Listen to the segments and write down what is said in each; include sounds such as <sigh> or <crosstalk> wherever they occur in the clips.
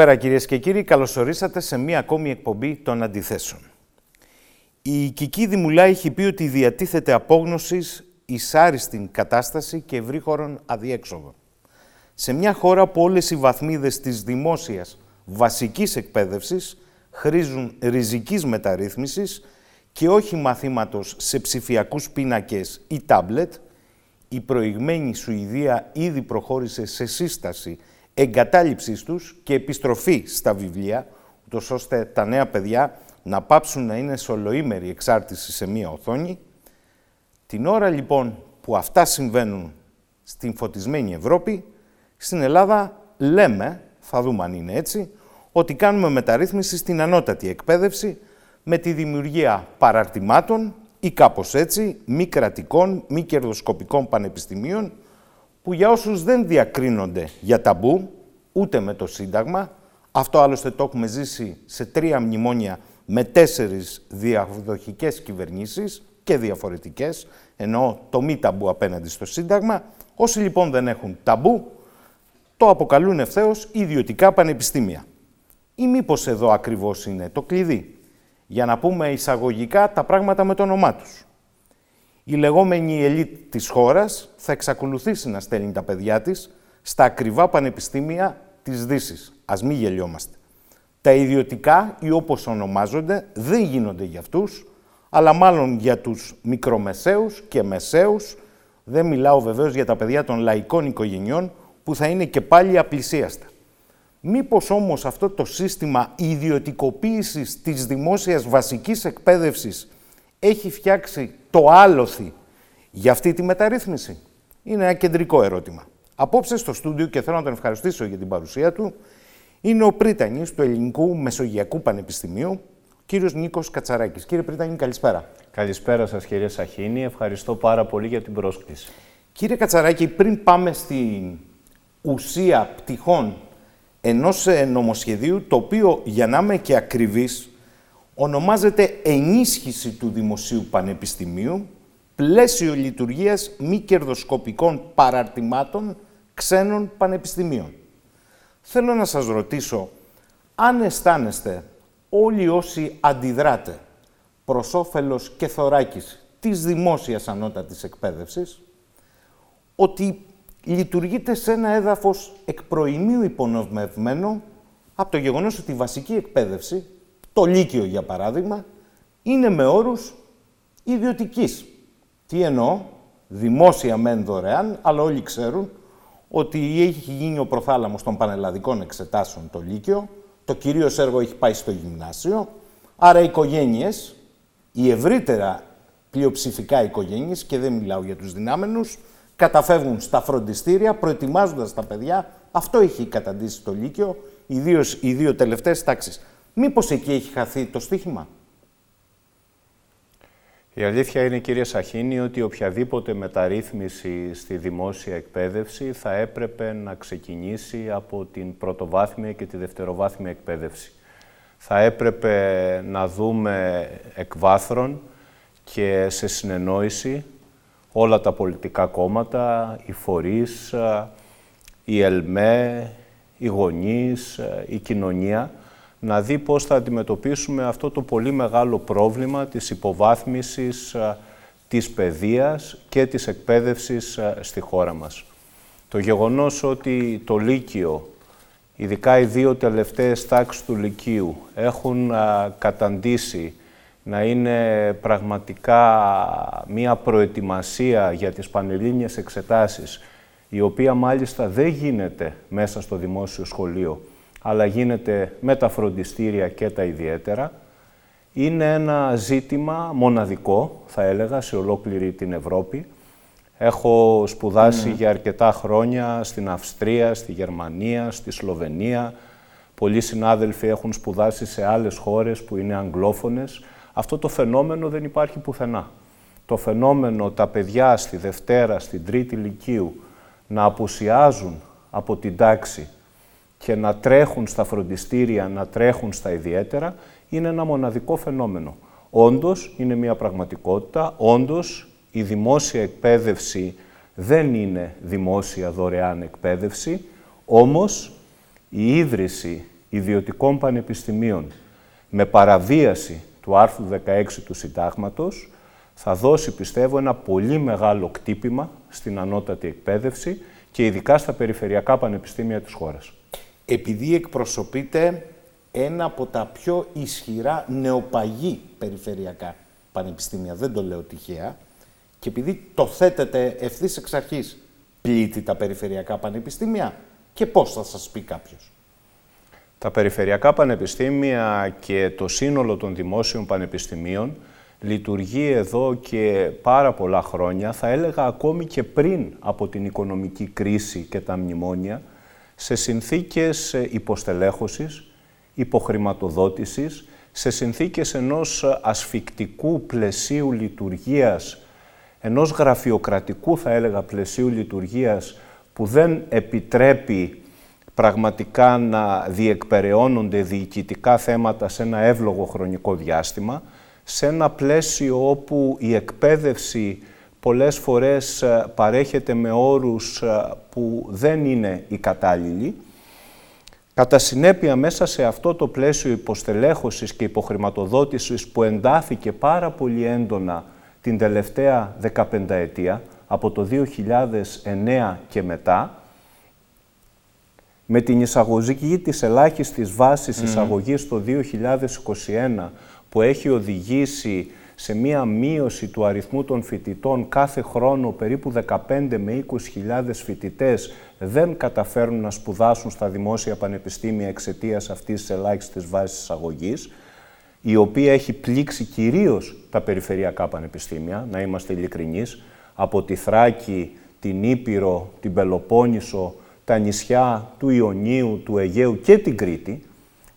Καλησπέρα κυρίες και κύριοι, καλωσορίσατε σε μία ακόμη εκπομπή των αντιθέσεων. Η Κική Δημουλά έχει πει ότι διατίθεται απόγνωσης εις άριστην κατάσταση και ευρύχωρον αδιέξοδο. Σε μια χώρα που όλες οι βαθμίδες της δημόσιας βασικής εκπαίδευσης χρήζουν ριζικής μεταρρύθμισης και όχι μαθήματος σε ψηφιακούς πίνακες ή τάμπλετ, η προηγμένη Σουηδία ήδη προχώρησε σε σύσταση εγκατάλειψής τους και επιστροφή στα βιβλία, ούτως ώστε τα νέα παιδιά να πάψουν να είναι σε ολοήμερη εξάρτηση σε μία οθόνη. Την ώρα λοιπόν που αυτά συμβαίνουν στην φωτισμένη Ευρώπη, στην Ελλάδα λέμε, θα δούμε αν είναι έτσι, ότι κάνουμε μεταρρύθμιση στην ανώτατη εκπαίδευση με τη δημιουργία παραρτημάτων ή κάπως έτσι μη κρατικών, μη κερδοσκοπικών πανεπιστημίων που για όσους δεν διακρίνονται για ταμπού, ούτε με το Σύνταγμα, αυτό άλλωστε το έχουμε ζήσει σε τρία μνημόνια με τέσσερις διαδοχικές κυβερνήσεις και διαφορετικές, ενώ το μη ταμπού απέναντι στο Σύνταγμα, όσοι λοιπόν δεν έχουν ταμπού, το αποκαλούν ευθέως ιδιωτικά πανεπιστήμια. Ή μήπως εδώ ακριβώς είναι το κλειδί, για να πούμε εισαγωγικά τα πράγματα με το όνομά τους. Η λεγόμενη ελίτ της χώρας θα εξακολουθήσει να στέλνει τα παιδιά της στα ακριβά πανεπιστήμια της δύσης. Ας μην γελιόμαστε. Τα ιδιωτικά ή όπως ονομάζονται δεν γίνονται για αυτούς, αλλά μάλλον για τους μικρομεσαίους και μεσαίους. Δεν μιλάω βεβαίως για τα παιδιά των λαϊκών οικογενειών που θα είναι και πάλι απλησίαστα. Μήπως όμως αυτό το σύστημα ιδιωτικοποίησης της δημόσιας βασικής εκπαίδευσης έχει φτιάξει το άλοθη για αυτή τη μεταρρύθμιση; Είναι ένα κεντρικό ερώτημα. Απόψε στο στούντιο και θέλω να τον ευχαριστήσω για την παρουσία του είναι ο πρίτανης του Ελληνικού Μεσογειακού Πανεπιστημίου, κύριος Νίκος Κατσαράκης. Κύριε Πρίτανη, καλησπέρα. Καλησπέρα σας κύριε Σαχίνη. Ευχαριστώ πάρα πολύ για την πρόσκληση. Κύριε Κατσαράκη, πριν πάμε στην ουσία πτυχών ενός ε, νομοσχεδίου, το οποίο για να είμαι και ακριβής, ονομάζεται ενίσχυση του Δημοσίου Πανεπιστημίου, πλαίσιο λειτουργίας μη κερδοσκοπικών παραρτημάτων ξένων πανεπιστημίων. Θέλω να σας ρωτήσω, αν αισθάνεστε όλοι όσοι αντιδράτε προς όφελος και θωράκιση της δημόσιας ανώτατης εκπαίδευσης, ότι λειτουργείτε σε ένα έδαφος εκ προημίου υπονομευμένο από το γεγονός ότι η βασική εκπαίδευση, το Λύκειο για παράδειγμα, είναι με όρους ιδιωτικής. Τι εννοώ, δημόσια μεν δωρεάν, αλλά όλοι ξέρουν ότι έχει γίνει ο προθάλαμος των πανελλαδικών εξετάσεων το Λύκειο, το κυρίως έργο έχει πάει στο γυμνάσιο, άρα οι οικογένειες, οι ευρύτερα πλειοψηφικά οικογένειες, και δεν μιλάω για τους δυνάμενους, καταφεύγουν στα φροντιστήρια, προετοιμάζοντας τα παιδιά. Αυτό έχει καταντήσει το Λύκειο, ιδίως οι δύο τελευταίες τάξεις. Μήπως εκεί έχει χαθεί το στίχημα. Η αλήθεια είναι, κύριε Σαχίνη, ότι οποιαδήποτε μεταρρύθμιση στη δημόσια εκπαίδευση θα έπρεπε να ξεκινήσει από την πρωτοβάθμια και τη δευτεροβάθμια εκπαίδευση. Θα έπρεπε να δούμε εκβάθρων και σε συνεννόηση όλα τα πολιτικά κόμματα, οι φορείς, η ΕΛΜΕ, οι γονείς, η κοινωνία, να δει πώς θα αντιμετωπίσουμε αυτό το πολύ μεγάλο πρόβλημα της υποβάθμισης της παιδείας και της εκπαίδευσης στη χώρα μας. Το γεγονός ότι το Λύκειο, ειδικά οι δύο τελευταίες τάξεις του Λυκείου, έχουν καταντήσει να είναι πραγματικά μία προετοιμασία για τις πανελλήνιες εξετάσεις, η οποία μάλιστα δεν γίνεται μέσα στο δημόσιο σχολείο, αλλά γίνεται με τα φροντιστήρια και τα ιδιαίτερα, είναι ένα ζήτημα μοναδικό, θα έλεγα, σε ολόκληρη την Ευρώπη. Έχω σπουδάσει ναι. για αρκετά χρόνια στην Αυστρία, στη Γερμανία, στη Σλοβενία. Πολλοί συνάδελφοι έχουν σπουδάσει σε άλλες χώρες που είναι αγγλόφωνες. Αυτό το φαινόμενο δεν υπάρχει πουθενά. Το φαινόμενο τα παιδιά στη Δευτέρα, στην Τρίτη Λυκείου να απουσιάζουν από την τάξη και να τρέχουν στα φροντιστήρια, να τρέχουν στα ιδιαίτερα, είναι ένα μοναδικό φαινόμενο. Όντως είναι μια πραγματικότητα, όντως η δημόσια εκπαίδευση δεν είναι δημόσια δωρεάν εκπαίδευση, όμως η ίδρυση ιδιωτικών πανεπιστημίων με παραβίαση του άρθρου 16 του Συντάγματος θα δώσει, πιστεύω, ένα πολύ μεγάλο κτύπημα στην ανώτατη εκπαίδευση και ειδικά στα περιφερειακά πανεπιστήμια της χώρας. Επειδή εκπροσωπείται ένα από τα πιο ισχυρά νεοπαγή περιφερειακά πανεπιστήμια, δεν το λέω τυχαία, και επειδή το θέτετε ευθύς εξ αρχής, πλήττει τα περιφερειακά πανεπιστήμια και πώς θα σας πει κάποιος. Τα περιφερειακά πανεπιστήμια και το σύνολο των δημόσιων πανεπιστημίων λειτουργεί εδώ και πάρα πολλά χρόνια, θα έλεγα ακόμη και πριν από την οικονομική κρίση και τα μνημόνια, σε συνθήκες υποστελέχωσης, υποχρηματοδότησης, σε συνθήκες ενός ασφικτικού πλαισίου λειτουργίας, ενός γραφειοκρατικού θα έλεγα πλαισίου λειτουργίας που δεν επιτρέπει πραγματικά να διεκπεραιώνονται διοικητικά θέματα σε ένα εύλογο χρονικό διάστημα, σε ένα πλαίσιο όπου η εκπαίδευση πολλές φορές ε, παρέχεται με όρους ε, που δεν είναι οι κατάλληλοι. Κατά συνέπεια, μέσα σε αυτό το πλαίσιο υποστελέχωσης και υποχρηματοδότησης που εντάθηκε πάρα πολύ έντονα την τελευταία 15 ετία, από το 2009 και μετά, με την εισαγωγή της ελάχιστης βάσης εισαγωγής το 2021, που έχει οδηγήσει σε μία μείωση του αριθμού των φοιτητών κάθε χρόνο περίπου 15 με 20 χιλιάδες φοιτητές δεν καταφέρουν να σπουδάσουν στα δημόσια πανεπιστήμια εξαιτίας αυτής της ελάχιστης βάσης εισαγωγής, η οποία έχει πλήξει κυρίως τα περιφερειακά πανεπιστήμια, να είμαστε ειλικρινείς, από τη Θράκη, την Ήπειρο, την Πελοπόννησο, τα νησιά του Ιωνίου, του Αιγαίου και την Κρήτη,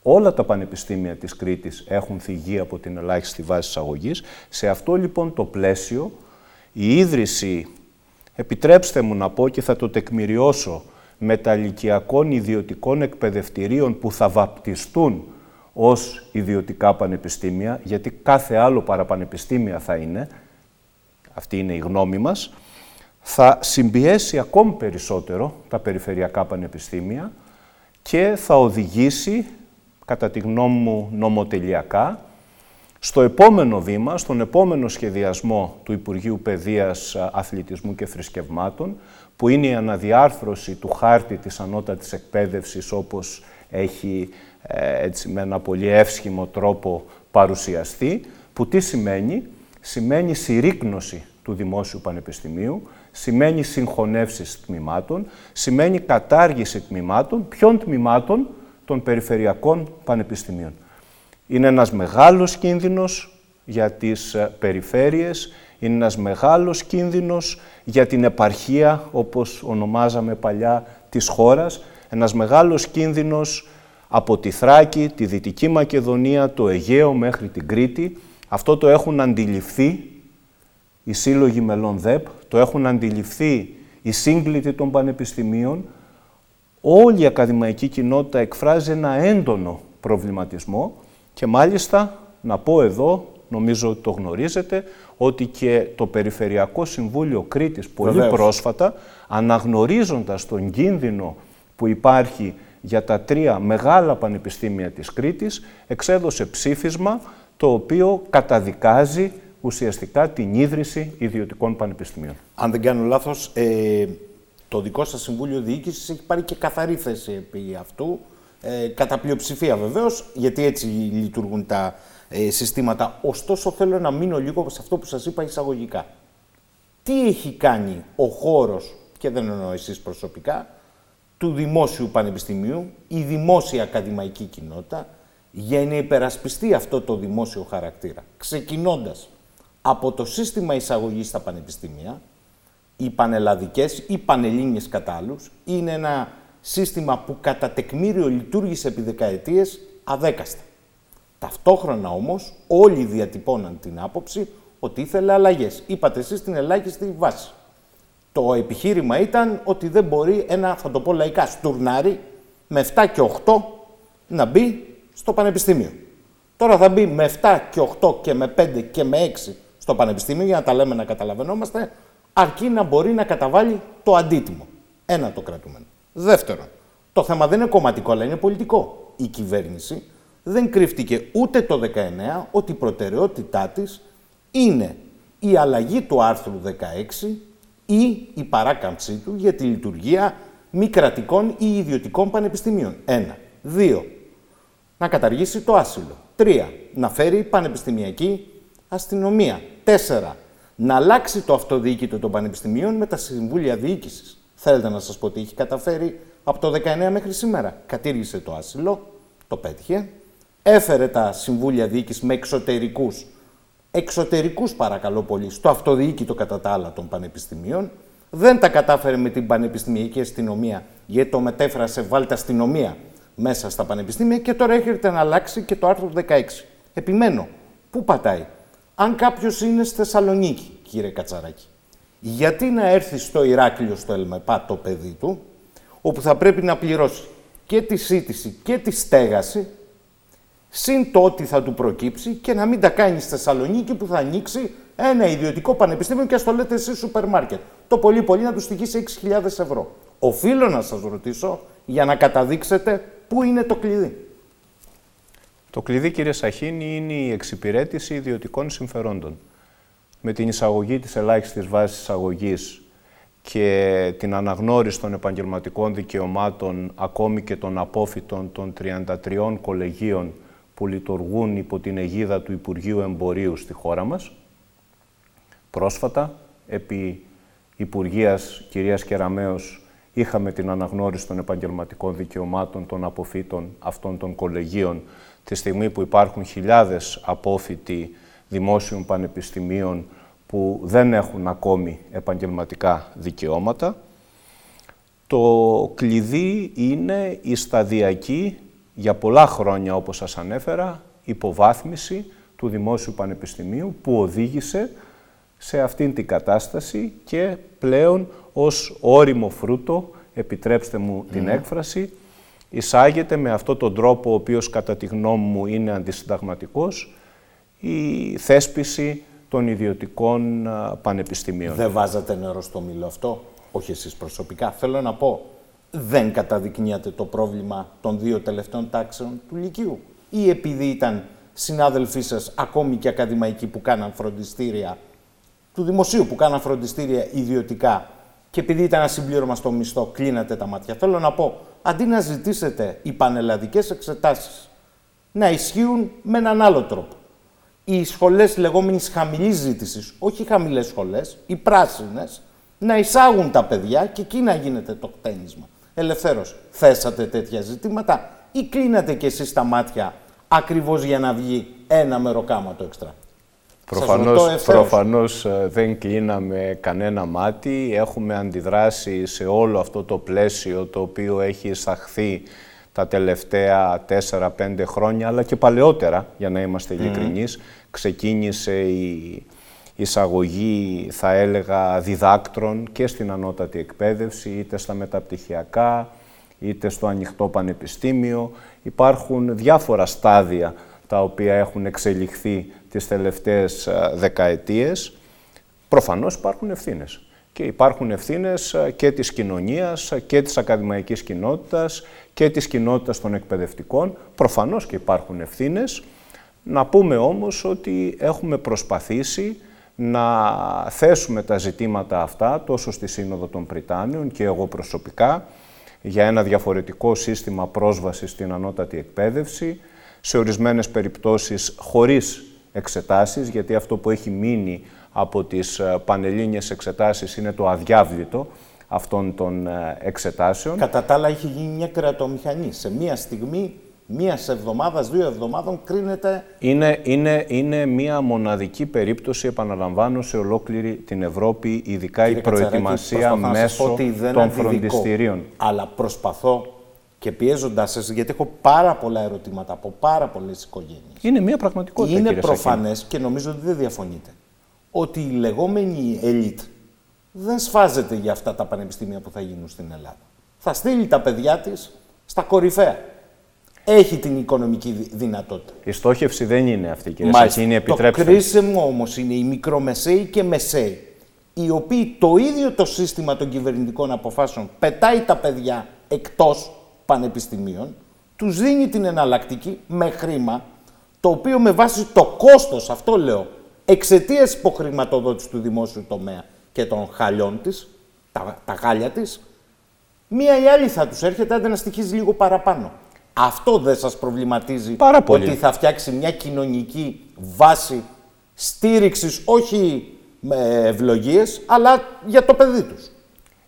Όλα τα πανεπιστήμια της Κρήτης έχουν θυγεί από την ελάχιστη βάση εισαγωγής. Σε αυτό λοιπόν το πλαίσιο η ίδρυση, επιτρέψτε μου να πω και θα το τεκμηριώσω, μεταλλικιακών ιδιωτικών εκπαιδευτηρίων που θα βαπτιστούν ως ιδιωτικά πανεπιστήμια, γιατί κάθε άλλο παραπανεπιστήμια θα είναι, αυτή είναι η γνώμη μας, θα συμπιέσει ακόμη περισσότερο τα περιφερειακά πανεπιστήμια και θα οδηγήσει κατά τη γνώμη μου, νομοτελειακά, στο επόμενο βήμα, στον επόμενο σχεδιασμό του Υπουργείου Παιδείας, Αθλητισμού και Θρησκευμάτων, που είναι η αναδιάρθρωση του χάρτη της ανώτατης εκπαίδευσης, όπως έχει ε, έτσι, με ένα πολύ εύσχυμο τρόπο παρουσιαστεί, που τι σημαίνει, σημαίνει συρρήκνωση του Δημόσιου Πανεπιστημίου, σημαίνει συγχωνεύσεις τμήματων, σημαίνει κατάργηση τμήματων, ποιων τμήματων, των περιφερειακών πανεπιστημίων. Είναι ένας μεγάλος κίνδυνος για τις ε, περιφέρειες, είναι ένας μεγάλος κίνδυνος για την επαρχία, όπως ονομάζαμε παλιά, της χώρας, ένας μεγάλος κίνδυνος από τη Θράκη, τη Δυτική Μακεδονία, το Αιγαίο μέχρι την Κρήτη. Αυτό το έχουν αντιληφθεί οι σύλλογοι μελών ΔΕΠ, το έχουν αντιληφθεί οι σύγκλητοι των πανεπιστημίων, όλη η ακαδημαϊκή κοινότητα εκφράζει ένα έντονο προβληματισμό και μάλιστα να πω εδώ, νομίζω ότι το γνωρίζετε, ότι και το Περιφερειακό Συμβούλιο Κρήτης πολύ πρόσφατα, αναγνωρίζοντας τον κίνδυνο που υπάρχει για τα τρία μεγάλα πανεπιστήμια της Κρήτης, εξέδωσε ψήφισμα το οποίο καταδικάζει ουσιαστικά την ίδρυση ιδιωτικών πανεπιστημίων. Αν δεν κάνω λάθος, ε, το δικό σας Συμβούλιο Διοίκησης έχει πάρει και καθαρή θέση επί αυτού, ε, κατά πλειοψηφία βεβαίως, γιατί έτσι λειτουργούν τα ε, συστήματα. Ωστόσο θέλω να μείνω λίγο σε αυτό που σας είπα εισαγωγικά. Τι έχει κάνει ο χώρος, και δεν εννοώ εσείς προσωπικά, του Δημόσιου Πανεπιστημίου, η δημόσια ακαδημαϊκή κοινότητα, για να υπερασπιστεί αυτό το δημόσιο χαρακτήρα. Ξεκινώντας από το σύστημα εισαγωγής στα πανεπιστήμια, οι πανελλαδικές ή πανελλήνιες κατάλληλους είναι ένα σύστημα που κατά τεκμήριο λειτουργήσε επί δεκαετίες αδέκαστα. Ταυτόχρονα όμως όλοι διατυπώναν την άποψη ότι ήθελε αλλαγές. Είπατε εσείς την ελάχιστη βάση. Το επιχείρημα ήταν ότι δεν μπορεί ένα, θα το πω λαϊκά, στουρνάρι με 7 και 8 να μπει στο πανεπιστήμιο. Τώρα θα μπει με 7 και 8 και με 5 και με 6 στο πανεπιστήμιο, για να τα λέμε να καταλαβαίνόμαστε, αρκεί να μπορεί να καταβάλει το αντίτιμο. Ένα το κρατούμενο. Δεύτερον, το θέμα δεν είναι κομματικό, αλλά είναι πολιτικό. η κυβέρνηση δεν κρύφτηκε ούτε το 19 ότι η προτεραιότητά της είναι η αλλαγή του άρθρου 16 ή η παράκαμψή του για τη λειτουργία μη κρατικών ή ιδιωτικών πανεπιστημίων. Ένα. Δύο. Να καταργήσει το άσυλο. Τρία. Να φέρει πανεπιστημιακή αστυνομία. Τέσσερα. Να αλλάξει το αυτοδιοίκητο των πανεπιστημίων με τα συμβούλια διοίκησης. Θέλετε να σας πω τι έχει καταφέρει από το 19 μέχρι σήμερα. Κατήργησε το άσυλο, το πέτυχε. Έφερε τα συμβούλια διοίκησης με εξωτερικούς εξωτερικούς παρακαλώ πολύ, στο αυτοδιοίκητο κατά τα άλλα των πανεπιστημίων. Δεν τα κατάφερε με την πανεπιστημιακή αστυνομία, γιατί το μετέφρασε βάλτε αστυνομία μέσα στα πανεπιστήμια και τώρα έρχεται να αλλάξει και το άρθρο 16. Επιμένω, πού πατάει. Αν κάποιος είναι στη Θεσσαλονίκη, κύριε Κατσαράκη, γιατί να έρθει στο Ηράκλειο, στο Ελμεπά, το παιδί του, όπου θα πρέπει να πληρώσει και τη σύντηση και τη στέγαση συν το ότι θα του προκύψει και να μην τα κάνει στη Θεσσαλονίκη που θα ανοίξει ένα ιδιωτικό πανεπιστήμιο και ας το λέτε εσείς σούπερ μάρκετ. Το πολύ πολύ να τους στοιχήσει 6.000 ευρώ. Οφείλω να σας ρωτήσω για να καταδείξετε πού είναι το κλειδί. Το κλειδί, κύριε Σαχίνη, είναι η εξυπηρέτηση ιδιωτικών συμφερόντων. Με την εισαγωγή της ελάχιστης βάσης εισαγωγής και την αναγνώριση των επαγγελματικών δικαιωμάτων, ακόμη και των απόφυτων των 33 κολεγίων που λειτουργούν υπό την αιγίδα του Υπουργείου Εμπορίου στη χώρα μας. Πρόσφατα, επί Υπουργείας κυρίας Κεραμέως, είχαμε την αναγνώριση των επαγγελματικών δικαιωμάτων των αποφύτων αυτών των κολεγίων τη στιγμή που υπάρχουν χιλιάδες απόφοιτοι δημόσιων πανεπιστημίων που δεν έχουν ακόμη επαγγελματικά δικαιώματα. Το κλειδί είναι η σταδιακή για πολλά χρόνια, όπως σας ανέφερα, υποβάθμιση του Δημόσιου Πανεπιστημίου που οδήγησε σε αυτήν την κατάσταση και πλέον ως όριμο φρούτο, επιτρέψτε μου την έκφραση, εισάγεται με αυτόν τον τρόπο, ο οποίος κατά τη γνώμη μου είναι αντισυνταγματικός, η θέσπιση των ιδιωτικών πανεπιστημίων. Δεν βάζατε νερό στο μήλο αυτό, όχι εσείς προσωπικά. Θέλω να πω, δεν καταδεικνύεται το πρόβλημα των δύο τελευταίων τάξεων του Λυκείου; Ή επειδή ήταν συνάδελφοί σας, ακόμη και ακαδημαϊκοί που κάναν φροντιστήρια, του δημοσίου που κάναν φροντιστήρια ιδιωτικά και επειδή ήταν ένα συμπλήρωμα στο μισθό, κλείνατε τα μάτια; Θέλω να πω, αντί να ζητήσετε οι πανελλαδικές εξετάσεις να ισχύουν με έναν άλλο τρόπο. Οι σχολές λεγόμενης χαμηλής ζήτησης, όχι οι χαμηλές σχολές, οι πράσινες, να εισάγουν τα παιδιά και εκεί να γίνεται το κτένισμα ελευθέρως θέσατε τέτοια ζητήματα ή κλείνατε κι εσείς τα μάτια ακριβώς για να βγει ένα μεροκάματο εξτρά. Προφανώς, προφανώς ε, δεν κλείναμε κανένα μάτι. Έχουμε αντιδράσει σε όλο αυτό το πλαίσιο το οποίο έχει εισαχθεί τα τελευταία 4-5 χρόνια, αλλά και παλαιότερα, για να είμαστε ειλικρινείς. Ξεκίνησε η εισαγωγή, θα έλεγα, διδάκτρων και στην ανώτατη εκπαίδευση, είτε στα μεταπτυχιακά, είτε στο ανοιχτό πανεπιστήμιο. Υπάρχουν διάφορα στάδια τα οποία έχουν εξελιχθεί τις τελευταίες δεκαετίες. Προφανώς υπάρχουν ευθύνες. Και υπάρχουν ευθύνες και της κοινωνίας και της ακαδημαϊκής κοινότητας και της κοινότητας των εκπαιδευτικών. Προφανώς και υπάρχουν ευθύνες. Να πούμε όμως ότι έχουμε προσπαθήσει να θέσουμε τα ζητήματα αυτά τόσο στη Σύνοδο των Πριτάνιων και εγώ προσωπικά για ένα διαφορετικό σύστημα πρόσβασης στην ανώτατη εκπαίδευση, σε ορισμένες περιπτώσεις χωρίς εξετάσεις, γιατί αυτό που έχει μείνει από τις ε, πανελλήνιες εξετάσεις είναι το αδιάβλητο αυτών των ε, εξετάσεων. Κατά τα άλλα, έχει γίνει μια κρατομηχανή. Σε μία στιγμή μίας εβδομάδας, δύο εβδομάδων κρίνεται. Είναι, είναι, είναι μία μοναδική περίπτωση, επαναλαμβάνω, σε ολόκληρη την Ευρώπη, ειδικά η προετοιμασία μέσω των φροντιστηρίων. Αλλά προσπαθώ και πιέζοντάς σας, γιατί έχω πάρα πολλά ερωτήματα από πάρα πολλές οικογένειες. Είναι μία πραγματικότητα. Είναι προφανές και νομίζω ότι δεν διαφωνείτε. Ότι η λεγόμενη ελίτ δεν σφάζεται για αυτά τα πανεπιστήμια που θα γίνουν στην Ελλάδα. Θα στείλει τα παιδιά της στα κορυφαία έχει την οικονομική δυνατότητα. Η στόχευση δεν είναι αυτή, κύριε Σαχίνη, επιτρέψτε. Το κρίσιμο όμως είναι οι μικρομεσαίοι και μεσαίοι, οι οποίοι το ίδιο το σύστημα των κυβερνητικών αποφάσεων πετάει τα παιδιά εκτός πανεπιστημίων, τους δίνει την εναλλακτική με χρήμα, το οποίο με βάση το κόστος, αυτό λέω, εξαιτίας υποχρηματοδότησης του δημόσιου τομέα και των χαλιών της, τα, τα γάλια της, μία ή άλλη θα τους έρχεται, άντε να στοιχίζει λίγο παραπάνω. Αυτό δεν σας προβληματίζει Πάρα πολύ. ότι θα φτιάξει μια κοινωνική βάση στήριξης, όχι με ευλογίες, αλλά για το παιδί τους.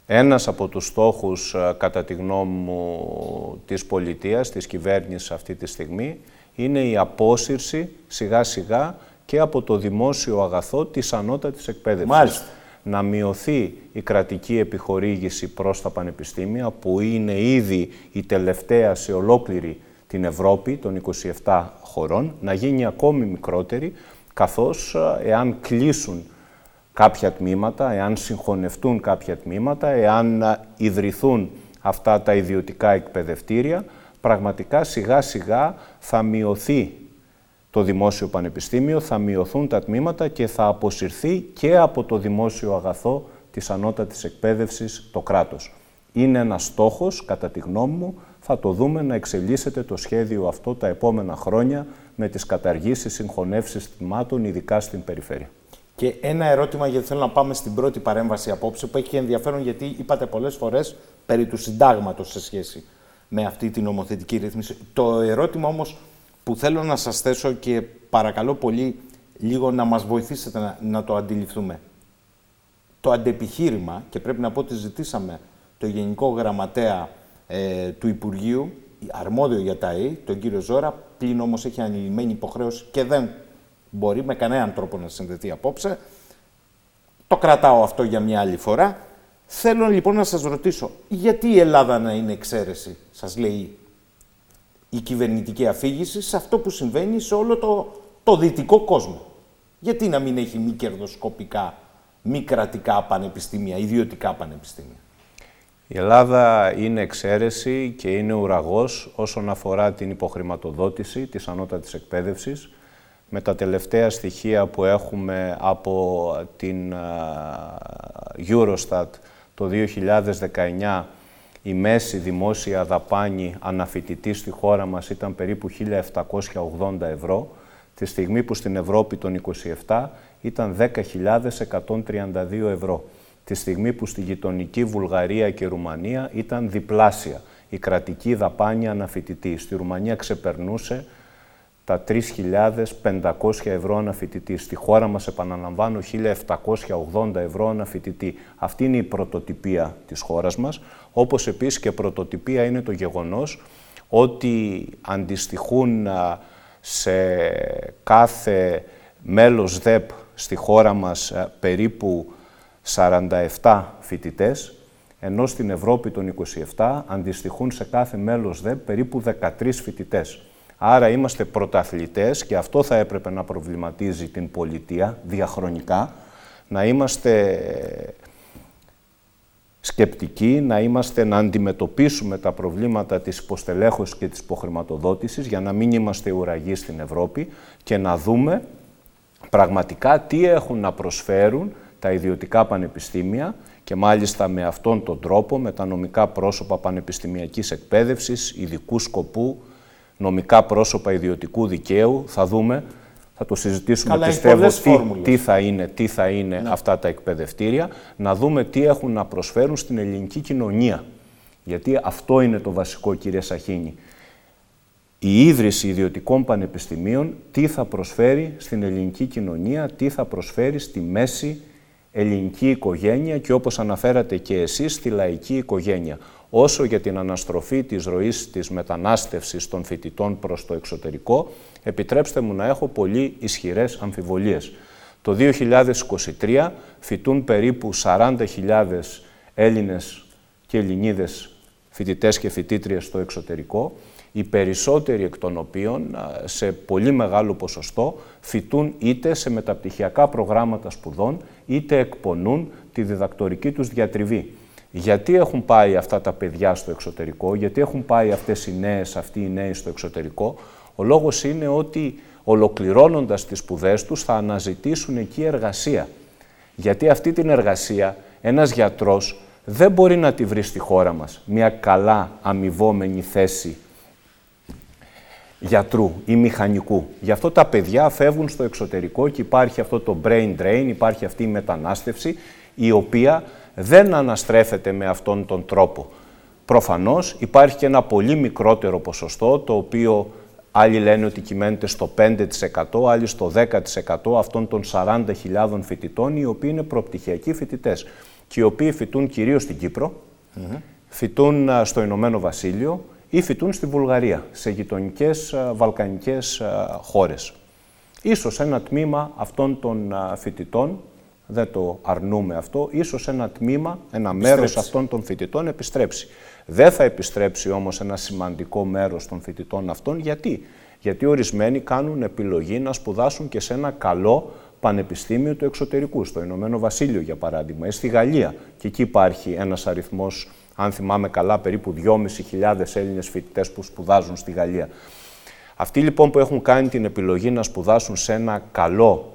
Ένας από τους στόχους, ε, κατά τη γνώμη μου, της πολιτείας, της κυβέρνησης αυτή τη στιγμή, είναι η απόσυρση σιγά σιγά και από το δημόσιο αγαθό της ανώτατης εκπαίδευσης. Μάλιστα. Να μειωθεί η κρατική επιχορήγηση προς τα πανεπιστήμια, που είναι ήδη η τελευταία σε ολόκληρη την Ευρώπη των 27 χωρών, να γίνει ακόμη μικρότερη, καθώς ε, εάν κλείσουν κάποια τμήματα, εάν συγχωνευτούν κάποια τμήματα, εάν ε, ιδρυθούν αυτά τα ιδιωτικά εκπαιδευτήρια, πραγματικά σιγά σιγά θα μειωθεί το δημόσιο πανεπιστήμιο, θα μειωθούν τα τμήματα και θα αποσυρθεί και από το δημόσιο αγαθό της ανώτατης εκπαίδευσης το κράτος. Είναι ένας στόχος, κατά τη γνώμη μου, θα το δούμε να εξελίσσεται το σχέδιο αυτό τα επόμενα χρόνια με τις καταργήσεις συγχωνεύσεις τμήματων, ειδικά στην περιφέρεια. Και ένα ερώτημα, γιατί θέλω να πάμε στην πρώτη παρέμβαση απόψε, που έχει ενδιαφέρον γιατί είπατε πολλές φορές περί του συντάγματος σε σχέση με αυτή την νομοθετική ρύθμιση. Το ερώτημα όμως που θέλω να σας θέσω και παρακαλώ πολύ λίγο να μας βοηθήσετε να, να το αντιληφθούμε. Το αντεπιχείρημα, και πρέπει να πω ότι ζητήσαμε το Γενικό Γραμματέα ε, του Υπουργείου, αρμόδιο για τα ΕΕ, τον κύριο Ζώρα, πλην όμως έχει ανηλυμένη υποχρέωση και δεν μπορεί με κανέναν τρόπο να συνδεθεί απόψε. Το κρατάω αυτό για μια άλλη φορά. Θέλω λοιπόν να σας ρωτήσω, γιατί η Ελλάδα να είναι εξαίρεση, σας λέει η κυβερνητική αφήγηση, σε αυτό που συμβαίνει σε όλο το, το δυτικό κόσμο. Γιατί να μην έχει μη κερδοσκοπικά, μη κρατικά πανεπιστήμια, ιδιωτικά πανεπιστήμια; Η Ελλάδα είναι εξαίρεση και είναι ουραγός όσον αφορά την υποχρηματοδότηση της ανώτατης εκπαίδευσης. Με τα τελευταία στοιχεία που έχουμε από την Eurostat το 2019 η μέση δημόσια δαπάνη αναφοιτητή στη χώρα μας ήταν περίπου 1.780 ευρώ, τη στιγμή που στην Ευρώπη των 27 ήταν 10.132 ευρώ, τη στιγμή που στη γειτονική Βουλγαρία και Ρουμανία ήταν διπλάσια η κρατική δαπάνη αναφοιτητή. Στη Ρουμανία ξεπερνούσε τα 3.500 ευρώ αναφοιτητή. Στη χώρα μας, επαναλαμβάνω, 1.780 ευρώ αναφοιτητή. Αυτή είναι η πρωτοτυπία της χώρας μας, όπως επίσης και πρωτοτυπία είναι το γεγονός ότι αντιστοιχούν σε κάθε μέλος ΔΕΠ στη χώρα μας περίπου 47 φοιτητές, ενώ στην Ευρώπη των 27 αντιστοιχούν σε κάθε μέλος ΔΕΠ περίπου 13 φοιτητές. Άρα είμαστε πρωταθλητές και αυτό θα έπρεπε να προβληματίζει την πολιτεία διαχρονικά, να είμαστε σκεπτικοί, να είμαστε να αντιμετωπίσουμε τα προβλήματα της υποστελέχωσης και της υποχρηματοδότησης για να μην είμαστε ουραγοί στην Ευρώπη και να δούμε πραγματικά τι έχουν να προσφέρουν τα ιδιωτικά πανεπιστήμια και μάλιστα με αυτόν τον τρόπο, με τα νομικά πρόσωπα πανεπιστημιακής εκπαίδευσης, ειδικού σκοπού, νομικά πρόσωπα ιδιωτικού δικαίου, θα δούμε, θα το συζητήσουμε, Καλά, πιστεύω, τι, τι, θα είναι, τι θα είναι ναι. αυτά τα εκπαιδευτήρια, να δούμε τι έχουν να προσφέρουν στην ελληνική κοινωνία. Γιατί αυτό είναι το βασικό, κύριε Σαχίνη. Η ίδρυση ιδιωτικών πανεπιστημίων τι θα προσφέρει στην ελληνική κοινωνία, τι θα προσφέρει στη μέση ελληνική οικογένεια και όπως αναφέρατε και εσείς, στη λαϊκή οικογένεια όσο για την αναστροφή της ροής της μετανάστευσης των φοιτητών προς το εξωτερικό, επιτρέψτε μου να έχω πολύ ισχυρές αμφιβολίες. Το 2023 φοιτούν περίπου 40.000 Έλληνες και Ελληνίδες φοιτητές και φοιτήτριες στο εξωτερικό, οι περισσότεροι εκ των οποίων σε πολύ μεγάλο ποσοστό φοιτούν είτε σε μεταπτυχιακά προγράμματα σπουδών, είτε εκπονούν τη διδακτορική τους διατριβή. Γιατί έχουν πάει αυτά τα παιδιά στο εξωτερικό, γιατί έχουν πάει αυτές οι νέες, αυτοί οι νέοι στο εξωτερικό. Ο λόγος είναι ότι ολοκληρώνοντας τις σπουδές τους θα αναζητήσουν εκεί εργασία. Γιατί αυτή την εργασία ένας γιατρός δεν μπορεί να τη βρει στη χώρα μας. Μια καλά αμοιβόμενη θέση γιατρού ή μηχανικού. Γι' αυτό τα παιδιά φεύγουν στο εξωτερικό και υπάρχει αυτό το brain drain, υπάρχει αυτή η μετανάστευση, η οποία δεν αναστρέφεται με αυτόν τον τρόπο. Προφανώς υπάρχει και ένα πολύ μικρότερο ποσοστό, το οποίο άλλοι λένε ότι κυμαίνεται στο 5%, άλλοι στο 10% αυτών των 40.000 φοιτητών, οι οποίοι είναι προπτυχιακοί φοιτητές και οι οποίοι φοιτούν κυρίως στην Κύπρο, mm φοιτούν στο Ηνωμένο Βασίλειο ή φοιτούν στη Βουλγαρία, σε γειτονικές βαλκανικές χώρες. Ίσως ένα τμήμα αυτών των φοιτητών, δεν το αρνούμε αυτό, ίσως ένα τμήμα, ένα μέρος αυτών των φοιτητών επιστρέψει. Δεν θα επιστρέψει όμως ένα σημαντικό μέρος των φοιτητών αυτών. Γιατί; Γιατί ορισμένοι κάνουν επιλογή να σπουδάσουν και σε ένα καλό πανεπιστήμιο του εξωτερικού, στο Ηνωμένο Βασίλειο για παράδειγμα, ή στη Γαλλία. Και εκεί υπάρχει ένας αριθμός, αν θυμάμαι καλά, περίπου 2.500 Έλληνες φοιτητές που σπουδάζουν στη Γαλλία. Αυτοί λοιπόν που έχουν κάνει την επιλογή να σπουδάσουν σε ένα καλό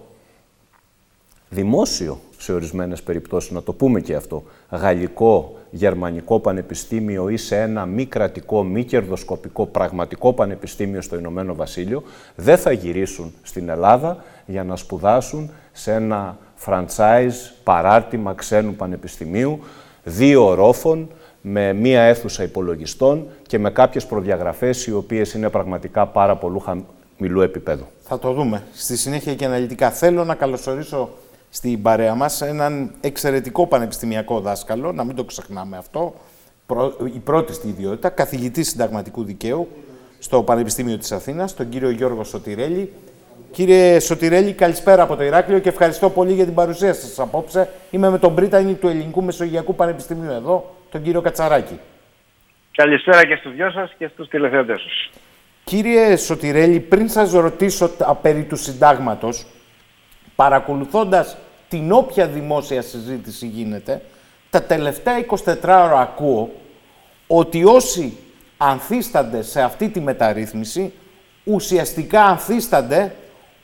δημόσιο σε ορισμένες περιπτώσεις, να το πούμε και αυτό, γαλλικό, γερμανικό πανεπιστήμιο ή σε ένα μη κρατικό, μη κερδοσκοπικό, πραγματικό πανεπιστήμιο στο Ηνωμένο Βασίλειο, δεν θα γυρίσουν στην Ελλάδα για να σπουδάσουν σε ένα franchise παράρτημα ξένου πανεπιστημίου, δύο ορόφων, με μία αίθουσα υπολογιστών και με κάποιες προδιαγραφές οι οποίες είναι πραγματικά πάρα πολύ χαμηλού επίπεδου. Θα το δούμε στη συνέχεια και αναλυτικά. Θέλω να καλωσορίσω στην παρέα μας έναν εξαιρετικό πανεπιστημιακό δάσκαλο, να μην το ξεχνάμε αυτό, η πρώτη στη ιδιότητα, καθηγητή συνταγματικού δικαίου στο Πανεπιστήμιο της Αθήνας, τον κύριο Γιώργο Σωτηρέλη. Κύριε Σωτηρέλη, καλησπέρα από το Ηράκλειο και ευχαριστώ πολύ για την παρουσία σας απόψε. Είμαι με τον Πρίτανη του Ελληνικού Μεσογειακού Πανεπιστημίου εδώ, τον κύριο Κατσαράκη. Καλησπέρα και στους δυο σας και στους τηλεθεατές σας. Κύριε Σωτηρέλη, πριν σας ρωτήσω περί του συντάγματος, παρακολουθώντας την όποια δημόσια συζήτηση γίνεται, τα τελευταία 24 ώρα ακούω ότι όσοι ανθίστανται σε αυτή τη μεταρρύθμιση, ουσιαστικά ανθίστανται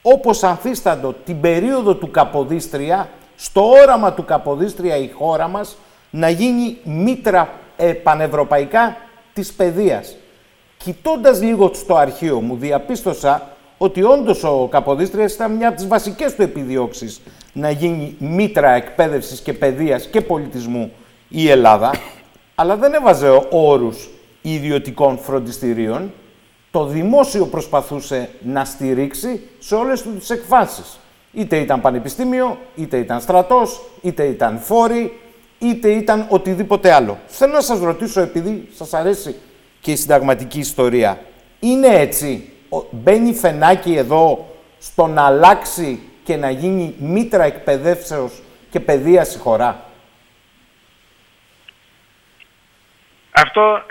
όπως ανθίσταντο την περίοδο του Καποδίστρια, στο όραμα του Καποδίστρια η χώρα μας, να γίνει μήτρα ε, πανευρωπαϊκά της παιδείας. Κοιτώντας λίγο στο αρχείο μου, διαπίστωσα ότι όντως ο Καποδίστριας ήταν μια από τις βασικές του επιδιώξεις να γίνει μήτρα εκπαίδευσης και παιδείας και πολιτισμού η Ελλάδα, αλλά δεν έβαζε όρους ιδιωτικών φροντιστηρίων. Το δημόσιο προσπαθούσε να στηρίξει σε όλες τις εκφάσεις. Είτε ήταν πανεπιστήμιο, είτε ήταν στρατός, είτε ήταν φόροι, είτε ήταν οτιδήποτε άλλο. Θέλω να σας ρωτήσω, επειδή σας αρέσει και η συνταγματική ιστορία, είναι έτσι; Μπαίνει φενάκι εδώ στο να αλλάξει και να γίνει μήτρα εκπαιδεύσεως και παιδεία η χώρα. Αυτό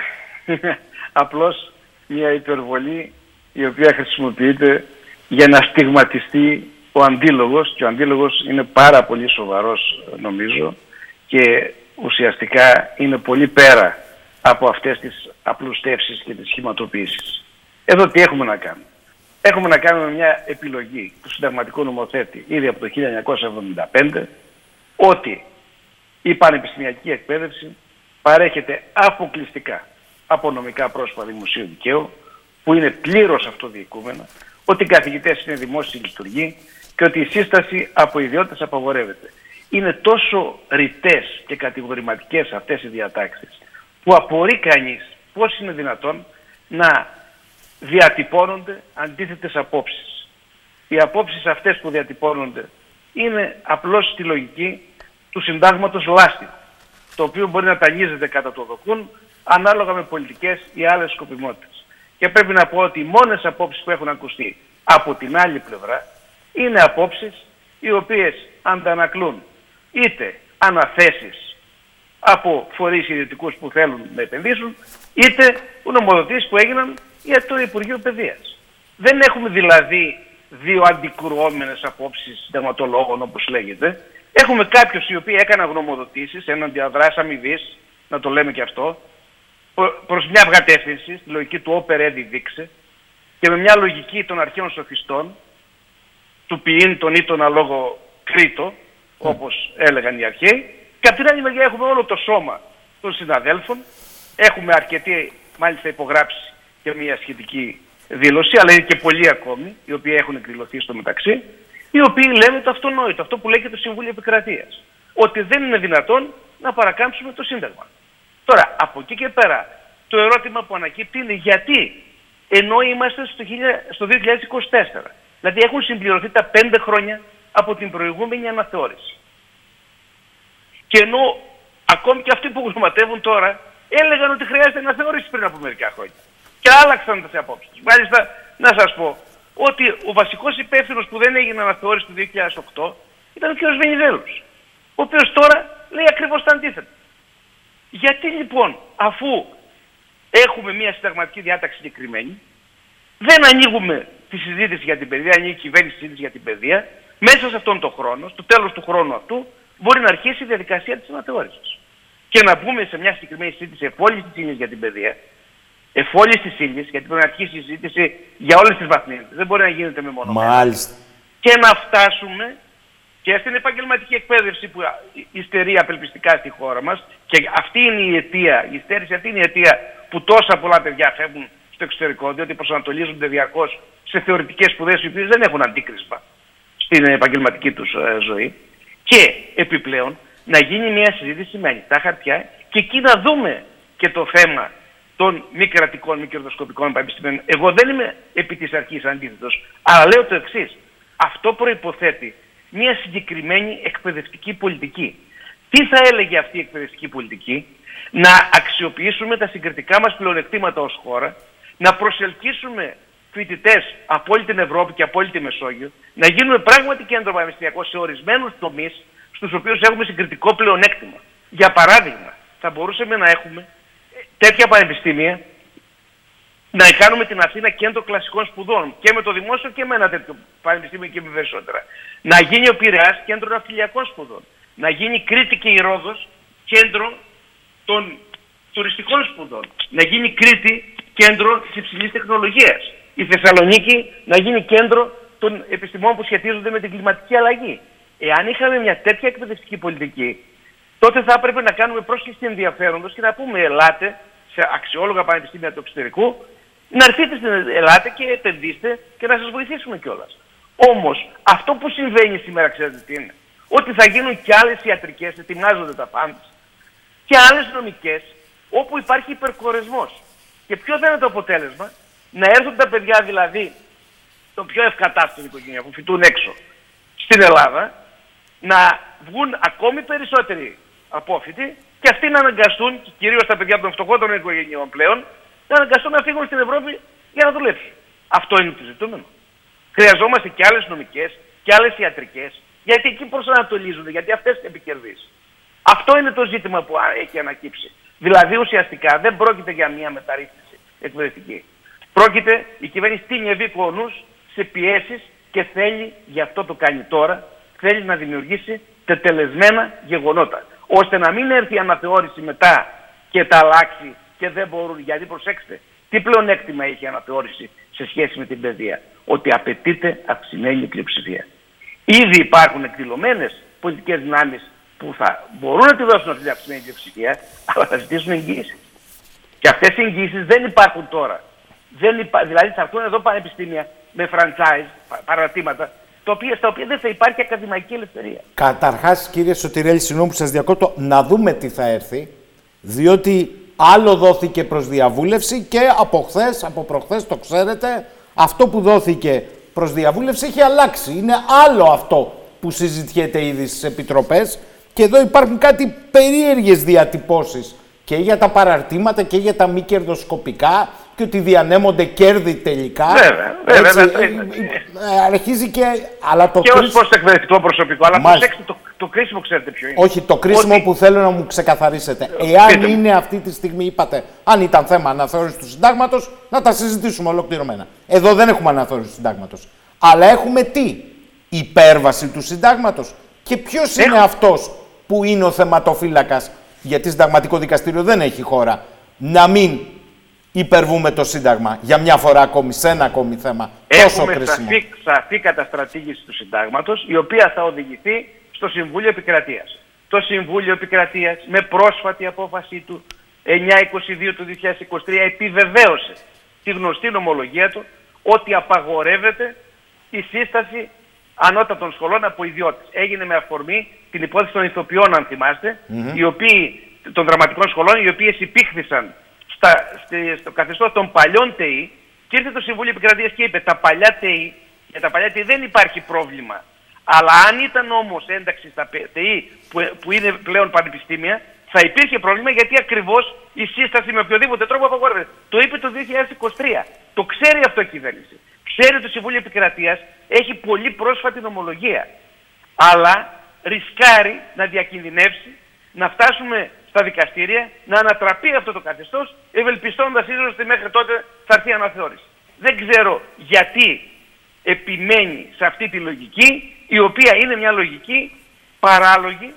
είναι <laughs> απλώς μια υπερβολή η οποία χρησιμοποιείται για να στιγματιστεί ο αντίλογος και ο αντίλογος είναι πάρα πολύ σοβαρός νομίζω και ουσιαστικά είναι πολύ πέρα από αυτές τις απλουστεύσεις και τις σχηματοποιήσεις. Εδώ τι έχουμε να κάνουμε. Έχουμε να κάνουμε μια επιλογή του συνταγματικού νομοθέτη ήδη από το 1975 ότι η πανεπιστημιακή εκπαίδευση παρέχεται αποκλειστικά από νομικά πρόσωπα δημοσίου δικαίου που είναι πλήρως αυτοδιοικούμενα, ότι οι καθηγητές είναι δημόσιοι λειτουργοί και ότι η σύσταση από ιδιώτες απαγορεύεται. Είναι τόσο ρητές και κατηγορηματικές αυτές οι διατάξεις που απορεί κανείς πώς είναι δυνατόν να διατυπώνονται αντίθετες απόψεις. Οι απόψεις αυτές που διατυπώνονται είναι απλώς στη λογική του συντάγματος λάστιχου, το οποίο μπορεί να τανίζεται κατά το δοκούν ανάλογα με πολιτικές ή άλλες σκοπιμότητες. Και πρέπει να πω ότι οι μόνες απόψεις που έχουν ακουστεί από την άλλη πλευρά είναι απόψεις οι οποίες αντανακλούν είτε αναθέσεις από φορείς ιδιωτικούς που θέλουν να επενδύσουν, είτε νομοδοτήσεις που έγιναν για το Υπουργείο Παιδείας. Δεν έχουμε δηλαδή δύο αντικρουόμενες απόψεις συνταγματολόγων όπως λέγεται. Έχουμε κάποιους οι οποίοι έκαναν γνωμοδοτήσεις, έναν διαδράση αμοιβής, να το λέμε και αυτό, προς μια κατεύθυνση, στη λογική του όπερ έντι δείξε, και με μια λογική των αρχαίων σοφιστών, του ποιήν τον ή τον αλόγο κρήτο, όπως έλεγαν οι αρχαίοι, και από την άλλη μεριά έχουμε όλο το σώμα των συναδέλφων, έχουμε αρκετή μάλιστα υπογράψει και μια σχετική δήλωση, αλλά είναι και πολλοί ακόμη, οι οποίοι έχουν εκδηλωθεί στο μεταξύ, οι οποίοι λένε το αυτονόητο, αυτό που λέει και το Συμβούλιο Επικρατείας. Ότι δεν είναι δυνατόν να παρακάμψουμε το Σύνταγμα. Τώρα, από εκεί και πέρα, το ερώτημα που ανακύπτει είναι γιατί, ενώ είμαστε στο 2024, δηλαδή έχουν συμπληρωθεί τα πέντε χρόνια από την προηγούμενη αναθεώρηση. Και ενώ ακόμη και αυτοί που γνωματεύουν τώρα έλεγαν ότι χρειάζεται αναθεώρηση πριν από μερικά χρόνια. Και άλλαξαν τις απόψεις τους. Μάλιστα, να σας πω ότι ο βασικός υπεύθυνος που δεν έγινε αναθεώρηση του 2008 ήταν ο κ. Βενιζέλος. Ο οποίος τώρα λέει ακριβώς το αντίθετο. Γιατί λοιπόν, αφού έχουμε μια συνταγματική διάταξη συγκεκριμένη, δεν ανοίγουμε τη συζήτηση για την παιδεία, ανοίγει η κυβέρνηση συζήτηση για την παιδεία, μέσα σε αυτόν τον χρόνο, στο τέλος του χρόνου αυτού, μπορεί να αρχίσει η διαδικασία της αναθεώρησης. Και να μπούμε σε μια συγκεκριμένη συζήτηση εφόλη της ύλη για την παιδεία, εφόλη της ύλης, γιατί πρέπει να αρχίσει η συζήτηση για όλες τις βαθμίδε. Δεν μπορεί να γίνεται με μόνο. Μάλιστα. Και να φτάσουμε και στην επαγγελματική εκπαίδευση που υστερεί απελπιστικά στη χώρα μας. Και αυτή είναι η αιτία, η υστέρηση αυτή είναι η αιτία που τόσα πολλά παιδιά φεύγουν στο εξωτερικό, διότι προσανατολίζονται διαρκώς σε θεωρητικές σπουδές οι οποίες δεν έχουν αντίκρισμα στην επαγγελματική τους ε, ζωή. Και επιπλέον να γίνει μια συζήτηση με ανοιχτά χαρτιά και εκεί να δούμε και το θέμα των μη κρατικών, μη κερδοσκοπικών πανεπιστημίων. Εγώ δεν είμαι επί της αρχής αντίθετος, αλλά λέω το εξής. Αυτό προϋποθέτει μια συγκεκριμένη εκπαιδευτική πολιτική. Τι θα έλεγε αυτή η εκπαιδευτική πολιτική, να αξιοποιήσουμε τα συγκριτικά μας πλεονεκτήματα ως χώρα, να προσελκύσουμε φοιτητές από όλη την Ευρώπη και από όλη τη Μεσόγειο, να γίνουμε πράγματι κέντρο πανεπιστημιακό σε ορισμένους τομείς στους οποίους έχουμε συγκριτικό πλεονέκτημα. Για παράδειγμα, θα μπορούσαμε να έχουμε τέτοια πανεπιστήμια να κάνουμε την Αθήνα κέντρο κλασικών σπουδών και με το δημόσιο και με ένα τέτοιο πανεπιστήμιο και με περισσότερα. Να γίνει ο Πειραιάς κέντρο ναυτιλιακών σπουδών. Να γίνει Κρήτη και η Ρόδος κέντρο των τουριστικών σπουδών. Να γίνει Κρήτη κέντρο της υψηλής τεχνολογίας. Η Θεσσαλονίκη να γίνει κέντρο των επιστημών που σχετίζονται με την κλιματική αλλαγή. Εάν είχαμε μια τέτοια εκπαιδευτική πολιτική, τότε θα έπρεπε να κάνουμε πρόσκληση ενδιαφέροντος και να πούμε ελάτε σε αξιόλογα πανεπιστήμια του εξωτερικού, να έρθετε στην Ελλάδα και επενδύστε και να σας βοηθήσουμε κιόλας. Όμως αυτό που συμβαίνει σήμερα ξέρετε τι είναι; Ότι θα γίνουν και άλλες ιατρικές, ετοιμάζονται τα πάντα, και άλλες νομικές, όπου υπάρχει υπερκορεσμός. Και ποιο θα είναι το αποτέλεσμα, να έρθουν τα παιδιά δηλαδή, το πιο ευκατάστατο οικογένεια που φοιτούν έξω στην Ελλάδα, να βγουν ακόμη περισσότεροι απόφοιτοι και αυτοί να αναγκαστούν, κυρίως τα παιδιά των φτωχότερων οικογενειών πλέον, να αναγκαστούν να φύγουν στην Ευρώπη για να δουλέψουν. Αυτό είναι το ζητούμενο. Χρειαζόμαστε και άλλες νομικές και άλλες ιατρικές, γιατί εκεί προσανατολίζονται, γιατί αυτές επικερδίσει. Αυτό είναι το ζήτημα που έχει ανακύψει. Δηλαδή ουσιαστικά δεν πρόκειται για μια μεταρρύθμιση εκπαιδευτική. Πρόκειται η κυβέρνηση τίνει νους σε πιέσεις και θέλει, γι' αυτό το κάνει τώρα, θέλει να δημιουργήσει τετελεσμένα γεγονότα. Ώστε να μην έρθει η αναθεώρηση μετά και τα αλλάξει και δεν μπορούν. Γιατί προσέξτε, τι πλεονέκτημα έχει η αναθεώρηση σε σχέση με την παιδεία; Ότι απαιτείται αυξημένη πλειοψηφία. Ήδη υπάρχουν εκδηλωμένες πολιτικές δυνάμεις που θα μπορούν να τη δώσουν αυτή την αυξημένη πλειοψηφία, αλλά θα ζητήσουν εγγύηση. Και αυτές οι εγγύησεις δεν υπάρχουν τώρα. Δεν υπά... Δηλαδή θα έρθουν εδώ πανεπιστήμια με franchise, παρατήματα, το οποίο, στα οποία δεν θα υπάρχει ακαδημαϊκή ελευθερία. Καταρχάς, κύριε Σωτηρέλη, συγγνώμη που σας διακόπτω, να δούμε τι θα έρθει. Διότι άλλο δόθηκε προς διαβούλευση και από χθες, από προχθές, το ξέρετε, αυτό που δόθηκε προς διαβούλευση έχει αλλάξει. Είναι άλλο αυτό που συζητιέται ήδη στις επιτροπές. Και εδώ υπάρχουν κάτι περίεργες διατυπώσεις και για τα παραρτήματα και για τα μη κερδοσκοπικά και ότι διανέμονται κέρδη τελικά. Βέβαια, βέβαια. Έτσι, ε, ε, αρχίζει και... Αλλά το και ως προς το εκπαιδευτικό προσωπικό. Αλλά προσέξτε, το, το κρίσιμο ξέρετε ποιο είναι. Όχι, το κρίσιμο που θέλω να μου ξεκαθαρίσετε. Εάν είναι αυτή τη στιγμή, είπατε, αν ήταν θέμα αναθεώρησης του συντάγματος, να τα συζητήσουμε ολοκληρωμένα. Εδώ δεν έχουμε αναθεώρηση του συντάγματος. Αλλά έχουμε τι, υπέρβαση του συντάγματος. Και ποιος είναι αυτός που είναι ο θεματοφύλακας, γιατί συνταγματικό δικαστήριο δεν έχει χώρα, να μην υπερβούμε το Σύνταγμα για μια φορά ακόμη, σε ένα ακόμη θέμα. Έχουμε τόσο σαφή, σαφή καταστρατήγηση του Συντάγματος, η οποία θα οδηγηθεί στο Συμβούλιο Επικρατείας. Το Συμβούλιο Επικρατείας, με πρόσφατη απόφαση του 922 του 2023, επιβεβαίωσε τη γνωστή νομολογία του ότι απαγορεύεται η σύσταση ανώτατων σχολών από ιδιώτες. Έγινε με αφορμή την υπόθεση των ηθοποιών, αν θυμαστε οι οποίοι, των δραματικών σχολών, οι οποίες υπήχθησαν στα, στο καθεστώς των παλιών ΤΕΗ και ήρθε το Συμβούλιο Επικρατείας και είπε τα παλιά ΤΕΗ, για τα παλιά ΤΕΗ δεν υπάρχει πρόβλημα. Αλλά αν ήταν όμως ένταξη στα ΤΕΗ που, που είναι πλέον πανεπιστήμια, θα υπήρχε πρόβλημα γιατί ακριβώς η σύσταση με οποιοδήποτε τρόπο απαγόρευε. Το είπε το 2023. Το ξέρει αυτό η κυβέρνηση. Ξέρει το Συμβούλιο Επικρατείας, έχει πολύ πρόσφατη νομολογία. Αλλά ρισκάρει να διακινδυνεύσει, να φτάσουμε στα δικαστήρια, να ανατραπεί αυτό το καθεστώς, ευελπιστώντας ίσως ότι μέχρι τότε θα έρθει αναθεώρηση. Δεν ξέρω γιατί επιμένει σε αυτή τη λογική, η οποία είναι μια λογική παράλογη,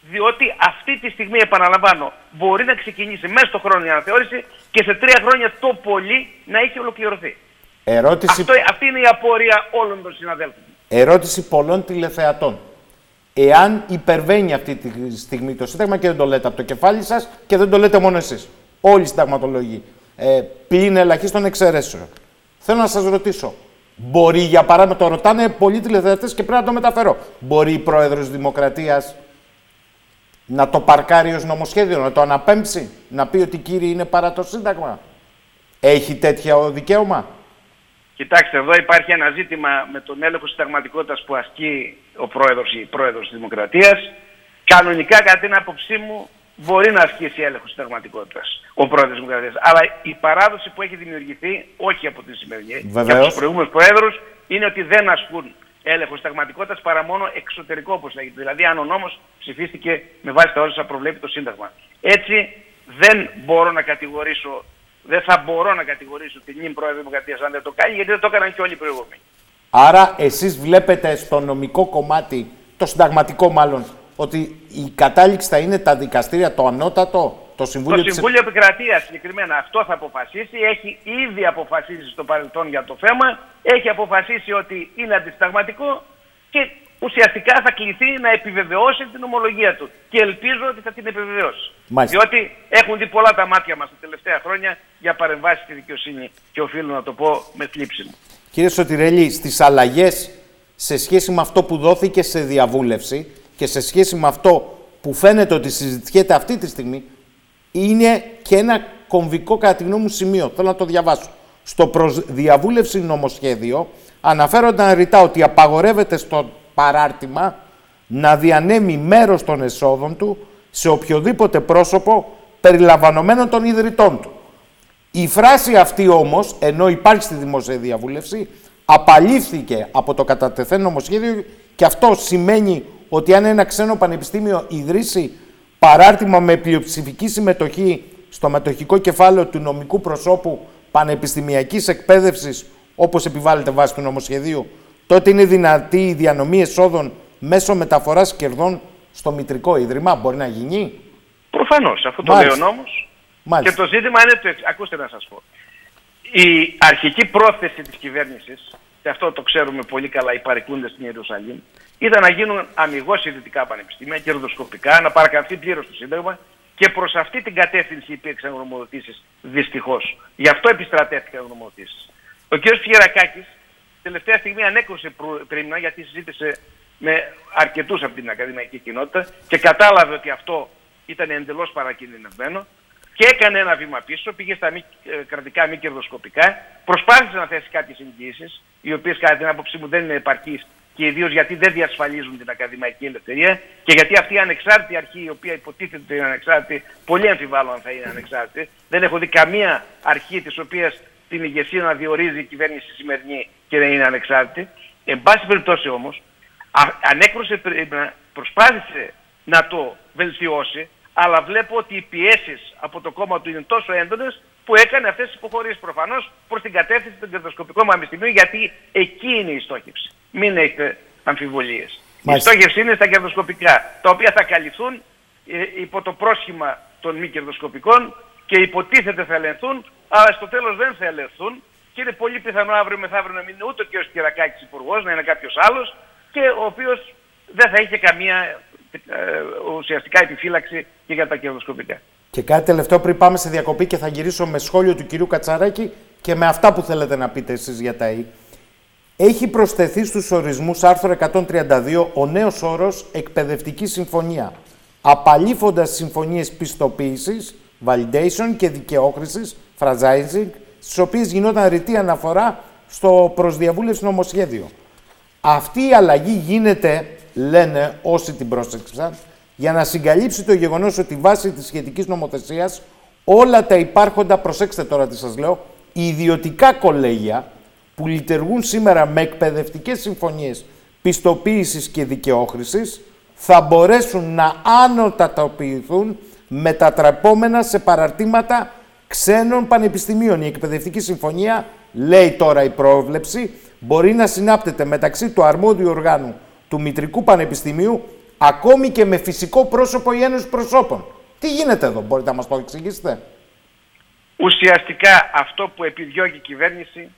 διότι αυτή τη στιγμή, επαναλαμβάνω, μπορεί να ξεκινήσει μέσα στο χρόνο η αναθεώρηση και σε τρία χρόνια το πολύ να έχει ολοκληρωθεί. Ερώτηση... Αυτό, αυτή είναι η απορία όλων των συναδέλφων. Ερώτηση πολλών τηλεθεατών. Εάν υπερβαίνει αυτή τη στιγμή το Σύνταγμα και δεν το λέτε από το κεφάλι σας και δεν το λέτε μόνο εσείς. Όλοι οι συνταγματολογοί. Ε, πλην ελαχίστων εξαιρέσεων. Θέλω να σας ρωτήσω, μπορεί για παράδειγμα, το ρωτάνε πολλοί τηλεθεατές και πρέπει να το μεταφέρω. Μπορεί η πρόεδρος Δημοκρατίας να το παρκάρει ως νομοσχέδιο, να το αναπέμψει, να πει ότι κύριε είναι παρά το Σύνταγμα; Έχει τέτοια δικαίωμα; Κοιτάξτε, εδώ υπάρχει ένα ζήτημα με τον έλεγχο συνταγματικότητας που ασκεί ο πρόεδρος ή η πρόεδρος της Δημοκρατίας. Κανονικά, κατά την άποψή μου, μπορεί να ασκήσει έλεγχο συνταγματικότητας ο πρόεδρος της Δημοκρατίας. Αλλά η παράδοση που έχει δημιουργηθεί, όχι από την σημερινή, Βεβαίως. και από τους προηγούμενους πρόεδρους, είναι ότι δεν ασκούν έλεγχο συνταγματικότητας παρά μόνο εξωτερικό όπως λέγεται. Δηλαδή αν ο νόμος ψηφίστηκε με βάση τα όσα προβλέπει το Σύνταγμα. Έτσι δεν μπορώ να κατηγορήσω δεν θα μπορώ να κατηγορήσω την νυν πρόεδρο Δημοκρατίας αν δεν το κάνει, γιατί δεν το έκαναν και όλοι οι προηγούμενοι. Άρα, εσείς βλέπετε στο νομικό κομμάτι, το συνταγματικό μάλλον, ότι η κατάληξη θα είναι τα δικαστήρια, το ανώτατο, το Συμβούλιο Το Συμβούλιο της... Επικρατείας συγκεκριμένα αυτό θα αποφασίσει. Έχει ήδη αποφασίσει στο παρελθόν για το θέμα. Έχει αποφασίσει ότι είναι αντισταγματικό και ουσιαστικά θα κληθεί να επιβεβαιώσει την ομολογία του. Και ελπίζω ότι θα την επιβεβαιώσει. Μάλιστα. Διότι έχουν δει πολλά τα μάτια μας τα τελευταία χρόνια για παρεμβάσεις στη δικαιοσύνη και οφείλω να το πω με θλίψη μου. Κύριε Σωτηρέλη, στις αλλαγές σε σχέση με αυτό που δόθηκε σε διαβούλευση και σε σχέση με αυτό που φαίνεται ότι συζητιέται αυτή τη στιγμή, είναι και ένα κομβικό κατά τη γνώμη μου σημείο. Θέλω να το διαβάσω. Στο προς διαβούλευση νομοσχέδιο αναφέρονταν ρητά ότι απαγορεύεται στο παράρτημα να διανέμει μέρος των εσόδων του σε οποιοδήποτε πρόσωπο περιλαμβανομένων των ιδρυτών του. Η φράση αυτή όμως, ενώ υπάρχει στη δημόσια διαβούλευση, απαλήφθηκε από το κατατεθέν νομοσχέδιο και αυτό σημαίνει ότι αν ένα ξένο πανεπιστήμιο ιδρύσει παράρτημα με πλειοψηφική συμμετοχή στο μετοχικό κεφάλαιο του νομικού προσώπου πανεπιστημιακής εκπαίδευσης, όπως επιβάλλεται βάσει του νομοσχεδίου, τότε είναι δυνατή η διανομή εσόδων μέσω μεταφοράς κερδών στο μητρικό ίδρυμα. Μπορεί να γίνει; Προφανώς, αυτό το λέει ο νόμος. Και το ζήτημα είναι το εξ- Ακούστε να σας πω. Η αρχική πρόθεση της κυβέρνησης, και αυτό το ξέρουμε πολύ καλά οι παρεκούντες στην Ιερουσαλήμ, ήταν να γίνουν αμυγός ιδιωτικά πανεπιστήμια, κερδοσκοπικά, να παρακαμφθεί πλήρως το Σύνταγμα και προς αυτή την κατεύθυνση υπήρξαν γνωμοδοτήσεις, δυστυχώς. Γι' αυτό επιστρατεύτηκαν γνωμοδοτήσεις. Ο κ. Φιερακάκης τελευταία στιγμή ανέκρουσε πρίμνα γιατί συζήτησε με αρκετούς από την ακαδημαϊκή κοινότητα και κατάλαβε ότι αυτό ήταν εντελώς παρακινδυνευμένο και έκανε ένα βήμα πίσω, πήγε στα μη, ε, κρατικά μη κερδοσκοπικά, προσπάθησε να θέσει κάποιες εγγύησεις, οι οποίες κατά την άποψή μου δεν είναι επαρκείς και ιδίως γιατί δεν διασφαλίζουν την ακαδημαϊκή ελευθερία και γιατί αυτή η ανεξάρτητη αρχή η οποία υποτίθεται ότι είναι ανεξάρτητη, πολύ αμφιβάλλω αν θα είναι ανεξάρτητη, δεν έχω δει καμία αρχή της οποίας την ηγεσία να διορίζει η κυβέρνηση σημερινή και δεν είναι ανεξάρτητη. Εν πάση περιπτώσει όμως, α- ανέκρουσε, πρίμνα, προσπάθησε να το βελτιώσει, αλλά βλέπω ότι οι πιέσεις από το κόμμα του είναι τόσο έντονες που έκανε αυτές τις υποχωρήσεις προφανώς προς την κατεύθυνση των κερδοσκοπικών πανεπιστημίων γιατί εκεί είναι η στόχευση. Μην έχετε αμφιβολίες. Μάλιστα. Η στόχευση είναι στα κερδοσκοπικά, τα οποία θα καλυφθούν ε, υπό το πρόσχημα των μη κερδοσκοπικών και υποτίθεται θα ελεγχθούν, αλλά στο τέλος δεν θα ελεγχθούν και είναι πολύ πιθανό αύριο μεθαύριο να μην είναι ούτε ο κ. Κυρακάκης υπουργός, να είναι κάποιος άλλος και ο οποίος δεν θα είχε καμία ε, ουσιαστικά επιφύλαξη και για τα κερδοσκοπικά. Και κάτι τελευταίο πριν πάμε σε διακοπή και θα γυρίσω με σχόλιο του κυρίου Κατσαράκη και με αυτά που θέλετε να πείτε εσείς για τα ΙΚ, έχει προσθεθεί στους ορισμούς άρθρο 132 ο νέος όρος εκπαιδευτική συμφωνία, απαλήφοντας συμφωνίες πιστοποίησης, validation και δικαιόχρησης, franchising, στις οποίες γινόταν ρητή αναφορά στο προσδιαβούλευση νομοσχέδιο. Αυτή η αλλαγή γίνεται, λένε όσοι την πρόσεξαν, για να συγκαλύψει το γεγονός ότι βάσει της σχετικής νομοθεσίας όλα τα υπάρχοντα, προσέξτε τώρα τι σας λέω, ιδιωτικά κολέγια που λειτουργούν σήμερα με εκπαιδευτικές συμφωνίες πιστοποίησης και δικαιόχρησης θα μπορέσουν να ανωτατοποιηθούν μετατραπόμενα σε παραρτήματα ξένων πανεπιστημίων. Η εκπαιδευτική συμφωνία, λέει τώρα η πρόβλεψη, μπορεί να συνάπτεται μεταξύ του αρμόδιου οργάνου του Μητρικού Πανεπιστημίου ακόμη και με φυσικό πρόσωπο ή ένωση προσώπων. Τι γίνεται εδώ, μπορείτε να μας το εξηγήσετε; Ουσιαστικά αυτό που επιδιώκει η κυβέρνηση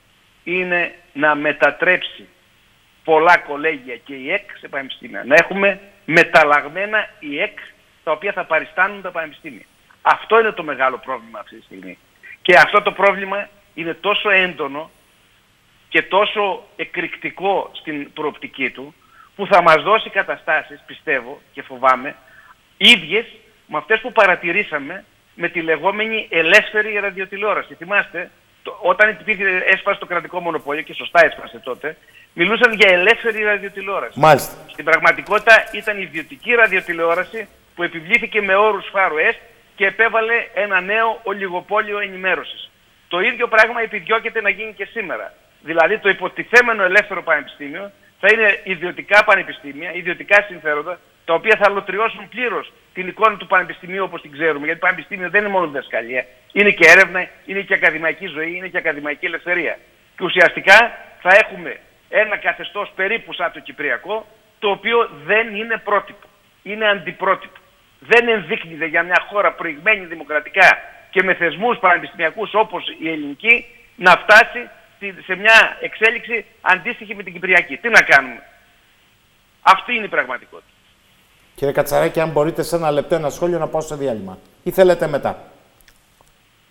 είναι να μετατρέψει πολλά κολέγια και η ΕΚ σε πανεπιστήμια. Να έχουμε μεταλλαγμένα η ΕΚ τα οποία θα παριστάνουν τα πανεπιστήμια. Αυτό είναι το μεγάλο πρόβλημα αυτή τη στιγμή. Και αυτό το πρόβλημα είναι τόσο έντονο και τόσο εκρηκτικό στην προοπτική του που θα μας δώσει καταστάσεις, πιστεύω και φοβάμαι, ίδιες με αυτές που παρατηρήσαμε με τη λεγόμενη ελεύθερη ραδιοτηλεόραση. Θυμάστε, το, όταν υπήρχε έσπασε το κρατικό μονοπόλιο και σωστά έσπασε τότε, μιλούσαν για ελεύθερη ραδιοτηλεόραση. Μάλιστα. Στην πραγματικότητα ήταν η ιδιωτική ραδιοτηλεόραση που επιβλήθηκε με όρους φάρου και επέβαλε ένα νέο ολιγοπόλιο ενημέρωσης. Το ίδιο πράγμα επιδιώκεται να γίνει και σήμερα. Δηλαδή το υποτιθέμενο ελεύθερο πανεπιστήμιο θα είναι ιδιωτικά πανεπιστήμια, ιδιωτικά συμφέροντα, τα οποία θα λωτριώσουν πλήρως την εικόνα του πανεπιστημίου όπως την ξέρουμε. Γιατί το πανεπιστήμιο δεν είναι μόνο διδασκαλία. Είναι και έρευνα, είναι και ακαδημαϊκή ζωή, είναι και ακαδημαϊκή ελευθερία. Και ουσιαστικά θα έχουμε ένα καθεστώς περίπου σαν το Κυπριακό, το οποίο δεν είναι πρότυπο. Είναι αντιπρότυπο. Δεν ενδείκνυται για μια χώρα προηγμένη δημοκρατικά και με θεσμούς πανεπιστημιακούς όπως η ελληνική να φτάσει σε μια εξέλιξη αντίστοιχη με την Κυπριακή. Τι να κάνουμε; Αυτή είναι η πραγματικότητα. Κύριε Κατσαράκη, αν μπορείτε σε ένα λεπτό ένα σχόλιο να πάω σε διάλειμμα. Ή θέλετε μετά;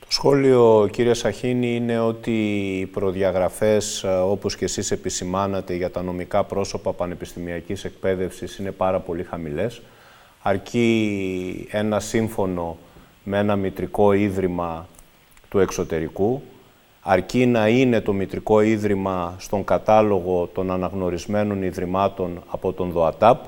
Το σχόλιο, κύριε Σαχίνη, είναι ότι οι προδιαγραφές, ε, όπως και εσείς επισημάνατε, για τα νομικά πρόσωπα πανεπιστημιακής εκπαίδευσης είναι πάρα πολύ χαμηλές. Αρκεί ένα σύμφωνο με ένα μητρικό ίδρυμα του εξωτερικού, αρκεί να είναι το Μητρικό Ίδρυμα στον κατάλογο των αναγνωρισμένων Ιδρυμάτων από τον ΔΟΑΤΑΠ,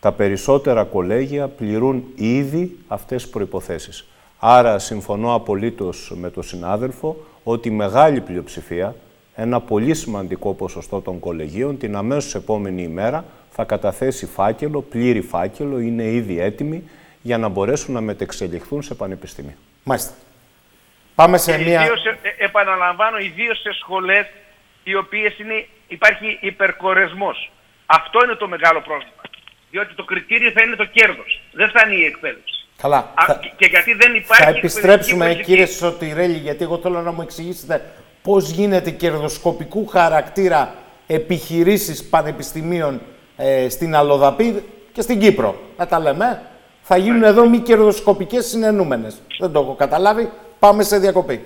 τα περισσότερα κολέγια πληρούν ήδη αυτές τις προϋποθέσεις. Άρα συμφωνώ απολύτως με τον συνάδελφο ότι η μεγάλη πλειοψηφία, ένα πολύ σημαντικό ποσοστό των κολεγίων, την αμέσως επόμενη ημέρα θα καταθέσει φάκελο, πλήρη φάκελο, είναι ήδη έτοιμοι για να μπορέσουν να μετεξελιχθούν σε πανεπιστήμια. Μάλιστα. Πάμε σε μία... Ιδίως, ε, ε, επαναλαμβάνω, ιδίως σε σχολές οι οποίες είναι, υπάρχει υπερκορεσμός. Αυτό είναι το μεγάλο πρόβλημα. Διότι το κριτήριο θα είναι το κέρδος. Δεν θα είναι η εκπαίδευση. Καλά. Α, θα... Και γιατί δεν υπάρχει Θα επιστρέψουμε κύριε Σωτηρέλη, γιατί εγώ θέλω να μου εξηγήσετε πώς γίνεται κερδοσκοπικού χαρακτήρα επιχειρήσεις πανεπιστημίων ε, στην Αλοδαπή και στην Κύπρο. Να τα λέμε. Θα γίνουν εδώ μη κερδοσκοπικές συνενούμενες. Δεν το έχω καταλάβει. Πάμε σε διακοπή.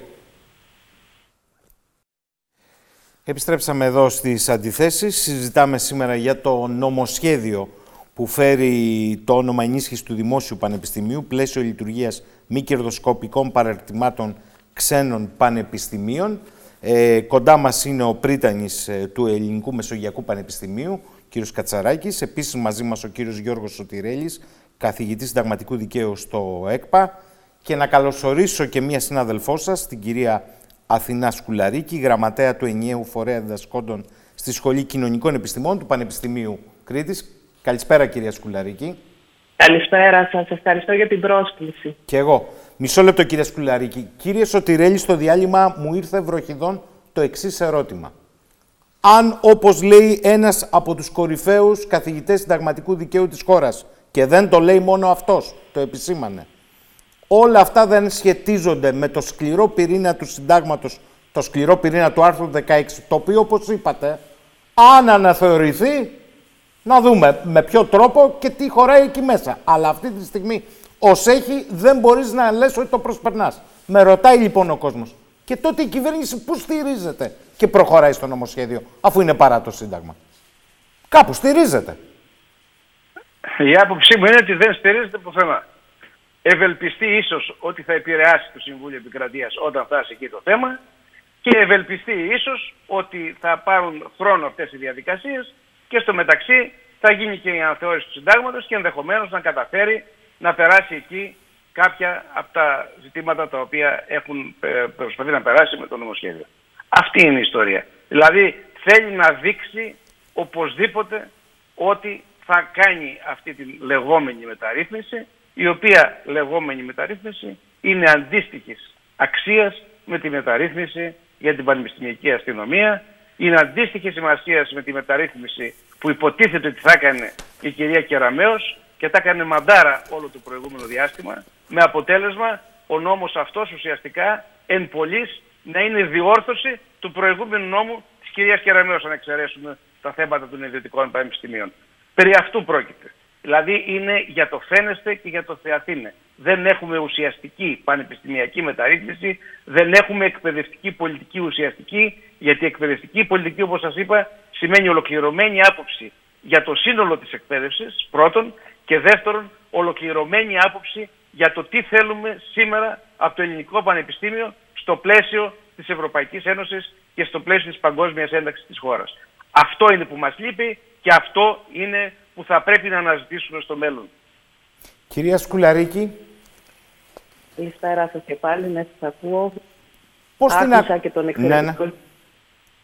Επιστρέψαμε εδώ στις αντιθέσεις. Συζητάμε σήμερα για το νομοσχέδιο που φέρει το όνομα ενίσχυσης του Δημόσιου Πανεπιστημίου, πλαίσιο λειτουργίας μη κερδοσκοπικών παραρτημάτων ξένων πανεπιστημίων. Ε, κοντά μας είναι ο πρίτανης ε, του Ελληνικού Μεσογειακού Πανεπιστημίου, κύριος Κατσαράκης. Επίσης μαζί μας ο κύριος Γιώργος Σωτηρέλης, καθηγητής συνταγματικού δικαίου στο ΕΚΠΑ και να καλωσορίσω και μία συνάδελφό σας, την κυρία Αθηνά Σκουλαρίκη, γραμματέα του ενιαίου φορέα διδασκόντων στη Σχολή Κοινωνικών Επιστημών του Πανεπιστημίου Κρήτης. Καλησπέρα κυρία Σκουλαρίκη. Καλησπέρα σας. Ευχαριστώ για την πρόσκληση. Και εγώ. Μισό λεπτό κυρία Σκουλαρίκη. Κύριε Σωτηρέλη, στο διάλειμμα μου ήρθε βροχιδόν το εξής ερώτημα. Αν, όπως λέει ένας από τους κορυφαίους καθηγητές συνταγματικού δικαίου της χώρας, και δεν το λέει μόνο αυτός, το επισήμανε, Όλα αυτά δεν σχετίζονται με το σκληρό πυρήνα του συντάγματος, το σκληρό πυρήνα του άρθρου 16, το οποίο, όπως είπατε, αν αναθεωρηθεί, να δούμε με ποιο τρόπο και τι χωράει εκεί μέσα. Αλλά αυτή τη στιγμή, ως έχει, δεν μπορείς να λες ότι το προσπερνάς. Με ρωτάει λοιπόν ο κόσμος, Και τότε η κυβέρνηση πού στηρίζεται; Και προχωράει στο νομοσχέδιο, αφού είναι παρά το Σύνταγμα. Κάπου στηρίζεται. Η άποψή μου είναι ότι δεν στηρίζεται πουθενά. Ευελπιστεί ίσως ότι θα επηρεάσει το Συμβούλιο Επικρατείας όταν φτάσει εκεί το θέμα και ευελπιστεί ίσως ότι θα πάρουν χρόνο αυτές οι διαδικασίες και στο μεταξύ θα γίνει και η αναθεώρηση του συντάγματος και ενδεχομένως να καταφέρει να περάσει εκεί κάποια από τα ζητήματα τα οποία έχουν ε, προσπαθεί να περάσει με το νομοσχέδιο. Αυτή είναι η ιστορία. Δηλαδή θέλει να δείξει οπωσδήποτε ότι θα κάνει αυτή τη λεγόμενη μεταρρύθμιση, η οποία λεγόμενη μεταρρύθμιση είναι αντίστοιχης αξίας με τη μεταρρύθμιση για την πανεπιστημιακή αστυνομία, είναι αντίστοιχη σημασία με τη μεταρρύθμιση που υποτίθεται ότι θα έκανε η κυρία Κεραμέως και τα έκανε μαντάρα όλο το προηγούμενο διάστημα, με αποτέλεσμα ο νόμος αυτός ουσιαστικά εν πολλής να είναι διόρθωση του προηγούμενου νόμου της κυρίας Κεραμέως, αν εξαιρέσουμε τα θέματα των ιδιωτικών πανεπιστημίων. Περί αυτού πρόκειται. Δηλαδή είναι για το φαίνεστε και για το θεαθήνε. Δεν έχουμε ουσιαστική πανεπιστημιακή μεταρρύθμιση, δεν έχουμε εκπαιδευτική πολιτική ουσιαστική, γιατί η εκπαιδευτική πολιτική, όπως σας είπα, σημαίνει ολοκληρωμένη άποψη για το σύνολο της εκπαίδευσης, πρώτον, και δεύτερον, ολοκληρωμένη άποψη για το τι θέλουμε σήμερα από το ελληνικό πανεπιστήμιο στο πλαίσιο της Ευρωπαϊκής Ένωσης και στο πλαίσιο της παγκόσμιας ένταξης της χώρας. Αυτό είναι που μας λείπει και αυτό είναι που θα πρέπει να αναζητήσουμε στο μέλλον. Κυρία Σκουλαρίκη. Καλησπέρα σας και πάλι, ναι, σας ακούω. Πώς Άκουσα την... και τον εξαιρετικό ναι, ναι.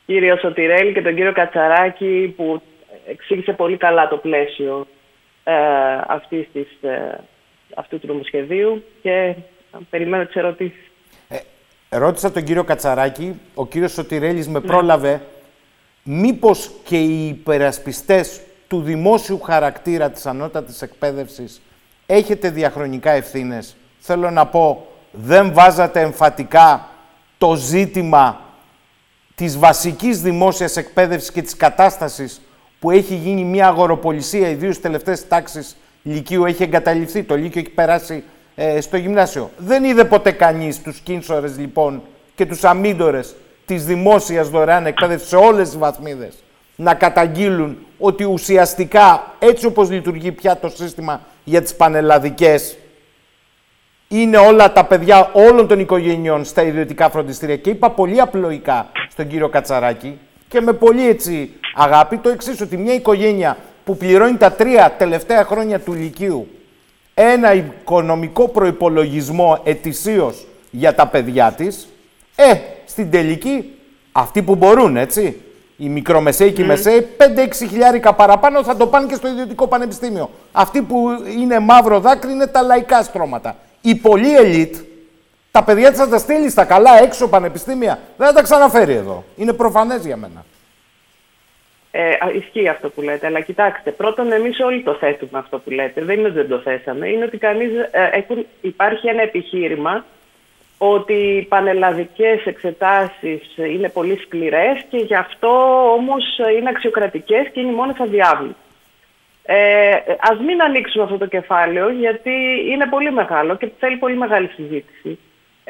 κύριο Σωτηρέλη και τον κύριο Κατσαράκη που εξήγησε πολύ καλά το πλαίσιο ε, αυτής της, ε, αυτού του νομοσχεδίου και περιμένω τις ερωτήσεις. Ε, ρώτησα τον κύριο Κατσαράκη, ο κύριος Σωτηρέλης με πρόλαβε μήπως και οι υπερασπιστές του δημόσιου χαρακτήρα της ανώτατης εκπαίδευσης έχετε διαχρονικά ευθύνες; Θέλω να πω, δεν βάζατε εμφατικά το ζήτημα της βασικής δημόσιας εκπαίδευσης και της κατάστασης που έχει γίνει μια αγοροπολισία, ιδίως στις τελευταίες τάξεις Λυκείου, έχει εγκαταλειφθεί. Το Λύκειο έχει περάσει ε, στο γυμνάσιο. Δεν είδε ποτέ κανείς τους κίνσορες λοιπόν και τους αμύντορε της δημόσιας δωρεάν εκπαίδευσης σε όλες τις βαθμίδες να καταγγείλουν ότι ουσιαστικά έτσι όπως λειτουργεί πια το σύστημα για τις πανελλαδικές είναι όλα τα παιδιά όλων των οικογενειών στα ιδιωτικά φροντιστήρια και είπα πολύ απλοϊκά στον κύριο Κατσαράκη και με πολύ έτσι αγάπη το εξής ότι μια οικογένεια που πληρώνει τα τρία τελευταία χρόνια του Λυκείου ένα οικονομικό προϋπολογισμό ετησίως για τα παιδιά της, ε, στην τελική, αυτοί που μπορούν, έτσι, οι μικρομεσαίοι και οι μεσαίοι, 5-6 χιλιάρικα παραπάνω θα το πάνε και στο ιδιωτικό πανεπιστήμιο. Αυτοί που είναι μαύρο δάκρυ είναι τα λαϊκά στρώματα. Η πολύ ελίτ, τα παιδιά της θα τα στείλει στα καλά έξω πανεπιστήμια. Δεν θα τα ξαναφέρει εδώ. Είναι προφανές για μένα. Ε, ισχύει αυτό που λέτε, αλλά κοιτάξτε, πρώτον εμείς όλοι το θέτουμε αυτό που λέτε, δεν είναι ότι δεν το θέσαμε, είναι ότι κανείς, ε, υπάρχει ένα επιχείρημα ότι οι πανελλαδικές εξετάσεις είναι πολύ σκληρές και γι' αυτό όμως είναι αξιοκρατικές και είναι μόνο αδιάβλητες. Ε, ας μην ανοίξουμε αυτό το κεφάλαιο γιατί είναι πολύ μεγάλο και θέλει πολύ μεγάλη συζήτηση.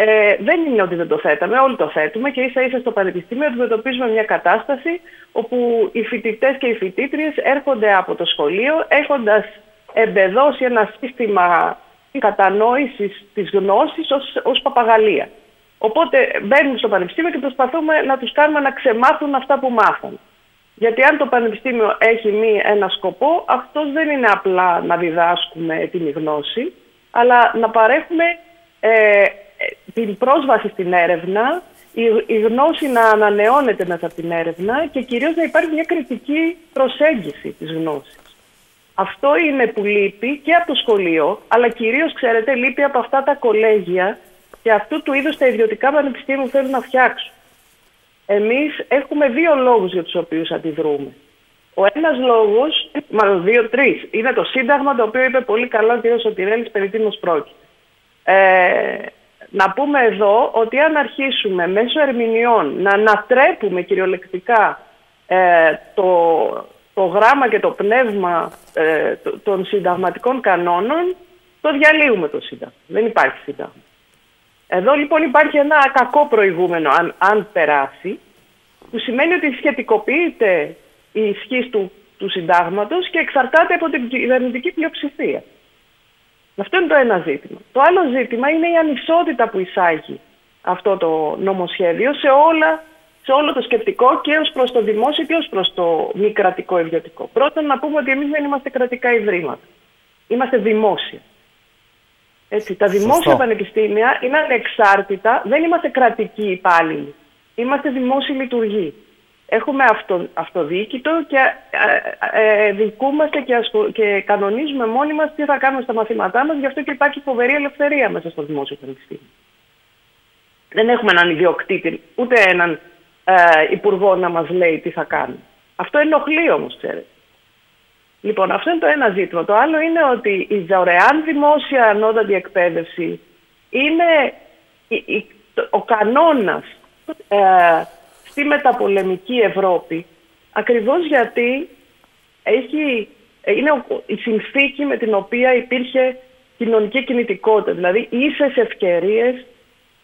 Ε, δεν είναι ότι δεν το θέταμε, όλοι το θέτουμε και ίσα ίσα στο Πανεπιστήμιο αντιμετωπίζουμε μια κατάσταση όπου οι φοιτητές και οι φοιτήτριες έρχονται από το σχολείο έχοντας εμπεδώσει ένα σύστημα κατανόησης της γνώσης ως, ως παπαγαλία. Οπότε μπαίνουν στο πανεπιστήμιο και προσπαθούμε να τους κάνουμε να ξεμάθουν αυτά που μάθαν. Γιατί αν το πανεπιστήμιο έχει μη ένα σκοπό, αυτός δεν είναι απλά να διδάσκουμε την γνώση, αλλά να παρέχουμε ε, την πρόσβαση στην έρευνα, η, η γνώση να ανανεώνεται μέσα από την έρευνα και κυρίως να υπάρχει μια κριτική προσέγγιση της γνώσης. Αυτό είναι που λείπει και από το σχολείο, αλλά κυρίως, ξέρετε, λείπει από αυτά τα κολέγια και αυτού του είδους τα ιδιωτικά πανεπιστήμια που θέλουν να φτιάξουν. Εμείς έχουμε δύο λόγους για τους οποίους αντιδρούμε. Ο ένας λόγος, μάλλον δύο-τρεις, είναι το Σύνταγμα, το οποίο είπε πολύ καλά ο κ. Σωτηρέλης περί τίνος πρόκειται. Ε, να πούμε εδώ ότι αν αρχίσουμε μέσω ερμηνεών να ανατρέπουμε κυριολεκτικά ε, το, το γράμμα και το πνεύμα ε, των συνταγματικών κανόνων, το διαλύουμε το Σύνταγμα. Δεν υπάρχει Σύνταγμα. Εδώ λοιπόν υπάρχει ένα κακό προηγούμενο αν, αν περάσει, που σημαίνει ότι σχετικοποιείται η ισχύ του, του συντάγματος και εξαρτάται από την κυβερνητική πλειοψηφία. Αυτό είναι το ένα ζήτημα. Το άλλο ζήτημα είναι η ανισότητα που εισάγει αυτό το νομοσχέδιο σε, όλα, σε όλο το σκεπτικό και ως προς το δημόσιο και ως προς το μη κρατικό ιδιωτικό. Πρώτον να πούμε ότι εμείς δεν είμαστε κρατικά ιδρύματα. Είμαστε δημόσια. Έτσι, τα δημόσια πανεπιστήμια είναι ανεξάρτητα, δεν είμαστε κρατικοί υπάλληλοι. Είμαστε δημόσιοι λειτουργοί. Έχουμε αυτο, αυτοδιοίκητο και ε, ε, ε δικούμαστε και, και κανονίζουμε μόνοι μας τι θα κάνουμε στα μαθήματά μας, γι' αυτό και υπάρχει φοβερή ελευθερία μέσα στο δημόσιο πανεπιστήμιο. Δεν έχουμε έναν ιδιοκτήτη, ούτε έναν ε, υπουργό να μας λέει τι θα κάνουμε. Αυτό ενοχλεί όμως, ξέρετε. Λοιπόν, αυτό είναι το ένα ζήτημα. Το άλλο είναι ότι η δωρεάν δημόσια ανώτατη εκπαίδευση είναι ο κανόνας ε, στη μεταπολεμική Ευρώπη ακριβώς γιατί έχει, είναι η συνθήκη με την οποία υπήρχε κοινωνική κινητικότητα, δηλαδή ίσες ευκαιρίες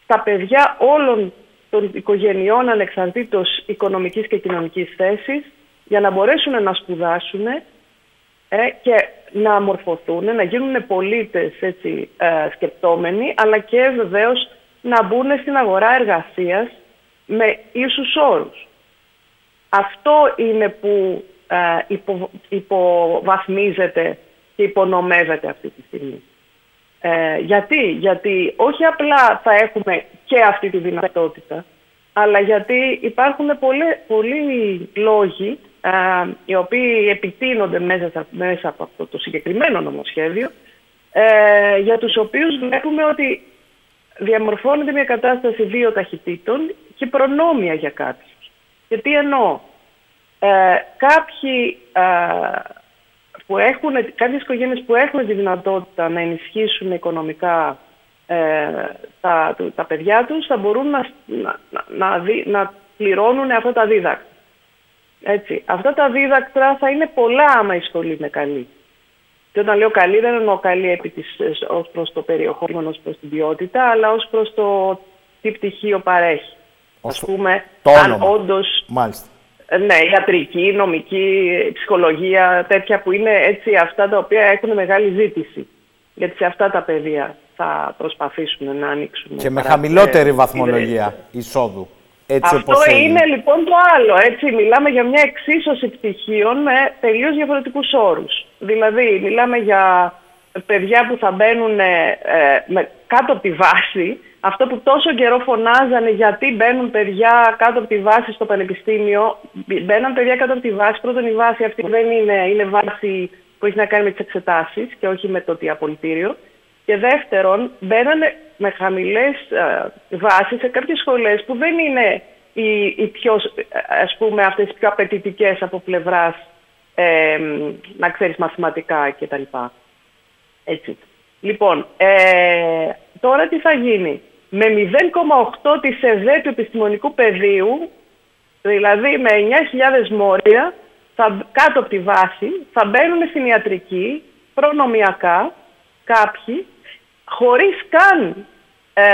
στα παιδιά όλων των οικογενειών ανεξαρτήτως οικονομικής και κοινωνικής θέσης για να μπορέσουν να σπουδάσουν ε, και να μορφωθούν, να γίνουν πολίτες έτσι, ε, σκεπτόμενοι, αλλά και βεβαίως να μπουν στην αγορά εργασίας με ίσους όρους. Αυτό είναι που ε, υπο, υποβαθμίζεται και υπονομεύεται αυτή τη στιγμή. Ε, γιατί, γιατί όχι απλά θα έχουμε και αυτή τη δυνατότητα, αλλά γιατί υπάρχουν πολλοί, πολλοί λόγοι ε, οι οποίοι επιτείνονται μέσα, μέσα από αυτό το συγκεκριμένο νομοσχέδιο, ε, για τους οποίους βλέπουμε ότι διαμορφώνεται μια κατάσταση δύο ταχυτήτων και προνόμια για κάποιους. Και τι εννοώ. Ε, κάποιοι ε, που έχουν, κάποιες οικογένειες που έχουν τη δυνατότητα να ενισχύσουν οικονομικά ε, τα, τα παιδιά τους θα μπορούν να, να, να, να πληρώνουν αυτά τα δίδακτρα. Έτσι. Αυτά τα δίδακτρα θα είναι πολλά άμα η σχολή είναι καλή. Και όταν λέω καλή δεν εννοώ καλή επί της, ως προς το περιεχόμενο, ως προς την ποιότητα, αλλά ως προς το τι πτυχίο παρέχει. Ως Ας πούμε, το αν όντως... Μάλιστα. Ναι, ιατρική, νομική, ψυχολογία, τέτοια που είναι έτσι αυτά τα οποία έχουν μεγάλη ζήτηση. Γιατί σε αυτά τα πεδία θα προσπαθήσουμε να ανοίξουμε. Και με χαμηλότερη βαθμολογία εισόδου. Έτσι Αυτό είναι λοιπόν το άλλο. Έτσι, μιλάμε για μια εξίσωση πτυχίων με τελείως διαφορετικούς όρους. Δηλαδή, μιλάμε για παιδιά που θα μπαίνουν ε, με, κάτω από τη βάση. Αυτό που τόσο καιρό φωνάζανε γιατί μπαίνουν παιδιά κάτω από τη βάση στο πανεπιστήμιο. Μπαίναν παιδιά κάτω από τη βάση. Πρώτον, η βάση αυτή δεν είναι, είναι βάση που έχει να κάνει με τις εξετάσεις και όχι με το τι απολυτήριο. Και δεύτερον, μπαίνανε με χαμηλές ε, βάσεις σε κάποιες σχολές που δεν είναι οι, οι πιο, ας πούμε, αυτές οι πιο απαιτητικές από πλευράς ε, να ξέρεις μαθηματικά κτλ. Έτσι. Λοιπόν, ε, τώρα τι θα γίνει; Με 0,8 της ΕΔΕ του επιστημονικού πεδίου, δηλαδή με 9.000 μόρια, θα, κάτω από τη βάση, θα μπαίνουν στην ιατρική προνομιακά κάποιοι χωρίς καν ε,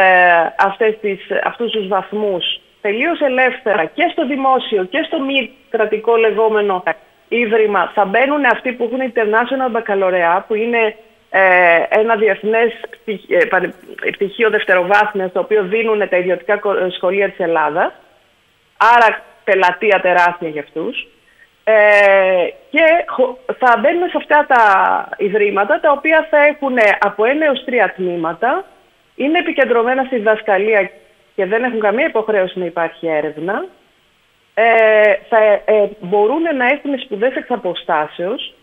αυτές τις, αυτούς τους βαθμούς. Τελείως ελεύθερα και στο δημόσιο και στο μη κρατικό λεγόμενο ίδρυμα θα μπαίνουν αυτοί που έχουν international baccalaureate που είναι ε, ένα διεθνές ε, πτυχίο δευτεροβάθμιας στο οποίο δίνουν τα ιδιωτικά σχολεία της Ελλάδας. Άρα πελατεία τεράστια για αυτούς. Ε, και θα μπαίνουμε σε αυτά τα ιδρύματα τα οποία θα έχουν από ένα έως τρία τμήματα, είναι επικεντρωμένα στη διδασκαλία και δεν έχουν καμία υποχρέωση να υπάρχει έρευνα, ε, θα ε, μπορούν να έχουν σπουδές εξ αποστάσεως,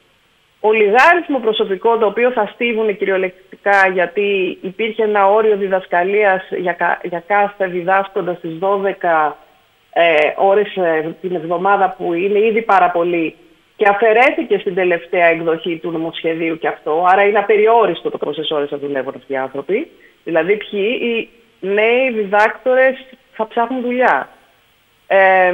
ολιγάριθμο προσωπικό το οποίο θα στίβουν κυριολεκτικά γιατί υπήρχε ένα όριο διδασκαλίας για, για κάθε διδάσκοντα στις 12 ε, ώρες ε, την εβδομάδα που είναι ήδη πάρα πολύ και αφαιρέθηκε στην τελευταία εκδοχή του νομοσχεδίου και αυτό, άρα είναι απεριόριστο το πόσες ώρες θα δουλεύουν αυτοί οι άνθρωποι. Δηλαδή ποιοι οι νέοι διδάκτορες θα ψάχνουν δουλειά. Ε,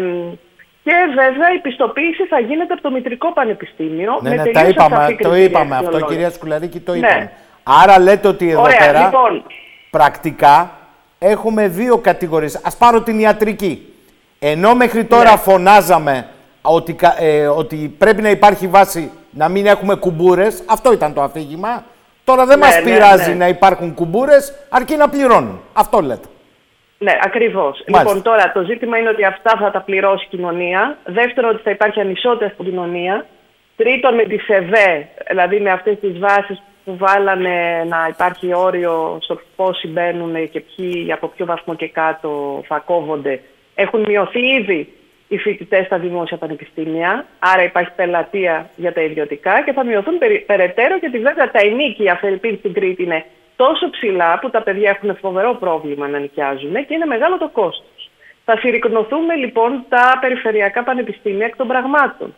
και βέβαια η πιστοποίηση θα γίνεται από το Μητρικό Πανεπιστήμιο. Ναι, με ναι, τα είπαμε, το είπαμε αυτό, κυρία Σκουλαρίκη, το ναι. είπαμε. Άρα λέτε ότι εδώ πέρα λοιπόν. πρακτικά έχουμε δύο κατηγορίες. Ας πάρω την ιατρική. Ενώ μέχρι τώρα Ναι. φωνάζαμε ότι, κα- ε, ότι πρέπει να υπάρχει βάση να μην έχουμε κουμπούρες, αυτό ήταν το αφήγημα. Τώρα δεν Ναι, μας ναι, πειράζει ναι. να υπάρχουν κουμπούρες, αρκεί να πληρώνουν. Αυτό λέτε. Ναι, ακριβώς. Λοιπόν, τώρα το ζήτημα είναι ότι αυτά θα τα πληρώσει η κοινωνία. Δεύτερον, ότι θα υπάρχει ανισότητα στην κοινωνία. Τρίτον, με τη ΣΕΒΕ, δηλαδή με αυτές τις βάσεις που βάλανε να υπάρχει όριο στο πόσοι μπαίνουν και ποιοι από ποιο βαθμό και κάτω θα κόβονται, έχουν μειωθεί ήδη οι φοιτητές στα δημόσια πανεπιστήμια. Άρα υπάρχει πελατεία για τα ιδιωτικά και θα μειωθούν περι- περαιτέρω γιατί βέβαια τα ενίκια Φερρυπίν στην Κρήτη είναι τόσο ψηλά που τα παιδιά έχουν φοβερό πρόβλημα να νοικιάζουν και είναι μεγάλο το κόστος. Θα συρρυκνωθούμε λοιπόν τα περιφερειακά πανεπιστήμια εκ των πραγμάτων.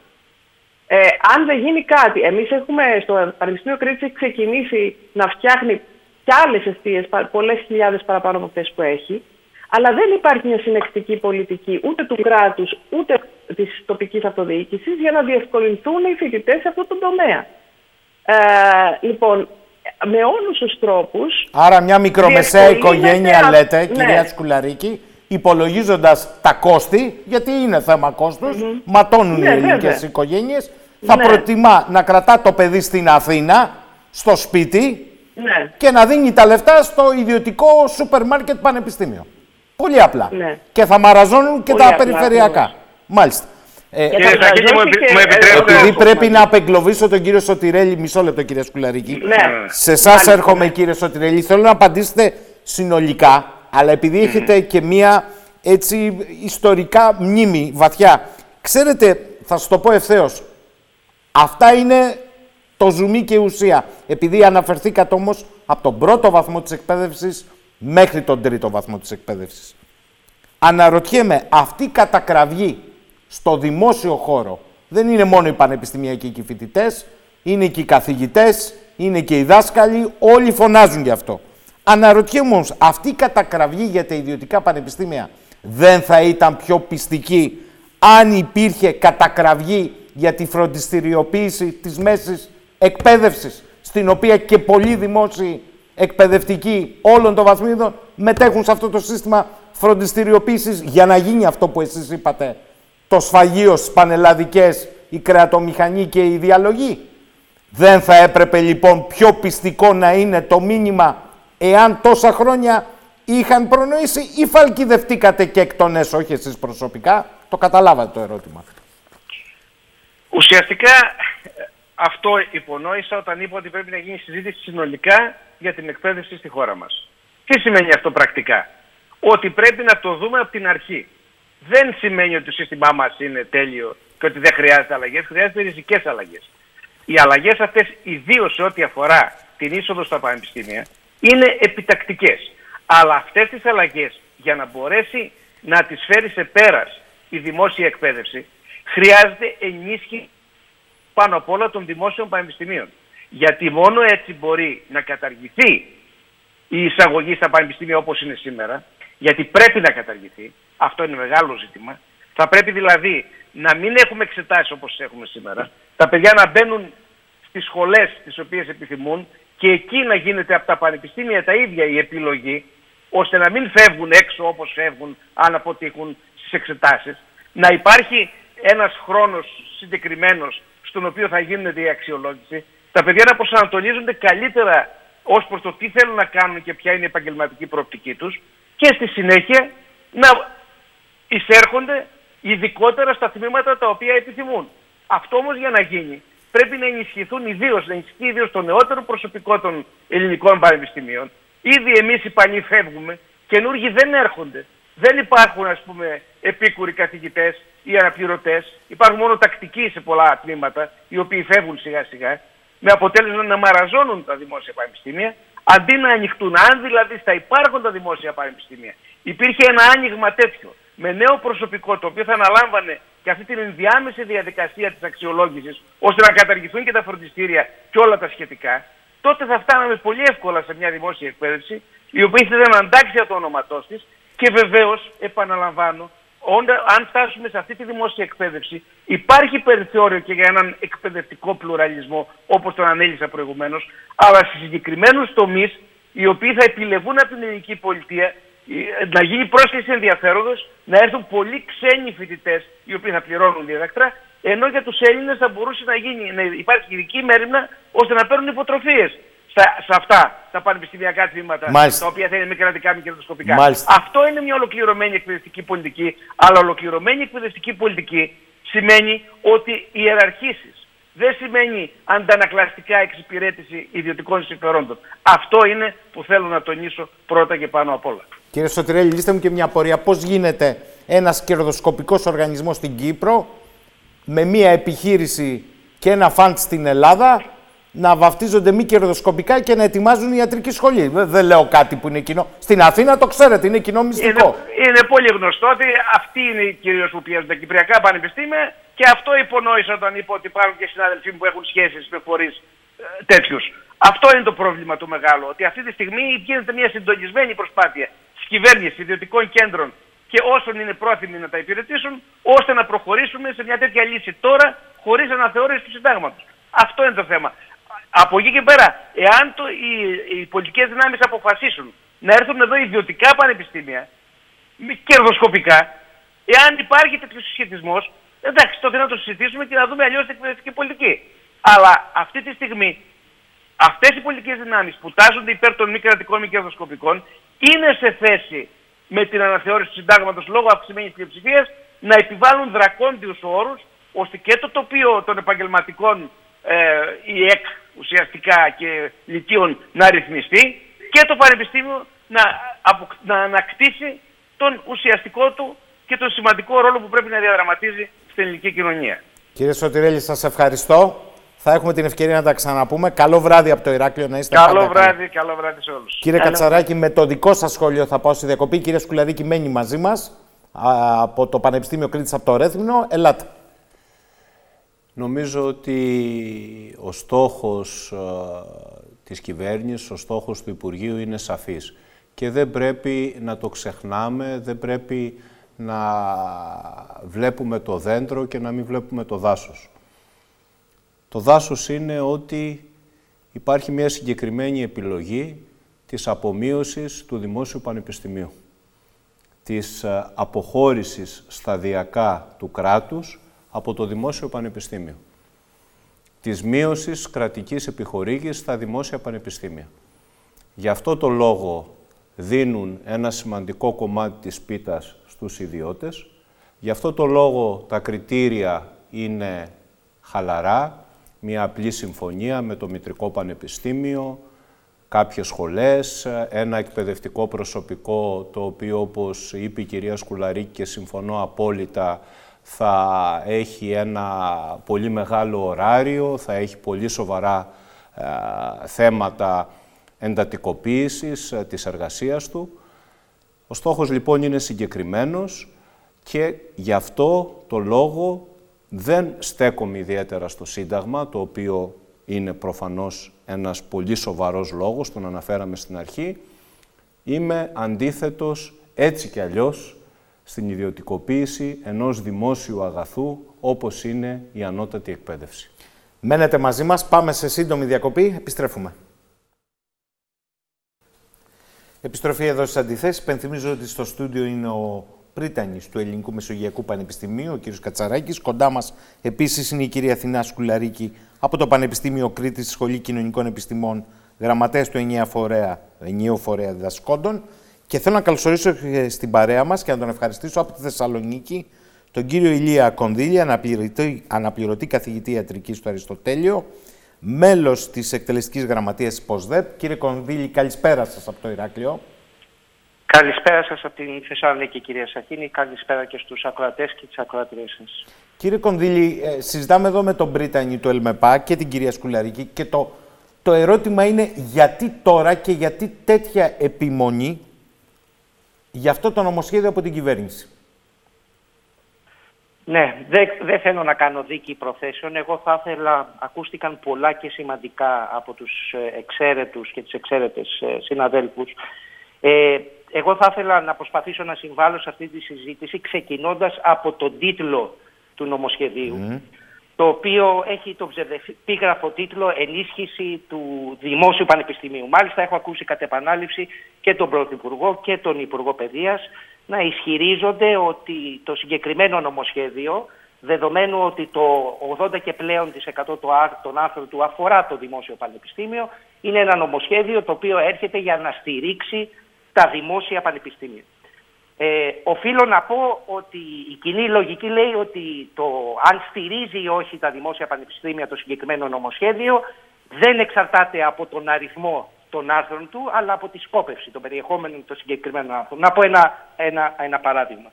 Ε, αν δεν γίνει κάτι, εμείς έχουμε στο Πανεπιστήμιο Κρήτης έχει ξεκινήσει να φτιάχνει κι άλλες αιστείες, πα- πολλές χιλιάδες παραπάνω από αυτές που έχει, αλλά δεν υπάρχει μια συνεκτική πολιτική ούτε του κράτους ούτε της τοπικής αυτοδιοίκησης για να διευκολυνθούν οι φοιτητές σε αυτό το τομέα. Ε, λοιπόν, με όλους τους τρόπους Άρα μια μικρομεσαία Διευκολύνεται οικογένεια α- λέτε, ναι. κυρία Σκουλαρίκη, υπολογίζοντας τα κόστη, γιατί είναι θέμα κόστους, ματώνουν Ναι, οι ελληνικές βέβαια. οικογένειες, θα Ναι. προτιμά να κρατά το παιδί στην Αθήνα, στο σπίτι, ναι, και να δίνει τα λεφτά στο ιδιωτικό σούπερ μάρκετ πανεπιστήμιο. Πολύ απλά. Ναι. Και θα μαραζώνουν και Πολύ τα απλά, περιφερειακά. ακριβώς. Μάλιστα. Ε, Και Κύριε θα Σακίνη, μου, μαζώσει επι- και- μου επιτρέπετε. επειδή Έχω πρέπει μαζί. να απεγκλωβίσω τον κύριο Σωτηρέλη, μισό λεπτό κύριε Σκουλαρίκη. ναι. Σε εσάς Μάλιστα, έρχομαι ναι. κύριε Σωτηρέλη. Θέλω να απαντήσετε συνολικά, αλλά επειδή έχετε και μία έτσι ιστορικά μνήμη βαθιά. Ξέρετε, θα σας το πω ευθέως, Αυτά είναι το ζουμί και η ουσία. Επειδή αναφερθήκατε όμως από τον πρώτο βαθμό της εκπαίδευσης μέχρι τον τρίτο βαθμό της εκπαίδευσης. Αναρωτιέμαι, αυτή η κατακραυγή στο δημόσιο χώρο δεν είναι μόνο οι πανεπιστημιακοί και οι φοιτητές, είναι και οι καθηγητές, είναι και οι δάσκαλοι, όλοι φωνάζουν γι' αυτό. Αναρωτιέμαι όμως, αυτή η κατακραυγή για τα ιδιωτικά πανεπιστήμια δεν θα ήταν πιο πιστική αν υπήρχε κατακραυγή για τη φροντιστηριοποίηση της μέσης εκπαίδευσης, στην οποία και πολλοί δημόσιοι εκπαιδευτικοί όλων των βαθμίδων μετέχουν σε αυτό το σύστημα φροντιστηριοποίησης για να γίνει αυτό που εσείς είπατε, το σφαγείο στις πανελλαδικές, η κρεατομηχανή και η διαλογή. Δεν θα έπρεπε λοιπόν πιο πιστικό να είναι το μήνυμα εάν τόσα χρόνια είχαν προνοήσει ή φαλκιδευτήκατε και εκ των έσω, όχι εσείς προσωπικά. Το καταλάβατε το ερώτημα. Ουσιαστικά ε, αυτό υπονόησα όταν είπα ότι πρέπει να γίνει συζήτηση συνολικά για την εκπαίδευση στη χώρα μας. Τι σημαίνει αυτό πρακτικά; Ότι πρέπει να το δούμε από την αρχή. Δεν σημαίνει ότι το σύστημά μας είναι τέλειο και ότι δεν χρειάζεται αλλαγές. Χρειάζεται ριζικές αλλαγές. Οι αλλαγές αυτές, ιδίως σε ό,τι αφορά την είσοδο στα πανεπιστήμια, είναι επιτακτικές. Αλλά αυτές τις αλλαγές, για να μπορέσει να τις φέρει σε πέρας η δημόσια εκπαίδευση, χρειάζεται ενίσχυση πάνω απ' όλα των δημόσιων πανεπιστημίων. Γιατί μόνο έτσι μπορεί να καταργηθεί η εισαγωγή στα πανεπιστήμια όπως είναι σήμερα, γιατί πρέπει να καταργηθεί, αυτό είναι μεγάλο ζήτημα. Θα πρέπει δηλαδή να μην έχουμε εξετάσεις όπως έχουμε σήμερα, τα παιδιά να μπαίνουν στις σχολές τις οποίες επιθυμούν και εκεί να γίνεται από τα πανεπιστήμια τα ίδια η επιλογή, ώστε να μην φεύγουν έξω όπως φεύγουν αν αποτύχουν στις εξετάσεις, να υπάρχει ένας χρόνος συγκεκριμένος στον οποίο θα γίνεται η αξιολόγηση, τα παιδιά να προσανατολίζονται καλύτερα ως προς το τι θέλουν να κάνουν και ποια είναι η επαγγελματική προοπτική τους και στη συνέχεια να εισέρχονται ειδικότερα στα τμήματα τα οποία επιθυμούν. Αυτό όμως για να γίνει πρέπει να ενισχυθούν ιδίως, να ενισχυθεί ιδίως το νεότερο προσωπικό των ελληνικών πανεπιστημίων. Ήδη εμείς οι παλιοί φεύγουμε, καινούργοι δεν έρχονται. Δεν υπάρχουν ας πούμε επίκουροι καθηγητές ή αναπληρωτές. Υπάρχουν μόνο τακτικοί σε πολλά τμήματα, οι οποίοι φεύγουν σιγά σιγά, με αποτέλεσμα να μαραζώνουν τα δημόσια πανεπιστήμια, αντί να ανοιχτούν. Αν δηλαδή στα υπάρχοντα δημόσια πανεπιστήμια υπήρχε ένα άνοιγμα τέτοιο, με νέο προσωπικό, το οποίο θα αναλάμβανε και αυτή την ενδιάμεση διαδικασία της αξιολόγησης, ώστε να καταργηθούν και τα φροντιστήρια και όλα τα σχετικά, τότε θα φτάναμε πολύ εύκολα σε μια δημόσια εκπαίδευση, η οποία ήθελε να αντάξει το όνοματό της και βεβαίως, επαναλαμβάνω, όντα- αν φτάσουμε σε αυτή τη δημόσια εκπαίδευση, υπάρχει περιθώριο και για έναν εκπαιδευτικό πλουραλισμό, όπως τον ανέλησα προηγουμένως, αλλά σε συγκεκριμένους τομείς, οι οποίοι θα επιλεγούν από την ελληνική πολιτεία να γίνει πρόσκληση ενδιαφέροντος να έρθουν πολλοί ξένοι φοιτητές οι οποίοι θα πληρώνουν δίδακτρα ενώ για τους Έλληνες θα μπορούσε να, γίνει, να υπάρχει ειδική μέρημνα ώστε να παίρνουν υποτροφίες σε αυτά τα πανεπιστημιακά τμήματα, τα οποία θα είναι μη κρατικά, μη κερδοσκοπικά. Αυτό είναι μια ολοκληρωμένη εκπαιδευτική πολιτική, αλλά ολοκληρωμένη εκπαιδευτική πολιτική σημαίνει ότι ιεραρχήσεις. Δεν σημαίνει αντανακλαστικά εξυπηρέτηση ιδιωτικών συμφερόντων. Αυτό είναι που θέλω να τονίσω πρώτα και πάνω απ' όλα. Κύριε Σωτηρέλη, λύστε μου και μια απορία. Πώς γίνεται ένας κερδοσκοπικός οργανισμός στην Κύπρο με μια επιχείρηση και ένα φαντ στην Ελλάδα να βαφτίζονται μη κερδοσκοπικά και να ετοιμάζουν ιατρική σχολή. Δεν λέω κάτι που είναι κοινό. Στην Αθήνα το ξέρετε, είναι κοινό μυστικό. Είναι, είναι πολύ γνωστό ότι αυτοί είναι κυρίως που πιέζουν τα κυπριακά πανεπιστήμια και αυτό υπονόησα όταν είπα ότι υπάρχουν και συνάδελφοί που έχουν σχέσεις με φορείς ε, τέτοιους. Αυτό είναι το πρόβλημα του μεγάλου. Ότι αυτή τη στιγμή γίνεται μια συντονισμένη προσπάθεια της κυβέρνησης ιδιωτικών κέντρων και όσων είναι πρόθυμοι να τα υπηρετήσουν, ώστε να προχωρήσουμε σε μια τέτοια λύση τώρα, χωρίς αναθεώρηση του συντάγματος. Αυτό είναι το θέμα. Από εκεί και πέρα, εάν το, οι, οι πολιτικές δυνάμεις αποφασίσουν να έρθουν εδώ ιδιωτικά πανεπιστήμια, κερδοσκοπικά, εάν υπάρχει τέτοιος συσχετισμός, εντάξει, τότε να το συζητήσουμε και να δούμε αλλιώς την εκπαιδευτική πολιτική. Αλλά αυτή τη στιγμή, αυτές οι πολιτικές δυνάμεις που τάζονται υπέρ των μη κρατικών μη κερδοσκοπικών, είναι σε θέση με την αναθεώρηση του συντάγματος λόγω αυξημένης πλειοψηφίας να επιβάλλουν δρακόντιους όρους, ώστε και το τοπίο των επαγγελματικών ε, η ΕΚ ουσιαστικά και λυκείων να ρυθμιστεί και το Πανεπιστήμιο να, να ανακτήσει τον ουσιαστικό του και τον σημαντικό ρόλο που πρέπει να διαδραματίζει στην ελληνική κοινωνία. Κύριε Σωτηρέλη, σας ευχαριστώ. Θα έχουμε την ευκαιρία να τα ξαναπούμε. Καλό βράδυ από το Ηράκλειο να είστε Καλό βράδυ, καλό βράδυ σε όλους. Κύριε Κατσαράκη, με το δικό σας σχόλιο θα πάω στη διακοπή. Κύριε Σκουλαρίκη μένει μαζί μας από το Πανεπιστήμιο Κρήτης από το Ρέθμινο. Ελάτε. Νομίζω ότι ο στόχος ε, της κυβέρνησης, ο στόχος του Υπουργείου είναι σαφής. Και δεν πρέπει να το ξεχνάμε, δεν πρέπει να βλέπουμε το δέντρο και να μην βλέπουμε το δάσος. Το δάσος είναι ότι υπάρχει μια συγκεκριμένη επιλογή της απομείωσης του Δημόσιου Πανεπιστημίου, της ε, αποχώρησης σταδιακά του κράτους από το Δημόσιο Πανεπιστήμιο, της μείωσης κρατικής επιχορήγησης στα Δημόσια Πανεπιστήμια. Γι' αυτό το λόγο δίνουν ένα σημαντικό κομμάτι της πίτας στους ιδιώτες, γι' αυτό το λόγο τα κριτήρια είναι χαλαρά, μια απλή συμφωνία με το Μητρικό Πανεπιστήμιο, κάποιες σχολές, ένα εκπαιδευτικό προσωπικό το οποίο όπως είπε η κυρία Σκουλαρίκη και συμφωνώ απόλυτα θα έχει ένα πολύ μεγάλο ωράριο, θα έχει πολύ σοβαρά ε, θέματα εντατικοποίησης ε, της εργασίας του. Ο στόχος λοιπόν είναι συγκεκριμένος και γι' αυτό το λόγο δεν στέκομαι ιδιαίτερα στο Σύνταγμα, το οποίο είναι προφανώς ένας πολύ σοβαρός λόγος, τον αναφέραμε στην αρχή. Είμαι αντίθετος έτσι κι αλλιώς στην ιδιωτικοποίηση ενός δημόσιου αγαθού όπως είναι η ανώτατη εκπαίδευση. Μένετε μαζί μας, πάμε σε σύντομη διακοπή, επιστρέφουμε. Επιστροφή εδώ στις αντιθέσεις. Πενθυμίζω ότι στο στούντιο είναι ο πρίτανης του Ελληνικού Μεσογειακού Πανεπιστημίου, ο κ. Κατσαράκης. Κοντά μας επίσης είναι η κυρία Αθηνά Σκουλαρίκη από το Πανεπιστήμιο Κρήτης, Σχολή Κοινωνικών Επιστημών, γραμματέας του ενιαίου φορέα, ενιαίου φορέα διδασκόντων. Και θέλω να καλωσορίσω στην παρέα μας και να τον ευχαριστήσω από τη Θεσσαλονίκη τον κύριο Ηλία Κονδύλη, αναπληρωτή, αναπληρωτή καθηγητή ιατρικής του Αριστοτέλειο, μέλος της εκτελεστικής γραμματείας της ΠΟΣΔΕΠ. Κύριε Κονδύλη, καλησπέρα σας από το Ηράκλειο. Καλησπέρα σας από την Θεσσαλονίκη, κυρία Σαχίνη. Καλησπέρα και στους ακροατές και τις ακροατρίες σας. Κύριε Κονδύλη, ε, συζητάμε εδώ με τον Πρίτανη του ΕΛΜΕΠΑ και την κυρία Σκουλαρίκη και το, το ερώτημα είναι γιατί τώρα και γιατί τέτοια επιμονή για αυτό το νομοσχέδιο από την κυβέρνηση. Ναι, δεν δε θέλω να κάνω δίκη προθέσεων. Εγώ θα ήθελα, ακούστηκαν πολλά και σημαντικά από τους ε, εξαίρετους και τις εξαίρετες ε, συναδέλφους. Ε, εγώ θα ήθελα να προσπαθήσω να συμβάλλω σε αυτή τη συζήτηση ξεκινώντας από τον τίτλο του νομοσχεδίου. Το οποίο έχει το ψευδεπίγραφο τίτλο «Ενίσχυση του Δημόσιου Πανεπιστημίου». Μάλιστα έχω ακούσει κατ' επανάληψη και τον Πρωθυπουργό και τον Υπουργό Παιδείας να ισχυρίζονται ότι το συγκεκριμένο νομοσχέδιο, δεδομένου ότι το 80 και πλέον της 100 των άρθρων του αφορά το Δημόσιο Πανεπιστήμιο, είναι ένα νομοσχέδιο το οποίο έρχεται για να στηρίξει τα δημόσια πανεπιστήμια. Ε, οφείλω να πω ότι η κοινή λογική λέει ότι το αν στηρίζει ή όχι τα δημόσια πανεπιστήμια το συγκεκριμένο νομοσχέδιο δεν εξαρτάται από τον αριθμό των άρθρων του, αλλά από τη σκόπευση, των περιεχόμενων των συγκεκριμένων άρθρων. Να πω ένα, ένα, ένα παράδειγμα.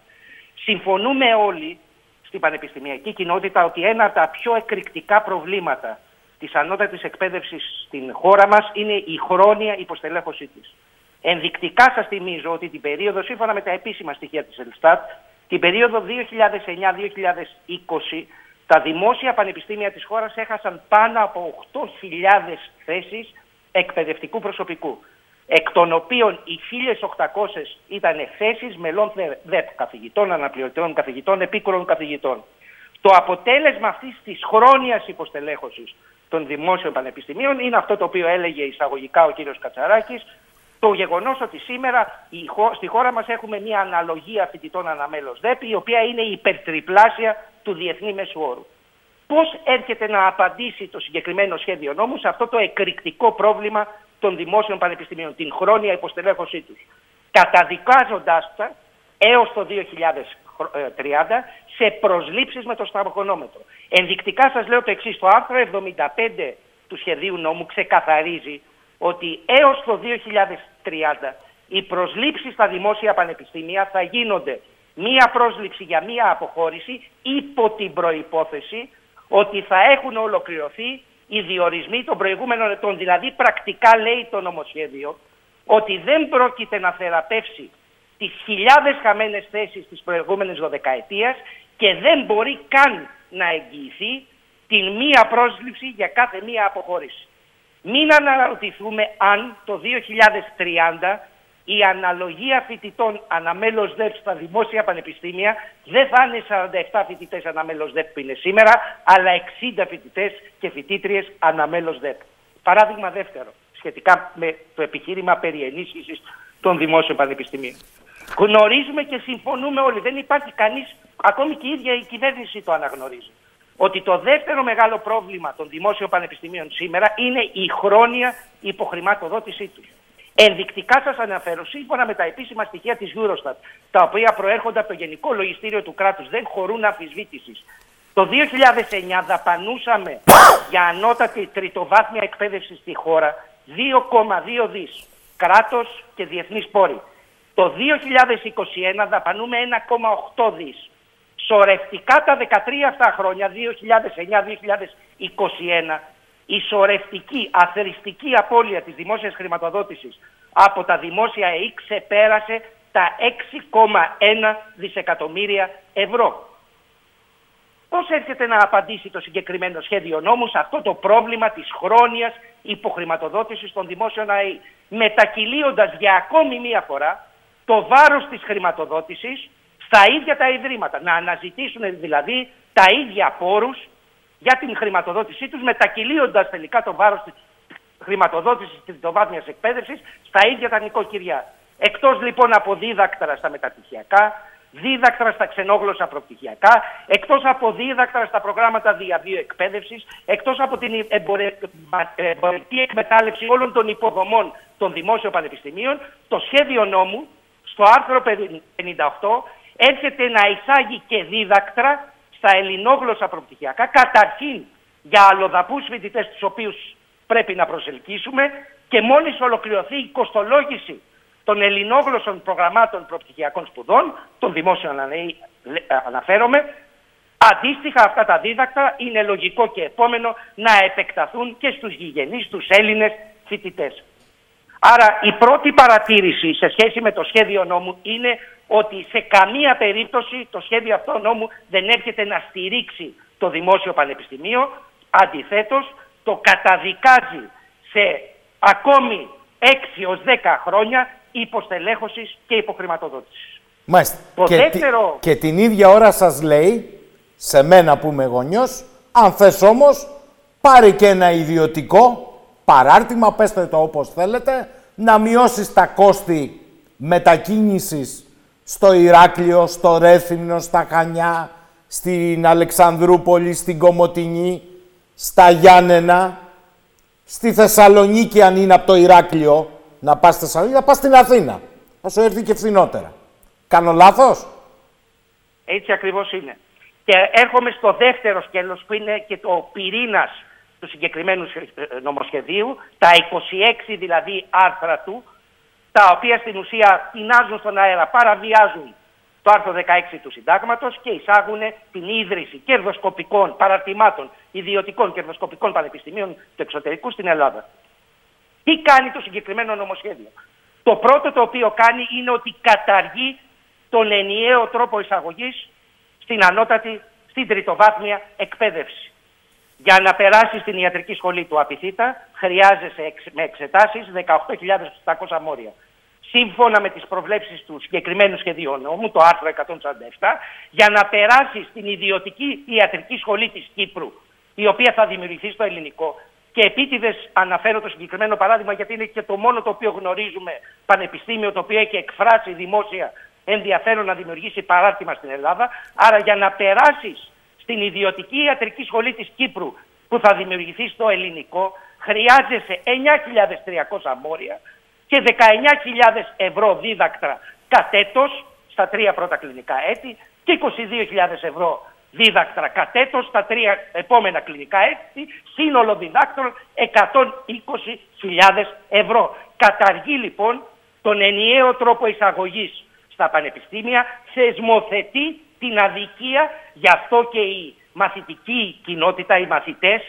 Συμφωνούμε όλοι στην πανεπιστημιακή κοινότητα ότι ένα από τα πιο εκρηκτικά προβλήματα της ανώτατης εκπαίδευσης στην χώρα μας είναι η χρόνια υποστελέχωσή της. Ενδεικτικά σας θυμίζω ότι την περίοδο, σύμφωνα με τα επίσημα στοιχεία της Ελστάτ, την περίοδο 2009-2020, τα δημόσια πανεπιστήμια της χώρας έχασαν πάνω από 8.000 θέσεις εκπαιδευτικού προσωπικού, εκ των οποίων οι 1.800 ήταν θέσεις μελών ΔΕΠ, καθηγητών, αναπληρωτών καθηγητών, επίκουρων καθηγητών. Το αποτέλεσμα αυτής της χρόνιας υποστελέχωσης των δημόσιων πανεπιστημίων είναι αυτό το οποίο έλεγε εισαγωγικά ο κύριος Κατσαράκης, το γεγονός ότι σήμερα στη χώρα μας έχουμε μια αναλογία φοιτητών αναμέλος ΔΕΠ, η οποία είναι υπερτριπλάσια του διεθνή μέσου όρου. Πώς έρχεται να απαντήσει το συγκεκριμένο σχέδιο νόμου σε αυτό το εκρηκτικό πρόβλημα των δημόσιων πανεπιστημίων, την χρόνια υποστελέχωσή τους, καταδικάζοντάς τα έως το 2030 σε προσλήψεις με το σταυροκονόμετρο. Ενδεικτικά σας λέω το εξής, το άρθρο 75 του σχεδίου νόμου ξεκαθαρίζει ότι έως το 2030 οι προσλήψεις στα δημόσια πανεπιστήμια θα γίνονται μία πρόσληψη για μία αποχώρηση υπό την προϋπόθεση ότι θα έχουν ολοκληρωθεί οι διορισμοί των προηγούμενων ετών. Δηλαδή πρακτικά λέει το νομοσχέδιο ότι δεν πρόκειται να θεραπεύσει τις χιλιάδες χαμένες θέσεις της προηγούμενης δωδεκαετίας και δεν μπορεί καν να εγγυηθεί την μία πρόσληψη για κάθε μία αποχώρηση. Μην αναρωτηθούμε αν το 2030 η αναλογία φοιτητών αναμέλος ΔΕΠ στα δημόσια πανεπιστήμια δεν θα είναι 47 φοιτητές αναμέλος ΔΕΠ που είναι σήμερα, αλλά 60 φοιτητές και φοιτήτριες αναμέλος ΔΕΠ. Παράδειγμα δεύτερο, σχετικά με το επιχείρημα περί ενίσχυσης των δημόσιων πανεπιστημίων. Γνωρίζουμε και συμφωνούμε όλοι, δεν υπάρχει κανείς, ακόμη και η ίδια η κυβέρνηση το αναγνωρίζει ότι το δεύτερο μεγάλο πρόβλημα των δημόσιων πανεπιστημίων σήμερα είναι η χρόνια υποχρηματοδότησή τους. Ενδεικτικά σας αναφέρω, σύμφωνα με τα επίσημα στοιχεία της Eurostat, τα οποία προέρχονται από το Γενικό Λογιστήριο του κράτους, δεν χωρούν αμφισβήτησης. Το 2009 δαπανούσαμε για ανώτατη τριτοβάθμια εκπαίδευση στη χώρα 2,2 δις, κράτος και διεθνείς πόροι. Το 2021 δαπανούμε 1,8 δις σορευτικά τα 13 αυτά χρόνια, 2009-2021, η σορευτική, αθεριστική απώλεια της δημόσιας χρηματοδότησης από τα δημόσια ΕΕ ξεπέρασε τα 6,1 δισεκατομμύρια ευρώ. Πώς έρχεται να απαντήσει το συγκεκριμένο σχέδιο νόμους σε αυτό το πρόβλημα της χρόνιας υποχρηματοδότησης των δημόσιων ΑΕΗ, μετακυλίοντας για ακόμη μία φορά το βάρος της χρηματοδότησης στα ίδια τα ιδρύματα. Να αναζητήσουν δηλαδή τα ίδια πόρους για την χρηματοδότησή τους, μετακυλίοντας τελικά το βάρος της χρηματοδότησης της τριτοβάθμιας εκπαίδευσης στα ίδια τα νοικοκυριά. Εκτός λοιπόν από δίδακτρα στα μεταπτυχιακά, δίδακτρα στα ξενόγλωσσα προπτυχιακά, εκτός από δίδακτρα στα προγράμματα διαβίου εκπαίδευσης, εκτός από την εμπορική εκμετάλλευση όλων των υποδομών των δημόσιων πανεπιστημίων, το σχέδιο νόμου στο άρθρο 58 έρχεται να εισάγει και δίδακτρα στα ελληνόγλωσσα προπτυχιακά, καταρχήν για αλλοδαπούς φοιτητές τους οποίους πρέπει να προσελκύσουμε και μόλις ολοκληρωθεί η κοστολόγηση των ελληνόγλωσσων προγραμμάτων προπτυχιακών σπουδών, των δημόσιων αναφέρομαι, αντίστοιχα αυτά τα δίδακτρα είναι λογικό και επόμενο να επεκταθούν και στους γηγενείς, τους Έλληνες φοιτητές. Άρα η πρώτη παρατήρηση σε σχέση με το σχέδιο νόμου είναι ότι σε καμία περίπτωση το σχέδιο αυτό νόμου δεν έρχεται να στηρίξει το δημόσιο πανεπιστημίο. Αντιθέτως, το καταδικάζει σε ακόμη 6 ως 10 χρόνια υποστελέχωσης και υποχρηματοδότησης. Μάλιστα. και, και την ίδια ώρα σας λέει, σε μένα που είμαι γονιός, Αν θες όμως, πάρε και ένα ιδιωτικό παράρτημα, πέστε το όπως θέλετε, να μειώσεις τα κόστη μετακίνησης στο Ηράκλειο, στο Ρέθυμνο, στα Χανιά, στην Αλεξανδρούπολη, στην Κομωτινή, στα Γιάννενα, στη Θεσσαλονίκη αν είναι από το Ηράκλειο, να πας στη Θεσσαλονίκη, να πας στην Αθήνα. Θα σου έρθει και φθηνότερα. Κάνω λάθος; Έτσι ακριβώς είναι. Και έρχομαι στο δεύτερο σκέλος που είναι και το πυρήνας του συγκεκριμένου νομοσχεδίου, τα 26 δηλαδή άρθρα του, τα οποία στην ουσία τεινάζουν στον αέρα, παραβιάζουν το άρθρο 16 του Συντάγματος και εισάγουν την ίδρυση κερδοσκοπικών παραρτημάτων ιδιωτικών κερδοσκοπικών πανεπιστημίων του εξωτερικού στην Ελλάδα. Τι κάνει το συγκεκριμένο νομοσχέδιο; Το πρώτο το οποίο κάνει είναι ότι καταργεί τον ενιαίο τρόπο εισαγωγής στην ανώτατη, στην τριτοβάθμια εκπαίδευση. Για να περάσει στην ιατρική σχολή του Απιθύτα χρειάζεσαι με εξετάσεις 18.700 μόρια. Σύμφωνα με τις προβλέψεις του συγκεκριμένου σχεδίου νόμου, το άρθρο 147, για να περάσει στην ιδιωτική ιατρική σχολή της Κύπρου, η οποία θα δημιουργηθεί στο ελληνικό, και επίτηδες αναφέρω το συγκεκριμένο παράδειγμα γιατί είναι και το μόνο το οποίο γνωρίζουμε πανεπιστήμιο το οποίο έχει εκφράσει δημόσια ενδιαφέρον να δημιουργήσει παράρτημα στην Ελλάδα. Άρα για να περάσεις στην ιδιωτική ιατρική σχολή της Κύπρου που θα δημιουργηθεί στο ελληνικό χρειάζεσαι 9.300 μόρια και 19.000 ευρώ δίδακτρα κατέτος στα τρία πρώτα κλινικά έτη και 22.000 ευρώ δίδακτρα κατέτος στα τρία επόμενα κλινικά έτη, σύνολο διδάκτρων 120.000 ευρώ. Καταργεί λοιπόν τον ενιαίο τρόπο εισαγωγής στα πανεπιστήμια, θεσμοθετεί την αδικία, γι' αυτό και η μαθητική κοινότητα, οι μαθητές,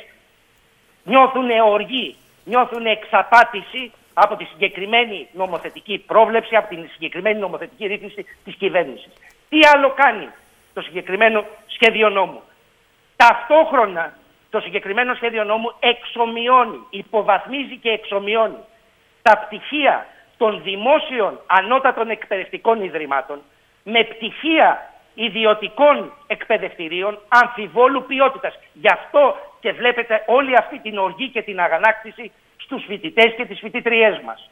νιώθουν οργή, νιώθουν εξαπάτηση από τη συγκεκριμένη νομοθετική πρόβλεψη, από την συγκεκριμένη νομοθετική ρύθμιση της κυβέρνησης. Τι άλλο κάνει το συγκεκριμένο σχέδιο νόμου; Ταυτόχρονα το συγκεκριμένο σχέδιο νόμου εξομοιώνει, υποβαθμίζει και εξομοιώνει τα πτυχία των δημόσιων ανώτατων εκπαιδευτικών ιδρυμάτων με πτυχία ιδιωτικών εκπαιδευτηρίων αμφιβόλου ποιότητας. Γι' αυτό και βλέπετε όλη αυτή την οργή και την αγανάκτηση στους φοιτητές και τις φοιτητριές μας.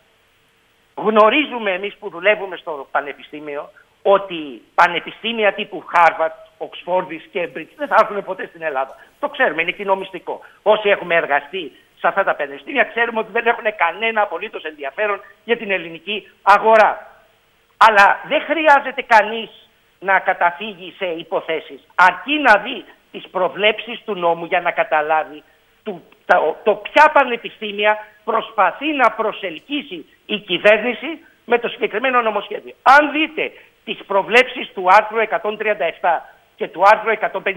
Γνωρίζουμε εμείς που δουλεύουμε στο πανεπιστήμιο ότι πανεπιστήμια τύπου Harvard, Oxford, Cambridge δεν θα έρθουν ποτέ στην Ελλάδα. Το ξέρουμε, είναι κοινό μυστικό. Όσοι έχουμε εργαστεί σε αυτά τα πανεπιστήμια ξέρουμε ότι δεν έχουν κανένα απολύτως ενδιαφέρον για την ελληνική αγορά. Αλλά δεν χρειάζεται κανείς να καταφύγει σε υποθέσεις. Αρκεί να δει τις προβλέψεις του νόμου για να καταλάβει το, το, το ποια πανεπιστήμια προσπαθεί να προσελκύσει η κυβέρνηση με το συγκεκριμένο νομοσχέδιο. Αν δείτε τις προβλέψεις του άρθρου 137 και του άρθρου 153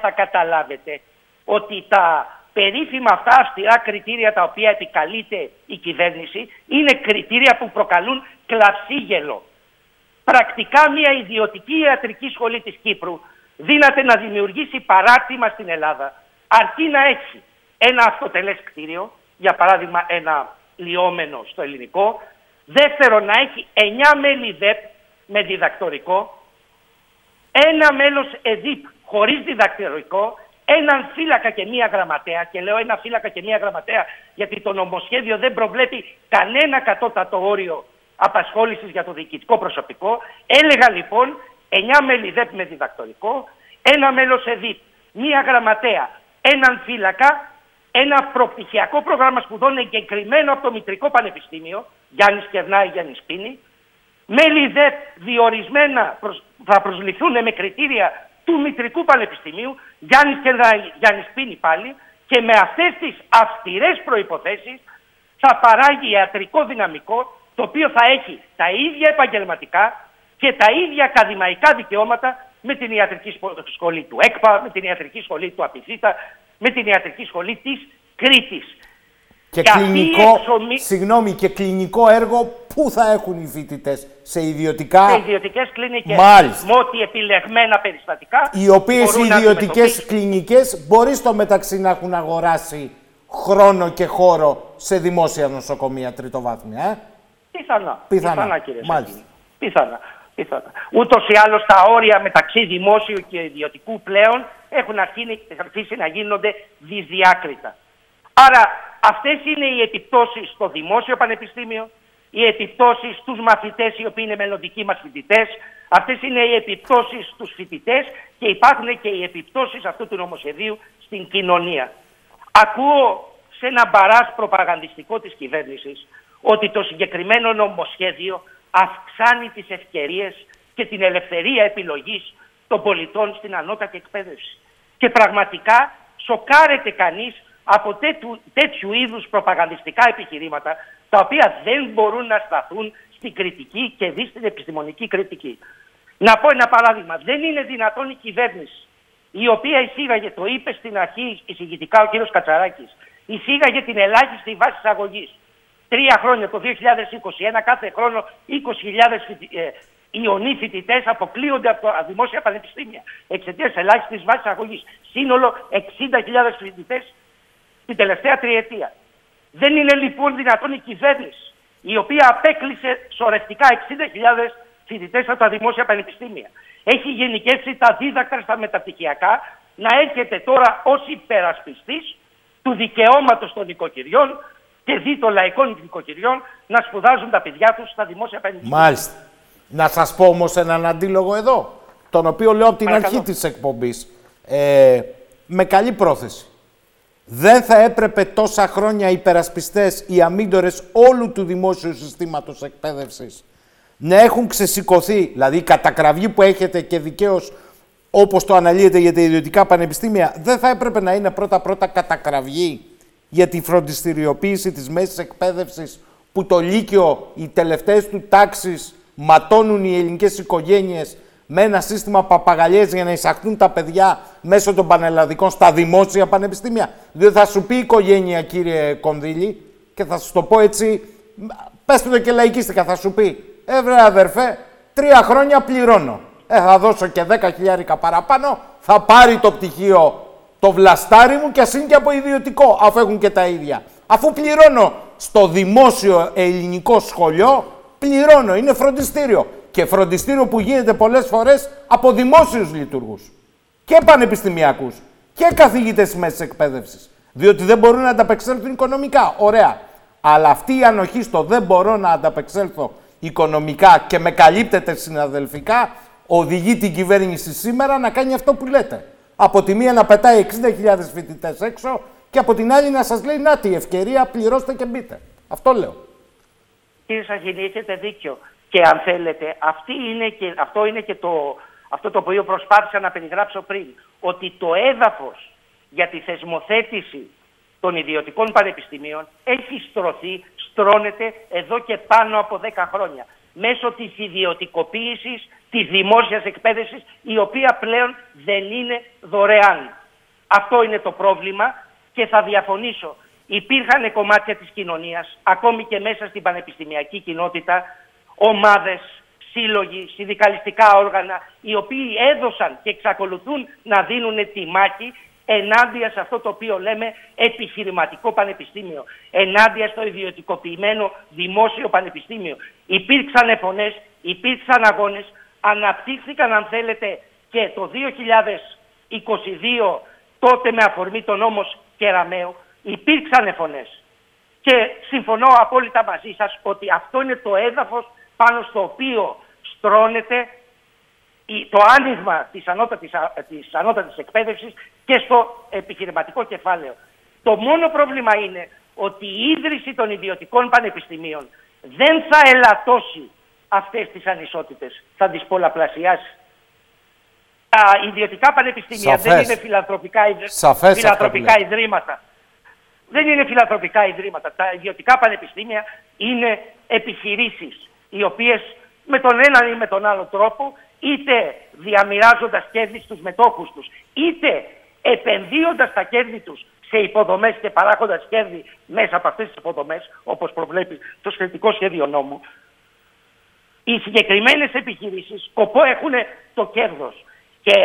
θα καταλάβετε ότι τα περίφημα αυτά αυστηρά κριτήρια τα οποία επικαλείται η κυβέρνηση είναι κριτήρια που προκαλούν κλαυσίγελο. Πρακτικά μια ιδιωτική ιατρική σχολή της Κύπρου δύναται να δημιουργήσει παράρτημα στην Ελλάδα. Αρκεί να έχει ένα αυτοτελές κτίριο, για παράδειγμα ένα λιόμενο στο ελληνικό, δεύτερο να έχει 9 μέλη ΔΕΠ με διδακτορικό, ένα μέλος ΕΔΙΠ χωρίς διδακτορικό, έναν φύλακα και μία γραμματέα, και λέω ένα φύλακα και μία γραμματέα γιατί το νομοσχέδιο δεν προβλέπει κανένα κατώτατο όριο απασχόλησης για το διοικητικό προσωπικό. Έλεγα λοιπόν 9 μέλη ΔΕΠ με διδακτορικό, ένα μέλος ΕΔΙΠ, μία γραμματέα, έναν φύλακα, ένα προπτυχιακό πρόγραμμα σπουδών εγκεκριμένο από το Μητρικό Πανεπιστήμιο, Γιάννης Κερνάη, Γιάννης Πίνη, μέλη ΔΕΠ διορισμένα θα προσληφθούν με κριτήρια του Μητρικού Πανεπιστημίου, Γιάννης Κερνάη, Γιάννης Πίνη πάλι, και με αυτές τις αυστηρές προϋποθέσεις θα παράγει ιατρικό δυναμικό, το οποίο θα έχει τα ίδια επαγγελματικά και τα ίδια ακαδημαϊκά δικαιώματα με την ιατρική σχολή του ΕΚΠΑ, με την ιατρική σχολή του Απιθύτα, με την ιατρική σχολή της Κρήτης. Και, κλινικό, συγγνώμη, και κλινικό έργο πού θα έχουν οι φοιτητές, σε ιδιωτικά. Σε ιδιωτικές κλινικές. Μάλιστα. Με ό,τι επιλεγμένα περιστατικά. Οι οποίες οι ιδιωτικές κλινικές μπορείς στο μεταξύ να έχουν αγοράσει χρόνο και χώρο σε δημόσια νοσοκομεία τριτοβάθμια. Ε; Πιθανά. Πιθανά. Πιθανά κύριε Μάλιστα. Πιθανά. Πιθανά. Ούτως ή άλλως τα όρια μεταξύ δημόσιου και ιδιωτικού πλέον έχουν αρχίσει να γίνονται δυσδιάκριτα. Άρα αυτές είναι οι επιπτώσεις στο δημόσιο πανεπιστήμιο, οι επιπτώσεις στους μαθητές οι οποίοι είναι μελλοντικοί μας φοιτητές, αυτές είναι οι επιπτώσεις στους φοιτητές και υπάρχουν και οι επιπτώσεις αυτού του νομοσχεδίου στην κοινωνία. Ακούω σε ένα μπαράς προπαγανδιστικό της κυβέρνησης ότι το συγκεκριμένο νομοσχέδιο αυξάνει τις ευκαιρίες και την ελευθερία επιλογής των πολιτών στην ανώτατη εκπαίδευση. Και πραγματικά σοκάρεται κανείς από τέτοιου, τέτοιου είδους προπαγανδιστικά επιχειρήματα τα οποία δεν μπορούν να σταθούν στην κριτική και δει στην επιστημονική κριτική. Να πω ένα παράδειγμα. Δεν είναι δυνατόν η κυβέρνηση η οποία εισήγαγε, το είπε στην αρχή εισηγητικά ο κ. Κατσαράκης, εισήγαγε την ελάχιστη βάση εισαγωγής. Τρία χρόνια, το 2021, κάθε χρόνο 20.000 Ιωνοί φοιτητές αποκλείονται από τα δημόσια πανεπιστήμια εξαιτίας ελάχιστης βάσης αγωγής. Σύνολο 60.000 φοιτητές την τελευταία τριετία. Δεν είναι λοιπόν δυνατόν η κυβέρνηση, η οποία απέκλεισε σωρευτικά 60.000 φοιτητές από τα δημόσια πανεπιστήμια, έχει γενικεύσει τα δίδακτρα στα μεταπτυχιακά, να έρχεται τώρα ως υπερασπιστής του δικαιώματος των οικοκυριών και δι των λαϊκών νοικοκυριών να σπουδάζουν τα παιδιά τους στα δημόσια πανεπιστήμια. Μάλιστα. Να σας πω όμως έναν αντίλογο εδώ, τον οποίο λέω από την αρχή της εκπομπής, ε, με καλή πρόθεση. Δεν θα έπρεπε τόσα χρόνια οι υπερασπιστές, οι αμύντορες όλου του δημόσιου συστήματος εκπαίδευσης να έχουν ξεσηκωθεί, δηλαδή η κατακραυγή που έχετε και δικαίως όπως το αναλύετε για τα ιδιωτικά πανεπιστήμια, δεν θα έπρεπε να είναι πρώτα-πρώτα κατακραυγή για τη φροντιστηριοποίηση της μέσης εκπαίδευσης που το Λύκειο, οι τελευταίες του τάξεις ματώνουν οι ελληνικές οικογένειες με ένα σύστημα παπαγαλιές για να εισαχθούν τα παιδιά μέσω των πανελλαδικών στα δημόσια πανεπιστήμια. Διότι θα σου πει η οικογένεια, κύριε Κονδύλη, και θα σου το πω έτσι, πες το και λαϊκίστηκα, θα σου πει, «Εύρε αδερφέ, τρία χρόνια πληρώνω. Ε, θα δώσω και δέκα χιλιάρικα παραπάνω, θα πάρει το πτυχίο το βλαστάρι μου και ας είναι και από ιδιωτικό, αφού έχουν και τα ίδια. Αφού πληρώνω στο δημόσιο ελληνικό σχολείο, πληρώνω, είναι φροντιστήριο. Και φροντιστήριο που γίνεται πολλές φορές από δημόσιους λειτουργούς και πανεπιστημιακούς και καθηγητές της μέσης εκπαίδευσης. Διότι δεν μπορούν να ανταπεξέλθουν οικονομικά. Ωραία. Αλλά αυτή η ανοχή στο δεν μπορώ να ανταπεξέλθω οικονομικά και με καλύπτεται συναδελφικά, οδηγεί την κυβέρνηση σήμερα να κάνει αυτό που λέτε. Από τη μία να πετάει 60.000 φοιτητές έξω και από την άλλη να σας λέει να τη ευκαιρία πληρώστε και μπείτε. Αυτό λέω. Κύριε Σαχίνη, έχετε δίκιο. Και αν θέλετε, αυτή είναι και, αυτό είναι και το, αυτό το οποίο προσπάθησα να περιγράψω πριν. Ότι το έδαφος για τη θεσμοθέτηση των ιδιωτικών πανεπιστημίων έχει στρωθεί, στρώνεται εδώ και πάνω από 10 χρόνια. Μέσω της ιδιωτικοποίησης της δημόσιας εκπαίδευσης, η οποία πλέον δεν είναι δωρεάν. Αυτό είναι το πρόβλημα και θα διαφωνήσω υπήρχαν κομμάτια της κοινωνίας, ακόμη και μέσα στην πανεπιστημιακή κοινότητα, ομάδες, σύλλογοι, συνδικαλιστικά όργανα, οι οποίοι έδωσαν και εξακολουθούν να δίνουν τη μάχη ενάντια σε αυτό το οποίο λέμε επιχειρηματικό πανεπιστήμιο, ενάντια στο ιδιωτικοποιημένο δημόσιο πανεπιστήμιο. Υπήρξαν φωνές, υπήρξαν αγώνες, αναπτύχθηκαν αν θέλετε και το 2022 τότε με αφορμή τον νόμος Κεραμαίο, υπήρξαν φωνές. Και συμφωνώ απόλυτα μαζί σας ότι αυτό είναι το έδαφος πάνω στο οποίο στρώνεται το άνοιγμα της ανώτατης, της ανώτατης εκπαίδευσης και στο επιχειρηματικό κεφάλαιο. Το μόνο πρόβλημα είναι ότι η ίδρυση των ιδιωτικών πανεπιστημίων δεν θα ελαττώσει αυτές τις ανισότητες, θα τις πολλαπλασιάσει. Τα ιδιωτικά πανεπιστήμια δεν είναι φιλανθρωπικά, φιλανθρωπικά ιδρύματα δεν είναι φιλανθρωπικά ιδρύματα. Τα ιδιωτικά πανεπιστήμια είναι επιχειρήσεις οι οποίες με τον έναν ή με τον άλλο τρόπο είτε διαμοιράζοντας κέρδη στους μετόχους τους είτε επενδύοντας τα κέρδη τους σε υποδομές και παράγοντας κέρδη μέσα από αυτές τις υποδομές όπως προβλέπει το σχετικό σχέδιο νόμου οι συγκεκριμένες επιχειρήσεις σκοπό έχουν το κέρδος και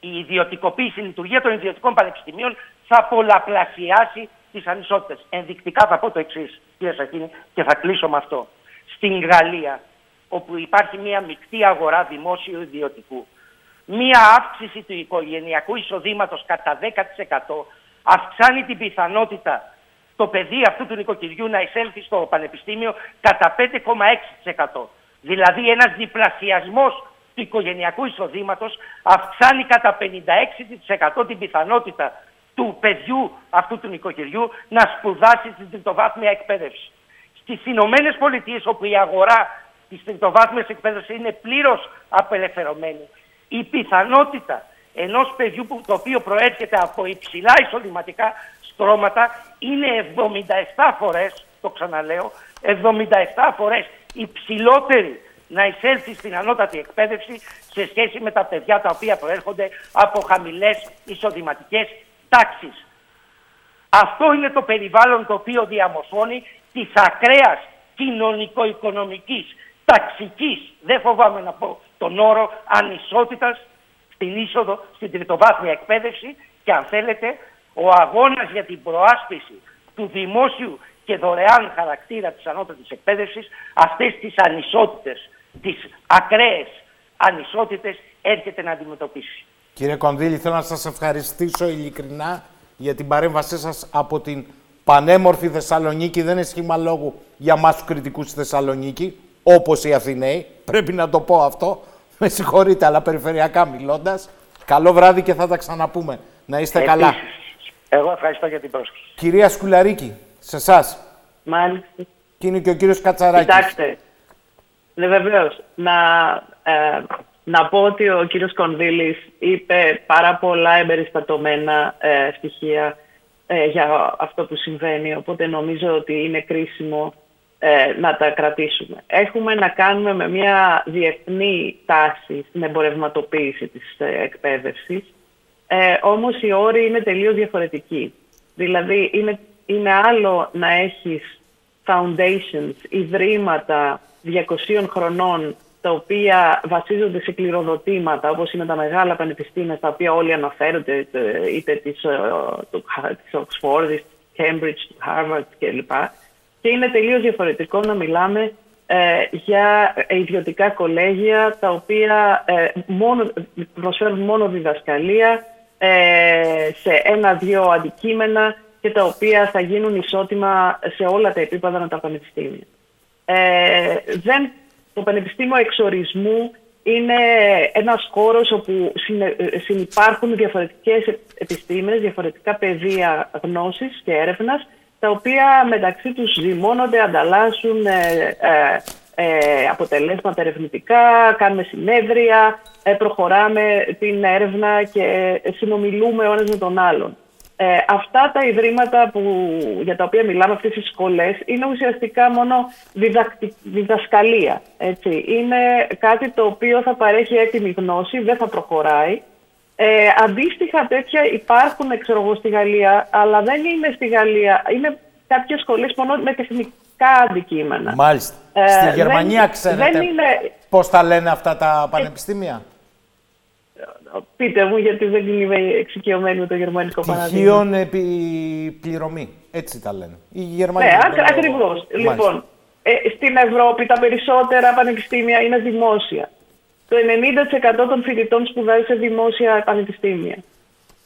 η ιδιωτικοποίηση, η λειτουργία των ιδιωτικών πανεπιστημίων θα πολλαπλασιάσει τις ανισότητες. Ενδεικτικά θα πω το εξής, κύριε Σακίνη, και θα κλείσω με αυτό. Στην Γαλλία, όπου υπάρχει μια μεικτή αγορά δημόσιου ιδιωτικού, μία αύξηση του οικογενειακού εισοδήματος κατά 10% αυξάνει την πιθανότητα το παιδί αυτού του νοικοκυριού να εισέλθει στο πανεπιστήμιο κατά 5,6%. Δηλαδή ένας διπλασιασμός του οικογενειακού εισοδήματος αυξάνει κατά 56% την πιθανότητα του παιδιού αυτού του νοικοκυριού να σπουδάσει στην τριτοβάθμια εκπαίδευση. Στις Ηνωμένες Πολιτείες όπου η αγορά της τριτοβάθμιας εκπαίδευσης είναι πλήρως απελευθερωμένη, η πιθανότητα ενός παιδιού που, το οποίο προέρχεται από υψηλά εισοδηματικά στρώματα είναι 77 φορές, το ξαναλέω, 77 φορές υψηλότερη να εισέλθει στην ανώτατη εκπαίδευση σε σχέση με τα παιδιά τα οποία προέρχονται από χαμηλές εισοδηματικές τάξεις. Αυτό είναι το περιβάλλον το οποίο διαμορφώνει της ακραίας κοινωνικο-οικονομικής, ταξικής, δεν φοβάμαι να πω τον όρο, ανισότητας στην είσοδο στην τριτοβάθμια εκπαίδευση και αν θέλετε ο αγώνας για την προάσπιση του δημόσιου και δωρεάν χαρακτήρα της ανώτατης εκπαίδευσης αυτές τις ανισότητες, τις ακραίες ανισότητες έρχεται να αντιμετωπίσει. Κύριε Κονδύλη, θέλω να σας ευχαριστήσω ειλικρινά για την παρέμβασή σας από την πανέμορφη Θεσσαλονίκη. Δεν είναι σχήμα λόγου για μας τους κριτικούς στη Θεσσαλονίκη, όπως οι Αθηναίοι. Πρέπει να το πω αυτό. Με συγχωρείτε, αλλά περιφερειακά μιλώντας. Καλό βράδυ και θα τα ξαναπούμε. Να είστε καλά. Εγώ ευχαριστώ για την πρόσκληση. Κυρία Σκουλαρίκη, σε εσάς. Μάλιστα. Και είναι και ο κύριος Κατσαράκης. Κοιτάξτε, ναι, βεβαίως. Να, ε, να πω ότι ο κύριος Κονδύλης είπε πάρα πολλά εμπεριστατωμένα ε, στοιχεία ε, για αυτό που συμβαίνει, οπότε νομίζω ότι είναι κρίσιμο ε, να τα κρατήσουμε. Έχουμε να κάνουμε με μια διεθνή τάση στην εμπορευματοποίηση της ε, εκπαίδευσης, ε, όμως οι όροι είναι τελείως διαφορετικοί. Δηλαδή είναι, είναι άλλο να έχεις foundations, ιδρύματα 200 χρονών τα οποία βασίζονται σε κληροδοτήματα, όπως είναι τα μεγάλα πανεπιστήμια, στα οποία όλοι αναφέρονται, είτε της, ε, της Oxford, της Cambridge, του Harvard κλπ. Και είναι τελείως διαφορετικό να μιλάμε ε, για ιδιωτικά κολέγια, τα οποία ε, μόνο, προσφέρουν μόνο διδασκαλία ε, σε ένα-δύο αντικείμενα και τα οποία θα γίνουν ισότιμα σε όλα τα επίπεδα με τα πανεπιστήμια. Ε, δεν το Πανεπιστήμιο Εξορισμού είναι ένας χώρος όπου συνυπάρχουν διαφορετικές επιστήμες, διαφορετικά πεδία γνώσης και έρευνας, τα οποία μεταξύ τους ζυμώνονται, ανταλλάσσουν ε, ε, ε αποτελέσματα ερευνητικά, κάνουμε συνέδρια, ε, προχωράμε την έρευνα και συνομιλούμε ο ένας με τον άλλον. Ε, αυτά τα ιδρύματα που, για τα οποία μιλάμε, αυτές οι σχολές, είναι ουσιαστικά μόνο διδασκαλία. Έτσι. Είναι κάτι το οποίο θα παρέχει έτοιμη γνώση, δεν θα προχωράει. Ε, αντίστοιχα τέτοια υπάρχουν, ξέρω εγώ, στη Γαλλία, αλλά δεν είναι στη Γαλλία. Είναι κάποιες σχολές μόνο με τεχνικά αντικείμενα. Μάλιστα. Ε, στη Γερμανία δεν, ξέρετε δεν είναι... πώς τα λένε αυτά τα πανεπιστήμια; Πείτε μου, γιατί δεν είμαι εξοικειωμένη με το γερμανικό παράδειγμα. Τυχείων επιπληρωμή. Έτσι τα λένε. Η Γερμανία. Ναι, ακριβώς. Λοιπόν, ε, στην Ευρώπη τα περισσότερα πανεπιστήμια είναι δημόσια. Το 90% των φοιτητών σπουδάζει σε δημόσια πανεπιστήμια.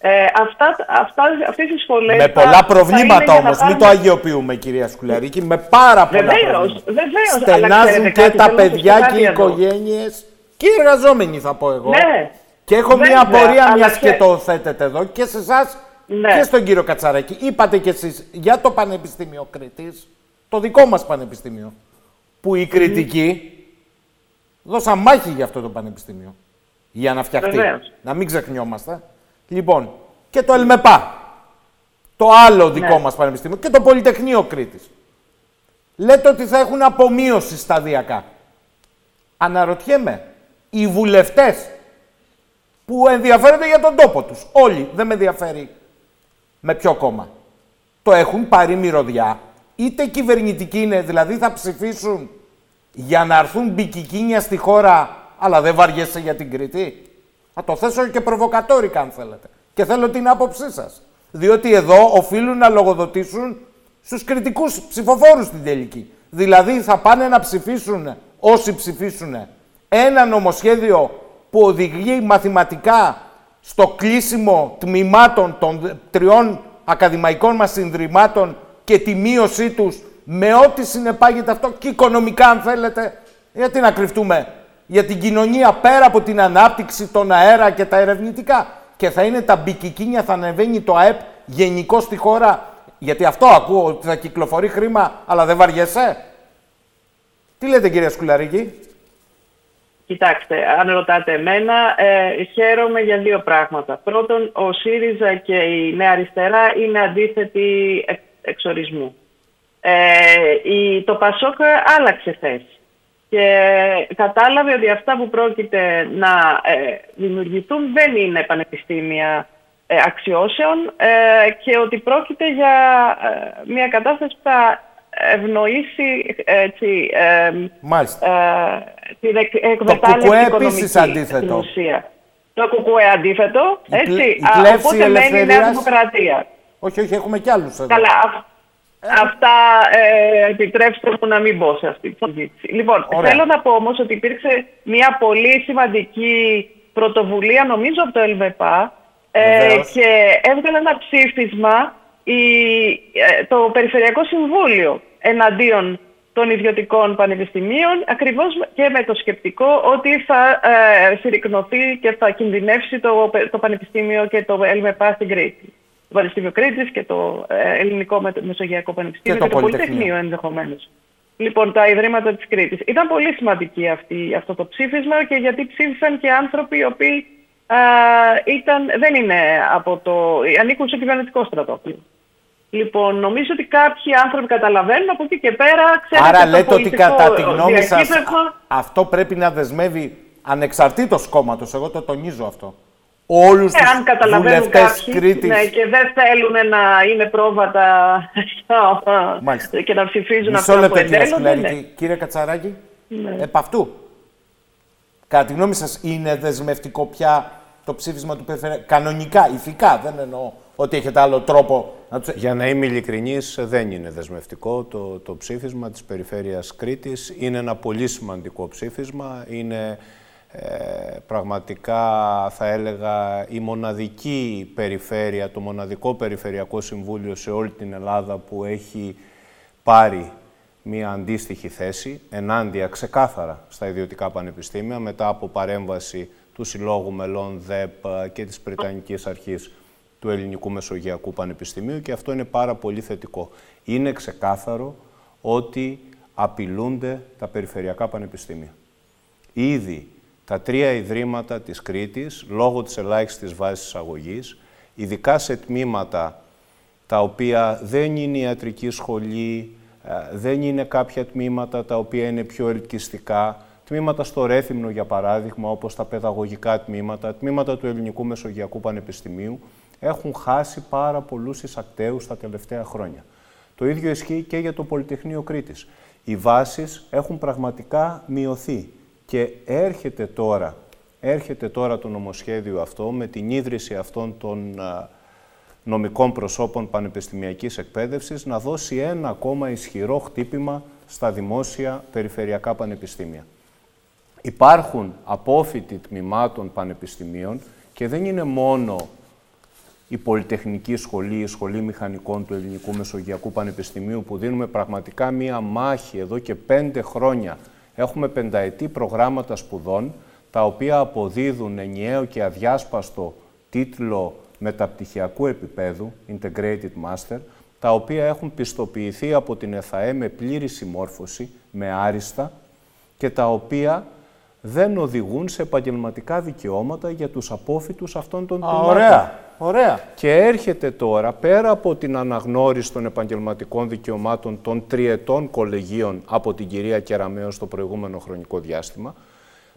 Ε, αυτά, αυτά, αυτές οι σχολές... Με πολλά προβλήματα όμως, μην το αγιοποιούμε κυρία Σκουλαρίκη, με πάρα πολλά βεβαίως, προβλήματα. Βεβαίως, Στενάζουν και τα παιδιά και οι οικογένειες και οι εργαζόμενοι θα πω εγώ. Ναι, και έχω μία απορία, μιας και το θέτετε εδώ, και σε εσάς ναι. και στον κύριο Κατσαράκη. Είπατε κι εσείς για το Πανεπιστήμιο Κρήτη, το δικό μας Πανεπιστήμιο, που οι κριτικοί δώσαν μάχη για αυτό το Πανεπιστήμιο. Για να φτιαχτεί. Να μην ξεχνιόμαστε. Λοιπόν, και το ΕΛΜΕΠΑ. Το άλλο δικό ναι. μας Πανεπιστήμιο. Και το Πολυτεχνείο Κρήτης. Λέτε ότι θα έχουν απομείωση σταδιακά. Αναρωτιέμαι, οι βουλευτές που ενδιαφέρονται για τον τόπο τους. Όλοι. Δεν με ενδιαφέρει με ποιο κόμμα. Το έχουν πάρει μυρωδιά. Είτε κυβερνητικοί είναι, δηλαδή θα ψηφίσουν για να έρθουν μπικικίνια στη χώρα, αλλά δεν βαριέσαι για την Κρήτη. Θα το θέσω και προβοκατόρικα αν θέλετε. Και θέλω την άποψή σας. Διότι εδώ οφείλουν να λογοδοτήσουν στους κριτικούς ψηφοφόρους στην τελική. Δηλαδή θα πάνε να ψηφίσουν όσοι ψηφίσουν ένα νομοσχέδιο που οδηγεί μαθηματικά στο κλείσιμο τμήματων των τριών ακαδημαϊκών μας συνδρυμάτων και τη μείωσή τους με ό,τι συνεπάγεται αυτό και οικονομικά αν θέλετε. Γιατί να κρυφτούμε για την κοινωνία πέρα από την ανάπτυξη, των αέρα και τα ερευνητικά. Και θα είναι τα μπικικίνια, θα ανεβαίνει το ΑΕΠ γενικώ στη χώρα. Γιατί αυτό ακούω, ότι θα κυκλοφορεί χρήμα, αλλά δεν βαριέσαι. Τι λέτε κύριε Σκουλαρίκη; Κοιτάξτε, αν ρωτάτε εμένα, ε, χαίρομαι για δύο πράγματα. Πρώτον, ο ΣΥΡΙΖΑ και η Νέα Αριστερά είναι αντίθετοι εξορισμού. Ε, η, το ΠΑΣΟΚ άλλαξε θέση και κατάλαβε ότι αυτά που πρόκειται να ε, δημιουργηθούν δεν είναι πανεπιστήμια ε, αξιώσεων ε, και ότι πρόκειται για μια κατάσταση που θα ευνοήσει έτσι, την εκμετάλλευση οικονομική στην ουσία. Το κουκουέ αντίθετο, έτσι, η οπότε μένει η Νέα Δημοκρατία. Όχι, όχι, έχουμε κι άλλους εδώ. Καλά, Αυτά ε, επιτρέψτε μου να μην μπω σε αυτή τη συζήτηση. Λοιπόν, θέλω να πω όμως ότι υπήρξε μια πολύ σημαντική πρωτοβουλία, νομίζω από το ΕΛΒΕΠΑ, ε, και έβγαλε ένα ψήφισμα η, ε, το Περιφερειακό Συμβούλιο εναντίον των ιδιωτικών πανεπιστημίων, ακριβώς και με το σκεπτικό ότι θα ε, συρρυκνωθεί και θα κινδυνεύσει το, το Πανεπιστήμιο και το ΕΛΒΕΠΑ στην Κρήτη. το Πανεπιστήμιο Κρήτης και το ε, Ελληνικό Μεσογειακό Πανεπιστήμιο και το, και το Πολυτεχνείο ενδεχομένως. Λοιπόν, τα Ιδρύματα της Κρήτης. Ήταν πολύ σημαντική αυτή, αυτό το ψήφισμα και γιατί ψήφισαν και άνθρωποι οι οποίοι α, ήταν, δεν είναι από το. ανήκουν στο κυβερνητικό στρατόπεδο. Λοιπόν, νομίζω ότι κάποιοι άνθρωποι καταλαβαίνουν από εκεί και πέρα. Ξέρετε, Άρα λέτε ότι κατά τη γνώμη σας αυτό πρέπει να δεσμεύει ανεξαρτήτως κόμματος. Εγώ το τονίζω αυτό όλους ε, αν καταλαβαίνουν κάποιοι Κρήτης. Ναι, και δεν θέλουν να είναι πρόβατα και να ψηφίζουν αυτό που εντέλονται. Ναι. Κύριε Κατσαράκη, ναι. επ' αυτού. Κατά τη γνώμη σας, είναι δεσμευτικό πια το ψήφισμα του Περιφερειακού. Κανονικά, ηθικά, δεν εννοώ ότι έχετε άλλο τρόπο να τους... Για να είμαι ειλικρινής, δεν είναι δεσμευτικό το, το ψήφισμα της Περιφέρειας Κρήτης. Είναι ένα πολύ σημαντικό ψήφισμα. Είναι ε, πραγματικά θα έλεγα η μοναδική περιφέρεια, το μοναδικό περιφερειακό συμβούλιο σε όλη την Ελλάδα που έχει πάρει μία αντίστοιχη θέση ενάντια ξεκάθαρα στα ιδιωτικά πανεπιστήμια μετά από παρέμβαση του Συλλόγου Μελών ΔΕΠ και της Πριτανικής Αρχής του Ελληνικού Μεσογειακού Πανεπιστημίου και αυτό είναι πάρα πολύ θετικό. Είναι ξεκάθαρο ότι απειλούνται τα περιφερειακά πανεπιστήμια. Ήδη τα τρία ιδρύματα της Κρήτης, λόγω της ελάχιστης βάσης αγωγής, ειδικά σε τμήματα τα οποία δεν είναι ιατρική σχολή, ε, δεν είναι κάποια τμήματα τα οποία είναι πιο ελκυστικά, τμήματα στο Ρέθυμνο, για παράδειγμα, όπως τα παιδαγωγικά τμήματα, τμήματα του Ελληνικού Μεσογειακού Πανεπιστημίου, έχουν χάσει πάρα πολλούς εισακτέους τα τελευταία χρόνια. Το ίδιο ισχύει και για το Πολυτεχνείο Κρήτης. Οι βάσεις έχουν πραγματικά μειωθεί. Και έρχεται τώρα, έρχεται τώρα το νομοσχέδιο αυτό με την ίδρυση αυτών των νομικών προσώπων πανεπιστημιακής εκπαίδευσης να δώσει ένα ακόμα ισχυρό χτύπημα στα δημόσια περιφερειακά πανεπιστήμια. Υπάρχουν απόφοιτοι τμήματων πανεπιστημίων και δεν είναι μόνο η Πολυτεχνική Σχολή, η Σχολή Μηχανικών του Ελληνικού Μεσογειακού Πανεπιστημίου που δίνουμε πραγματικά μία μάχη εδώ και πέντε χρόνια Έχουμε πενταετή προγράμματα σπουδών, τα οποία αποδίδουν ενιαίο και αδιάσπαστο τίτλο μεταπτυχιακού επίπεδου, Integrated Master, τα οποία έχουν πιστοποιηθεί από την ΕΘΑΕ με πλήρη συμμόρφωση, με άριστα, και τα οποία δεν οδηγούν σε επαγγελματικά δικαιώματα για τους απόφοιτους αυτών των τμήματων. Ωραία, ωραία. Και έρχεται τώρα, πέρα από την αναγνώριση των επαγγελματικών δικαιωμάτων των τριετών κολεγίων από την κυρία Κεραμέο στο προηγούμενο χρονικό διάστημα,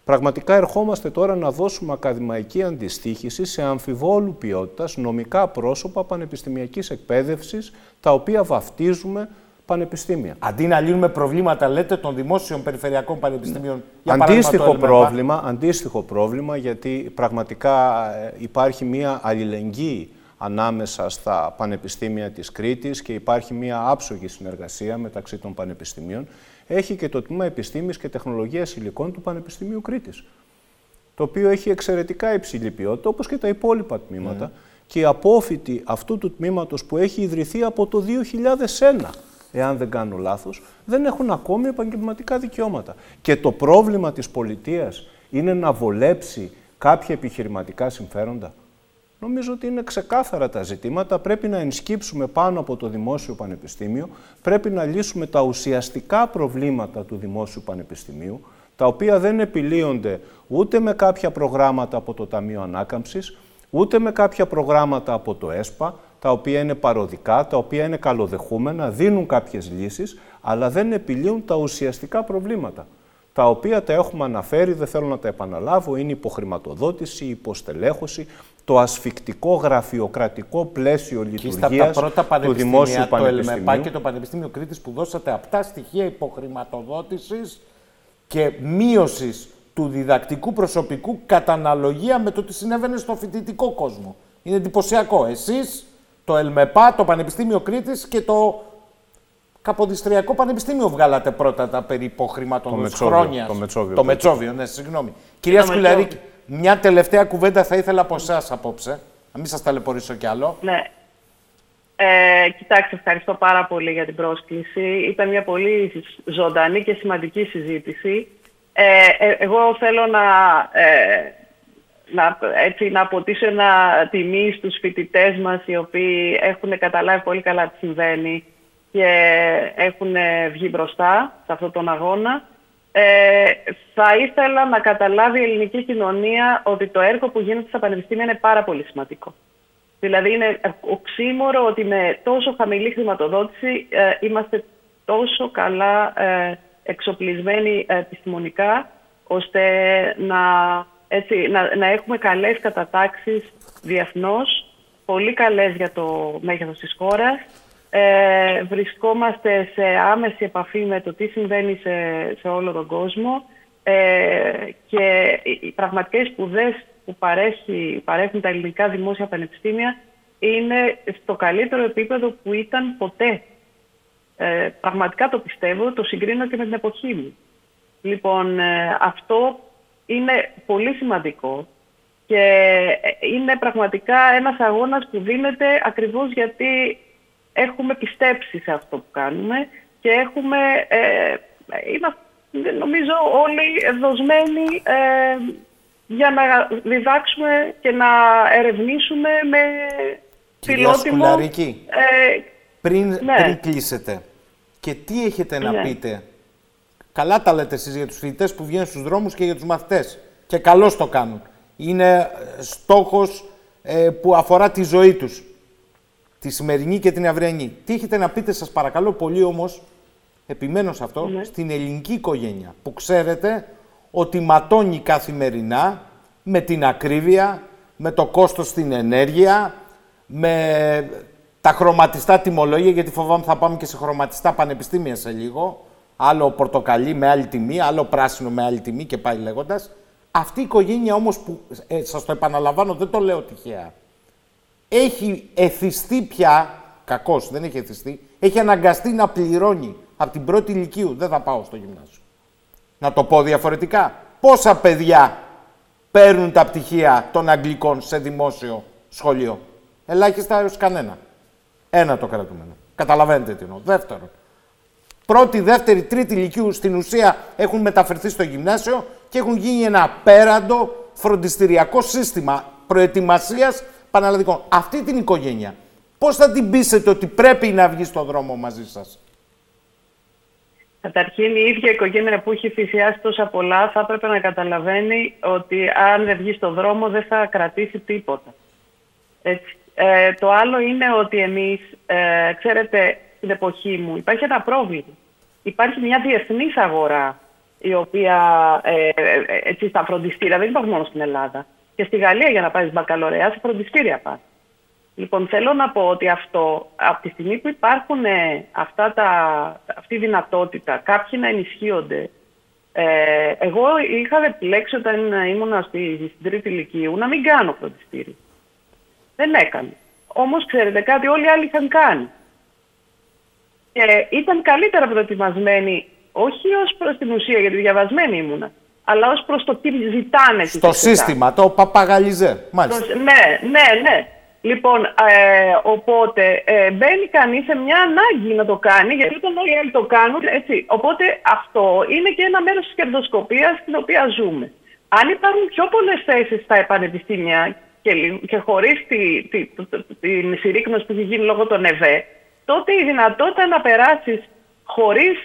πραγματικά ερχόμαστε τώρα να δώσουμε ακαδημαϊκή αντιστοίχηση σε αμφιβόλου ποιότητας νομικά πρόσωπα πανεπιστημιακής εκπαίδευσης, τα οποία βαφτίζουμε πανεπιστήμια. Αντί να λύνουμε προβλήματα, λέτε, των δημόσιων περιφερειακών πανεπιστήμιων. Για αντίστοιχο, πρόβλημα, αντίστοιχο πρόβλημα, γιατί πραγματικά ε, υπάρχει μία αλληλεγγύη ανάμεσα στα πανεπιστήμια της Κρήτης και υπάρχει μία άψογη συνεργασία μεταξύ των πανεπιστημίων. Έχει και το Τμήμα Επιστήμης και Τεχνολογίας Υλικών του Πανεπιστημίου Κρήτης. το οποίο έχει εξαιρετικά υψηλή ποιότητα, όπως και τα υπόλοιπα τμήματα, και οι απόφοιτοι αυτού του τμήματος που έχει ιδρυθεί από το 2001, εάν δεν κάνω λάθος, δεν έχουν ακόμη επαγγελματικά δικαιώματα. Και το πρόβλημα της πολιτείας είναι να βολέψει κάποια επιχειρηματικά συμφέροντα. Νομίζω ότι είναι ξεκάθαρα τα ζητήματα. Πρέπει να ενσκύψουμε πάνω από το Δημόσιο Πανεπιστήμιο. Πρέπει να λύσουμε τα ουσιαστικά προβλήματα του Δημόσιου Πανεπιστημίου, τα οποία δεν επιλύονται ούτε με κάποια προγράμματα από το Ταμείο Ανάκαμψης, ούτε με κάποια προγράμματα από το ΕΣΠΑ, τα οποία είναι παροδικά, τα οποία είναι καλοδεχούμενα, δίνουν κάποιες λύσεις, αλλά δεν επιλύουν τα ουσιαστικά προβλήματα τα οποία τα έχουμε αναφέρει, δεν θέλω να τα επαναλάβω, είναι υποχρηματοδότηση, υποστελέχωση, το ασφικτικό γραφειοκρατικό πλαίσιο λειτουργίας του Δημόσιου Το ΕΛΜΕΠΑ και το Πανεπιστήμιο Κρήτης που δώσατε απτά στοιχεία υποχρηματοδότησης και μείωσης του διδακτικού προσωπικού κατά αναλογία με το τι συνέβαινε στο φοιτητικό κόσμο. Είναι εντυπωσιακό. Εσείς, το ΕΛΜΕΠΑ, το Πανεπιστήμιο Κρήτης και το Καποδιστριακό Πανεπιστήμιο βγάλατε πρώτα τα περί υποχρηματοδότηση χρόνιας. Το Μετσόβιο. Το Μετσόβιο, ναι, συγγνώμη. Κυρία Σκουλαρίκη, μια τελευταία κουβέντα θα ήθελα από εσάς απόψε. Να μην σας ταλαιπωρήσω κι άλλο. Ναι. Ε, κοιτάξτε, ευχαριστώ πάρα πολύ για την πρόσκληση. Ήταν μια πολύ ζωντανή και σημαντική συζήτηση. Ε, ε εγώ θέλω να, ε, να, έτσι, να αποτίσω ένα τιμή στους φοιτητές μας οι οποίοι έχουν καταλάβει πολύ καλά τι συμβαίνει και έχουν βγει μπροστά σε αυτόν τον αγώνα. Ε, θα ήθελα να καταλάβει η ελληνική κοινωνία ότι το έργο που γίνεται στα πανεπιστήμια είναι πάρα πολύ σημαντικό. Δηλαδή είναι οξύμορο ότι με τόσο χαμηλή χρηματοδότηση ε, είμαστε τόσο καλά ε, εξοπλισμένοι επιστημονικά ώστε να, έτσι, να, να έχουμε καλές κατατάξεις διεθνώς, πολύ καλές για το μέγεθος της χώρας ε, βρισκόμαστε σε άμεση επαφή με το τι συμβαίνει σε, σε όλο τον κόσμο ε, και οι πραγματικές σπουδές που παρέχει, παρέχουν τα ελληνικά δημόσια πανεπιστήμια είναι στο καλύτερο επίπεδο που ήταν ποτέ. Ε, πραγματικά το πιστεύω, το συγκρίνω και με την εποχή μου. Λοιπόν, ε, αυτό είναι πολύ σημαντικό και είναι πραγματικά ένας αγώνας που δίνεται ακριβώς γιατί έχουμε πιστέψει σε αυτό που κάνουμε και έχουμε, ε, νομίζω όλοι δοσμένοι ε, για να διδάξουμε και να ερευνήσουμε με φιλότιμο... ε, πριν, ναι. πριν κλείσετε, και τι έχετε να ναι. πείτε. Καλά τα λέτε εσείς για τους φοιτητές που βγαίνουν στους δρόμους και για τους μαθητές. Και καλώς το κάνουν. Είναι στόχος ε, που αφορά τη ζωή τους τη σημερινή και την αυριανή. Τι έχετε να πείτε, σας παρακαλώ πολύ όμως, επιμένω σε αυτό, ναι. στην ελληνική οικογένεια, που ξέρετε ότι ματώνει καθημερινά με την ακρίβεια, με το κόστος στην ενέργεια, με τα χρωματιστά τιμολόγια, γιατί φοβάμαι θα πάμε και σε χρωματιστά πανεπιστήμια σε λίγο, άλλο πορτοκαλί με άλλη τιμή, άλλο πράσινο με άλλη τιμή και πάει λέγοντας. Αυτή η οικογένεια όμως που, ε, σας το επαναλαμβάνω, δεν το λέω τυχαία, έχει εθιστεί πια, κακός δεν έχει εθιστεί, έχει αναγκαστεί να πληρώνει από την πρώτη ηλικίου, δεν θα πάω στο γυμνάσιο. Να το πω διαφορετικά, πόσα παιδιά παίρνουν τα πτυχία των Αγγλικών σε δημόσιο σχολείο; Ελάχιστα έως κανένα. Ένα το κρατούμενο. Καταλαβαίνετε τι εννοώ. Δεύτερον, πρώτη, δεύτερη, τρίτη ηλικίου στην ουσία έχουν μεταφερθεί στο γυμνάσιο και έχουν γίνει ένα πέραντο φροντιστηριακό σύστημα προετοιμασίας πανελλαδικών. Αυτή την οικογένεια, πώς θα την πείσετε ότι πρέπει να βγει στον δρόμο μαζί σας; Καταρχήν, η ίδια οικογένεια που έχει θυσιάσει τόσα πολλά θα έπρεπε να καταλαβαίνει ότι αν δεν βγει στον δρόμο δεν θα κρατήσει τίποτα. Έτσι. Ε, το άλλο είναι ότι εμείς, ε, ξέρετε, στην εποχή μου υπάρχει ένα πρόβλημα. Υπάρχει μια διεθνής αγορά η οποία ε, ε, ε έτσι, στα φροντιστήρια δεν υπάρχει μόνο στην Ελλάδα και στη Γαλλία για να πάρεις μπακαλωρέα, σε φροντιστήρια πας. Λοιπόν, θέλω να πω ότι αυτό, από τη στιγμή που υπάρχουν ε, αυτά τα, αυτή η δυνατότητα, κάποιοι να ενισχύονται, ε, εγώ είχα επιλέξει όταν ήμουν στη, στην τρίτη ηλικίου να μην κάνω φροντιστήρι. Δεν έκανε. Όμως, ξέρετε κάτι, όλοι οι άλλοι είχαν κάνει. Και ήταν καλύτερα προετοιμασμένοι, όχι ως προς την ουσία, γιατί διαβασμένοι ήμουνα, αλλά ως προς το τι ζητάνε. Στο σύστημα, το παπαγαλιζέ, μάλιστα. ναι, ναι, ναι. Λοιπόν, ε, οπότε ε, μπαίνει κανείς σε μια ανάγκη να το κάνει, γιατί όταν όλοι οι άλλοι το κάνουν, έτσι. Οπότε αυτό είναι και ένα μέρος της κερδοσκοπίας στην οποία ζούμε. Αν υπάρχουν πιο πολλές θέσεις στα πανεπιστήμια και, και χωρίς τη, τη, την συρρήκνωση που έχει γίνει λόγω των ΕΒΕ, τότε η δυνατότητα να περάσεις χωρίς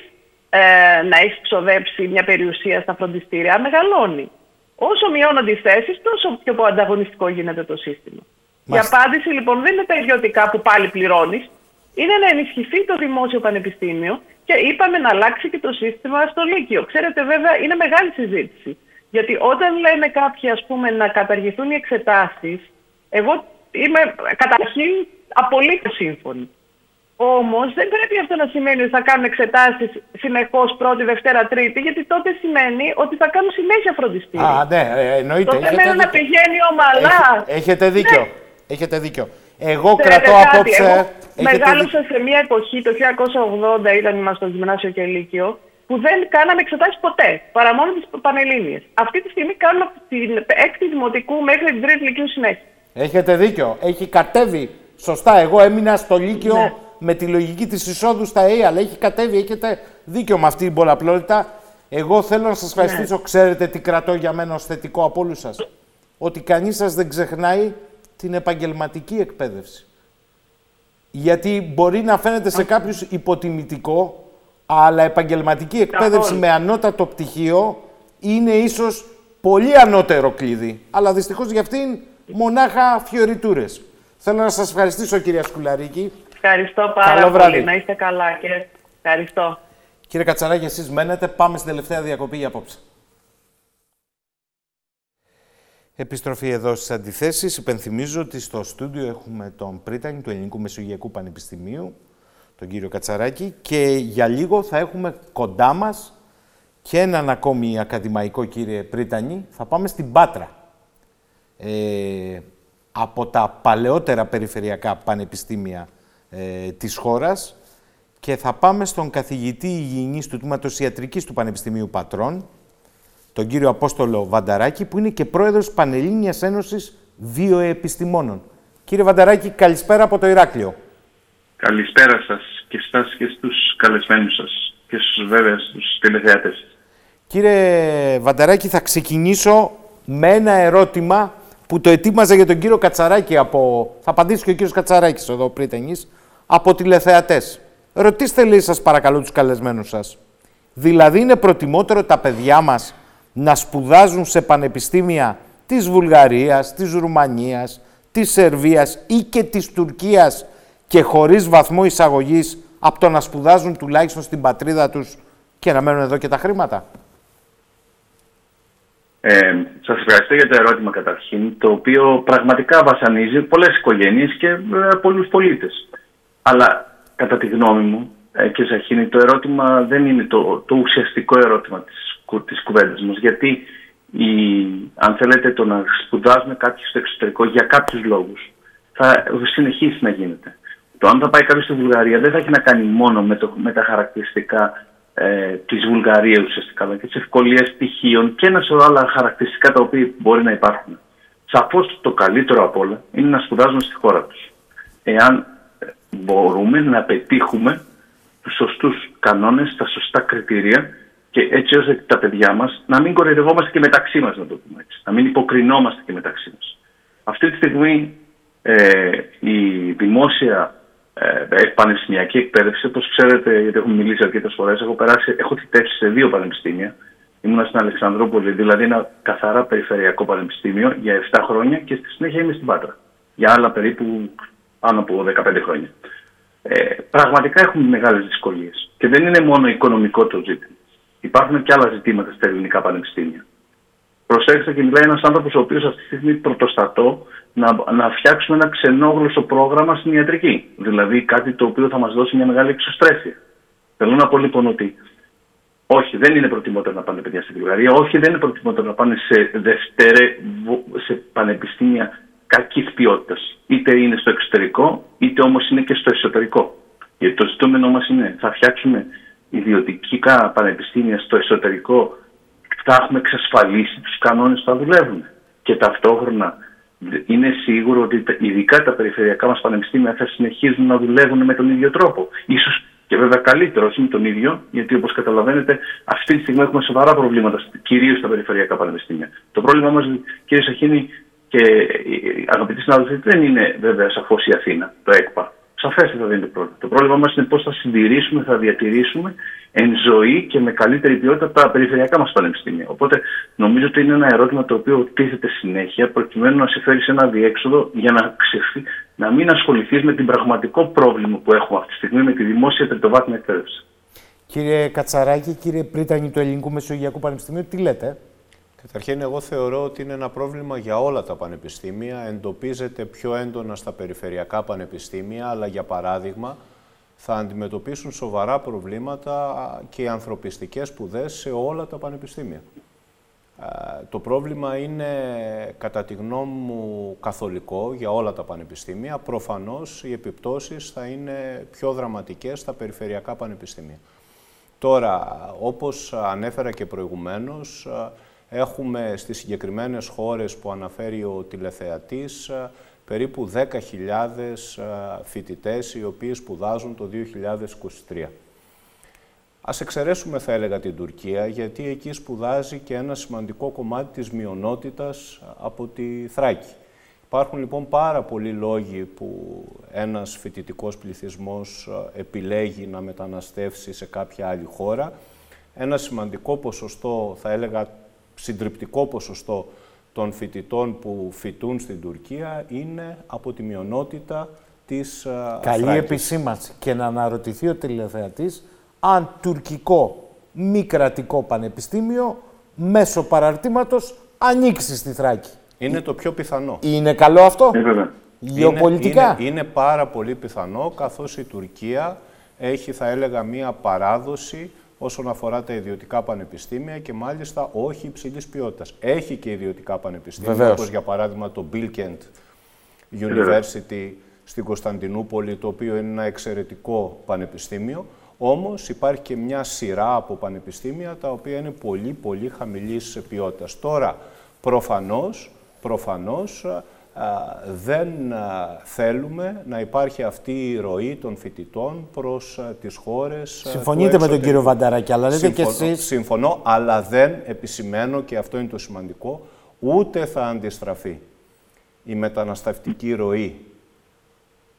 ε, να έχεις ξοδέψει μια περιουσία στα φροντιστήρια μεγαλώνει. Όσο μειώνονται οι θέσεις, τόσο πιο ανταγωνιστικό γίνεται το σύστημα. Η απάντηση λοιπόν δεν είναι τα ιδιωτικά που πάλι πληρώνεις, είναι να ενισχυθεί το δημόσιο πανεπιστήμιο και είπαμε να αλλάξει και το σύστημα στο Λύκειο. Ξέρετε, βέβαια, είναι μεγάλη συζήτηση. Γιατί όταν λένε κάποιοι, ας πούμε, να καταργηθούν οι εξετάσεις, εγώ είμαι καταρχήν απολύτως σύμφωνη. Όμως δεν πρέπει αυτό να σημαίνει ότι θα κάνουν εξετάσεις συνεχώς πρώτη, Δευτέρα, Τρίτη, γιατί τότε σημαίνει ότι θα κάνουν συνέχεια φροντιστήρια. Α, ναι, ε, εννοείται. Το θέμα είναι να πηγαίνει ομαλά. Έχετε δίκιο. Ναι. Έχετε δίκιο. Εγώ κρατώ απόψε. Εγώ μεγάλωσα σε μια εποχή, το 1980 ήταν είμαστε στο γυμνάσιο και λύκειο, που δεν κάναμε εξετάσεις ποτέ, παρά μόνο τις πανελλήνιες. Αυτή τη στιγμή κάνουμε από την έκτη δημοτικού μέχρι την τρίτη λυκείου συνέχεια. Έχετε δίκιο. Έχει κατέβει. Σωστά. Εγώ έμεινα στο λύκειο ναι. Με τη λογική της εισόδου στα ΕΕ, αλλά έχει κατέβει. Έχετε δίκιο με αυτή την πολλαπλότητα. Εγώ θέλω να σας ευχαριστήσω. Ναι. Ξέρετε τι κρατώ για μένα ως θετικό από όλους σας. Ότι κανείς σας δεν ξεχνάει την επαγγελματική εκπαίδευση. Γιατί μπορεί να φαίνεται σε κάποιους υποτιμητικό, αλλά επαγγελματική εκπαίδευση με ανώτατο πτυχίο είναι ίσως πολύ ανώτερο κλειδί. Αλλά δυστυχώς για αυτήν μονάχα φιωριτούρες. Θέλω να σας ευχαριστήσω κυρία Σκουλαρίκη. Ευχαριστώ πάρα Καλό πολύ. Να είστε καλά και ευχαριστώ. Κύριε Κατσαράκη, εσείς μένετε. Πάμε στην τελευταία διακοπή για απόψε. Επιστροφή εδώ στις αντιθέσεις. Υπενθυμίζω ότι στο στούντιο έχουμε τον Πρίτανη του Ελληνικού Μεσογειακού Πανεπιστημίου, τον κύριο Κατσαράκη, και για λίγο θα έχουμε κοντά μας και έναν ακόμη ακαδημαϊκό κύριε Πρίτανη. Θα πάμε στην Πάτρα. Ε, από τα παλαιότερα περιφερειακά πανεπιστήμια ε, της χώρας και θα πάμε στον καθηγητή υγιεινής του Τμήματος Ιατρικής του Πανεπιστημίου Πατρών, τον κύριο Απόστολο Βανταράκη, που είναι και πρόεδρος Πανελλήνιας Ένωσης Βιοεπιστημόνων. Κύριε Βανταράκη, καλησπέρα από το Ηράκλειο. Καλησπέρα σας και σας και στους καλεσμένους σας και στους βέβαια στους τηλεθεατές. Κύριε Βανταράκη, θα ξεκινήσω με ένα ερώτημα που το ετοίμαζα για τον κύριο Κατσαράκη από... Θα απαντήσει και ο κύριος Κατσαράκης εδώ πριν από τηλεθεατές. Ρωτήστε λέει σας παρακαλώ τους καλεσμένους σας. Δηλαδή είναι προτιμότερο τα παιδιά μας να σπουδάζουν σε πανεπιστήμια της Βουλγαρίας, της Ρουμανίας, της Σερβίας ή και της Τουρκίας και χωρίς βαθμό εισαγωγής από το να σπουδάζουν τουλάχιστον στην πατρίδα τους και να μένουν εδώ και τα χρήματα. Ε, σας ευχαριστώ για το ερώτημα καταρχήν, το οποίο πραγματικά βασανίζει πολλές οικογένειες και ε, πολλούς πολίτες. Αλλά κατά τη γνώμη μου, ε, και Ζαχίνη, το ερώτημα δεν είναι το, το ουσιαστικό ερώτημα της της κουβέντας μας. Γιατί η, αν θέλετε το να σπουδάζουμε κάτι στο εξωτερικό για κάποιους λόγους θα συνεχίσει να γίνεται. Το αν θα πάει κάποιος στη Βουλγαρία δεν θα έχει να κάνει μόνο με, το, με τα χαρακτηριστικά ε, της Βουλγαρίας ουσιαστικά, αλλά και τις ευκολίες στοιχείων και ένα σωρό άλλα χαρακτηριστικά τα οποία μπορεί να υπάρχουν. Σαφώς το καλύτερο απ' όλα είναι να σπουδάζουμε στη χώρα τους. Εάν μπορούμε να πετύχουμε τους σωστούς κανόνες, τα σωστά κριτήρια και έτσι ώστε τα παιδιά μας να μην κοροϊδευόμαστε και μεταξύ μας, να το πούμε έτσι. Να μην υποκρινόμαστε και μεταξύ μας. Αυτή τη στιγμή ε, η δημόσια ε, πανεπιστημιακή εκπαίδευση, όπως ξέρετε, γιατί έχουμε μιλήσει αρκετές φορές, έχω, περάσει, έχω θητεύσει σε δύο πανεπιστήμια. Ήμουν στην Αλεξανδρούπολη, δηλαδή ένα καθαρά περιφερειακό πανεπιστήμιο για 7 χρόνια και στη συνέχεια είμαι στην Πάτρα. Για άλλα περίπου πάνω από 15 χρόνια. Ε, πραγματικά έχουμε μεγάλες δυσκολίες. Και δεν είναι μόνο οικονομικό το ζήτημα. Υπάρχουν και άλλα ζητήματα στα ελληνικά πανεπιστήμια. Προσέξτε και μιλάει ένας άνθρωπος ο οποίος αυτή τη στιγμή πρωτοστατώ να, να φτιάξουμε ένα ξενόγλωσσο πρόγραμμα στην ιατρική. Δηλαδή κάτι το οποίο θα μας δώσει μια μεγάλη εξωστρέφεια. Θέλω να πω λοιπόν ότι όχι, δεν είναι προτιμότερο να πάνε παιδιά στη Βουλγαρία, όχι, δεν είναι προτιμότερο να πάνε σε δευτέρε, σε πανεπιστήμια κακής ποιότητας. Είτε είναι στο εξωτερικό, είτε όμως είναι και στο εσωτερικό. Γιατί το ζητούμενο μας είναι, θα φτιάξουμε ιδιωτικά πανεπιστήμια στο εσωτερικό αυτά έχουμε εξασφαλίσει τους κανόνες που θα δουλεύουν. Και ταυτόχρονα είναι σίγουρο ότι ειδικά τα περιφερειακά μας πανεπιστήμια θα συνεχίζουν να δουλεύουν με τον ίδιο τρόπο. Ίσως και βέβαια καλύτερο, όχι με τον ίδιο, γιατί όπως καταλαβαίνετε αυτή τη στιγμή έχουμε σοβαρά προβλήματα, κυρίως στα περιφερειακά πανεπιστήμια. Το πρόβλημα μας, κύριε Σαχίνη και αγαπητοί συνάδελφοι, δεν είναι βέβαια σαφώς η Αθήνα, το ΕΚΠΑ. Σαφέστατα δεν είναι το πρόβλημα. Το πρόβλημα μας είναι πώς θα συντηρήσουμε, θα διατηρήσουμε εν ζωή και με καλύτερη ποιότητα τα περιφερειακά μας πανεπιστήμια. Οπότε νομίζω ότι είναι ένα ερώτημα το οποίο τίθεται συνέχεια προκειμένου να σε φέρει σε ένα διέξοδο για να ξεφύγει, να μην ασχοληθείς με την πραγματικό πρόβλημα που έχουμε αυτή τη στιγμή με τη δημόσια τριτοβάθμια εκπαίδευση. Κύριε Κατσαράκη, κύριε Πρίτανη του Ελληνικού Μεσογειακού Πανεπιστημίου, τι λέτε; Καταρχήν, εγώ θεωρώ ότι είναι ένα πρόβλημα για όλα τα πανεπιστήμια. Εντοπίζεται πιο έντονα στα περιφερειακά πανεπιστήμια, αλλά για παράδειγμα θα αντιμετωπίσουν σοβαρά προβλήματα και οι ανθρωπιστικές σπουδές σε όλα τα πανεπιστήμια. Το πρόβλημα είναι, κατά τη γνώμη μου, καθολικό για όλα τα πανεπιστήμια. Προφανώς, οι επιπτώσεις θα είναι πιο δραματικές στα περιφερειακά πανεπιστήμια. Τώρα, όπως ανέφερα και προηγουμένως, Έχουμε στις συγκεκριμένες χώρες που αναφέρει ο τηλεθεατής ε, περίπου 10.000 ε, φοιτητές οι οποίοι σπουδάζουν το 2023. Ας εξαιρέσουμε, θα έλεγα, την Τουρκία, γιατί εκεί σπουδάζει και ένα σημαντικό κομμάτι της μειονότητας ε, από τη Θράκη. Υπάρχουν λοιπόν πάρα πολλοί λόγοι που ένας φοιτητικός πληθυσμός επιλέγει να μεταναστεύσει σε κάποια άλλη χώρα. Ένα σημαντικό ποσοστό, θα έλεγα συντριπτικό ποσοστό των φοιτητών που φοιτούν στην Τουρκία είναι από τη μειονότητα της Καλή Φράκης. επισήμανση και να αναρωτηθεί ο τηλεθεατής αν τουρκικό μη κρατικό πανεπιστήμιο μέσω παραρτήματος ανοίξει στη Θράκη. Είναι το πιο πιθανό. Είναι καλό αυτό; Ε, Γεωπολιτικά; Είναι, είναι, είναι πάρα πολύ πιθανό καθώς η Τουρκία έχει θα έλεγα μία παράδοση όσον αφορά τα ιδιωτικά πανεπιστήμια και μάλιστα όχι υψηλής ποιότητας. Έχει και ιδιωτικά πανεπιστήμια, όπως για παράδειγμα το Bilkent University στην Κωνσταντινούπολη, το οποίο είναι ένα εξαιρετικό πανεπιστήμιο. Όμως υπάρχει και μια σειρά από πανεπιστήμια τα οποία είναι πολύ πολύ χαμηλής ποιότητας. Τώρα, προφανώς, προφανώς δεν θέλουμε να υπάρχει αυτή η ροή των φοιτητών προς τις χώρες Συμφωνείτε με τον κύριο Βανταράκη, αλλά λέτε και εσείς... Συμφωνώ, αλλά δεν επισημαίνω, και αυτό είναι το σημαντικό, ούτε θα αντιστραφεί η μεταναστευτική ροή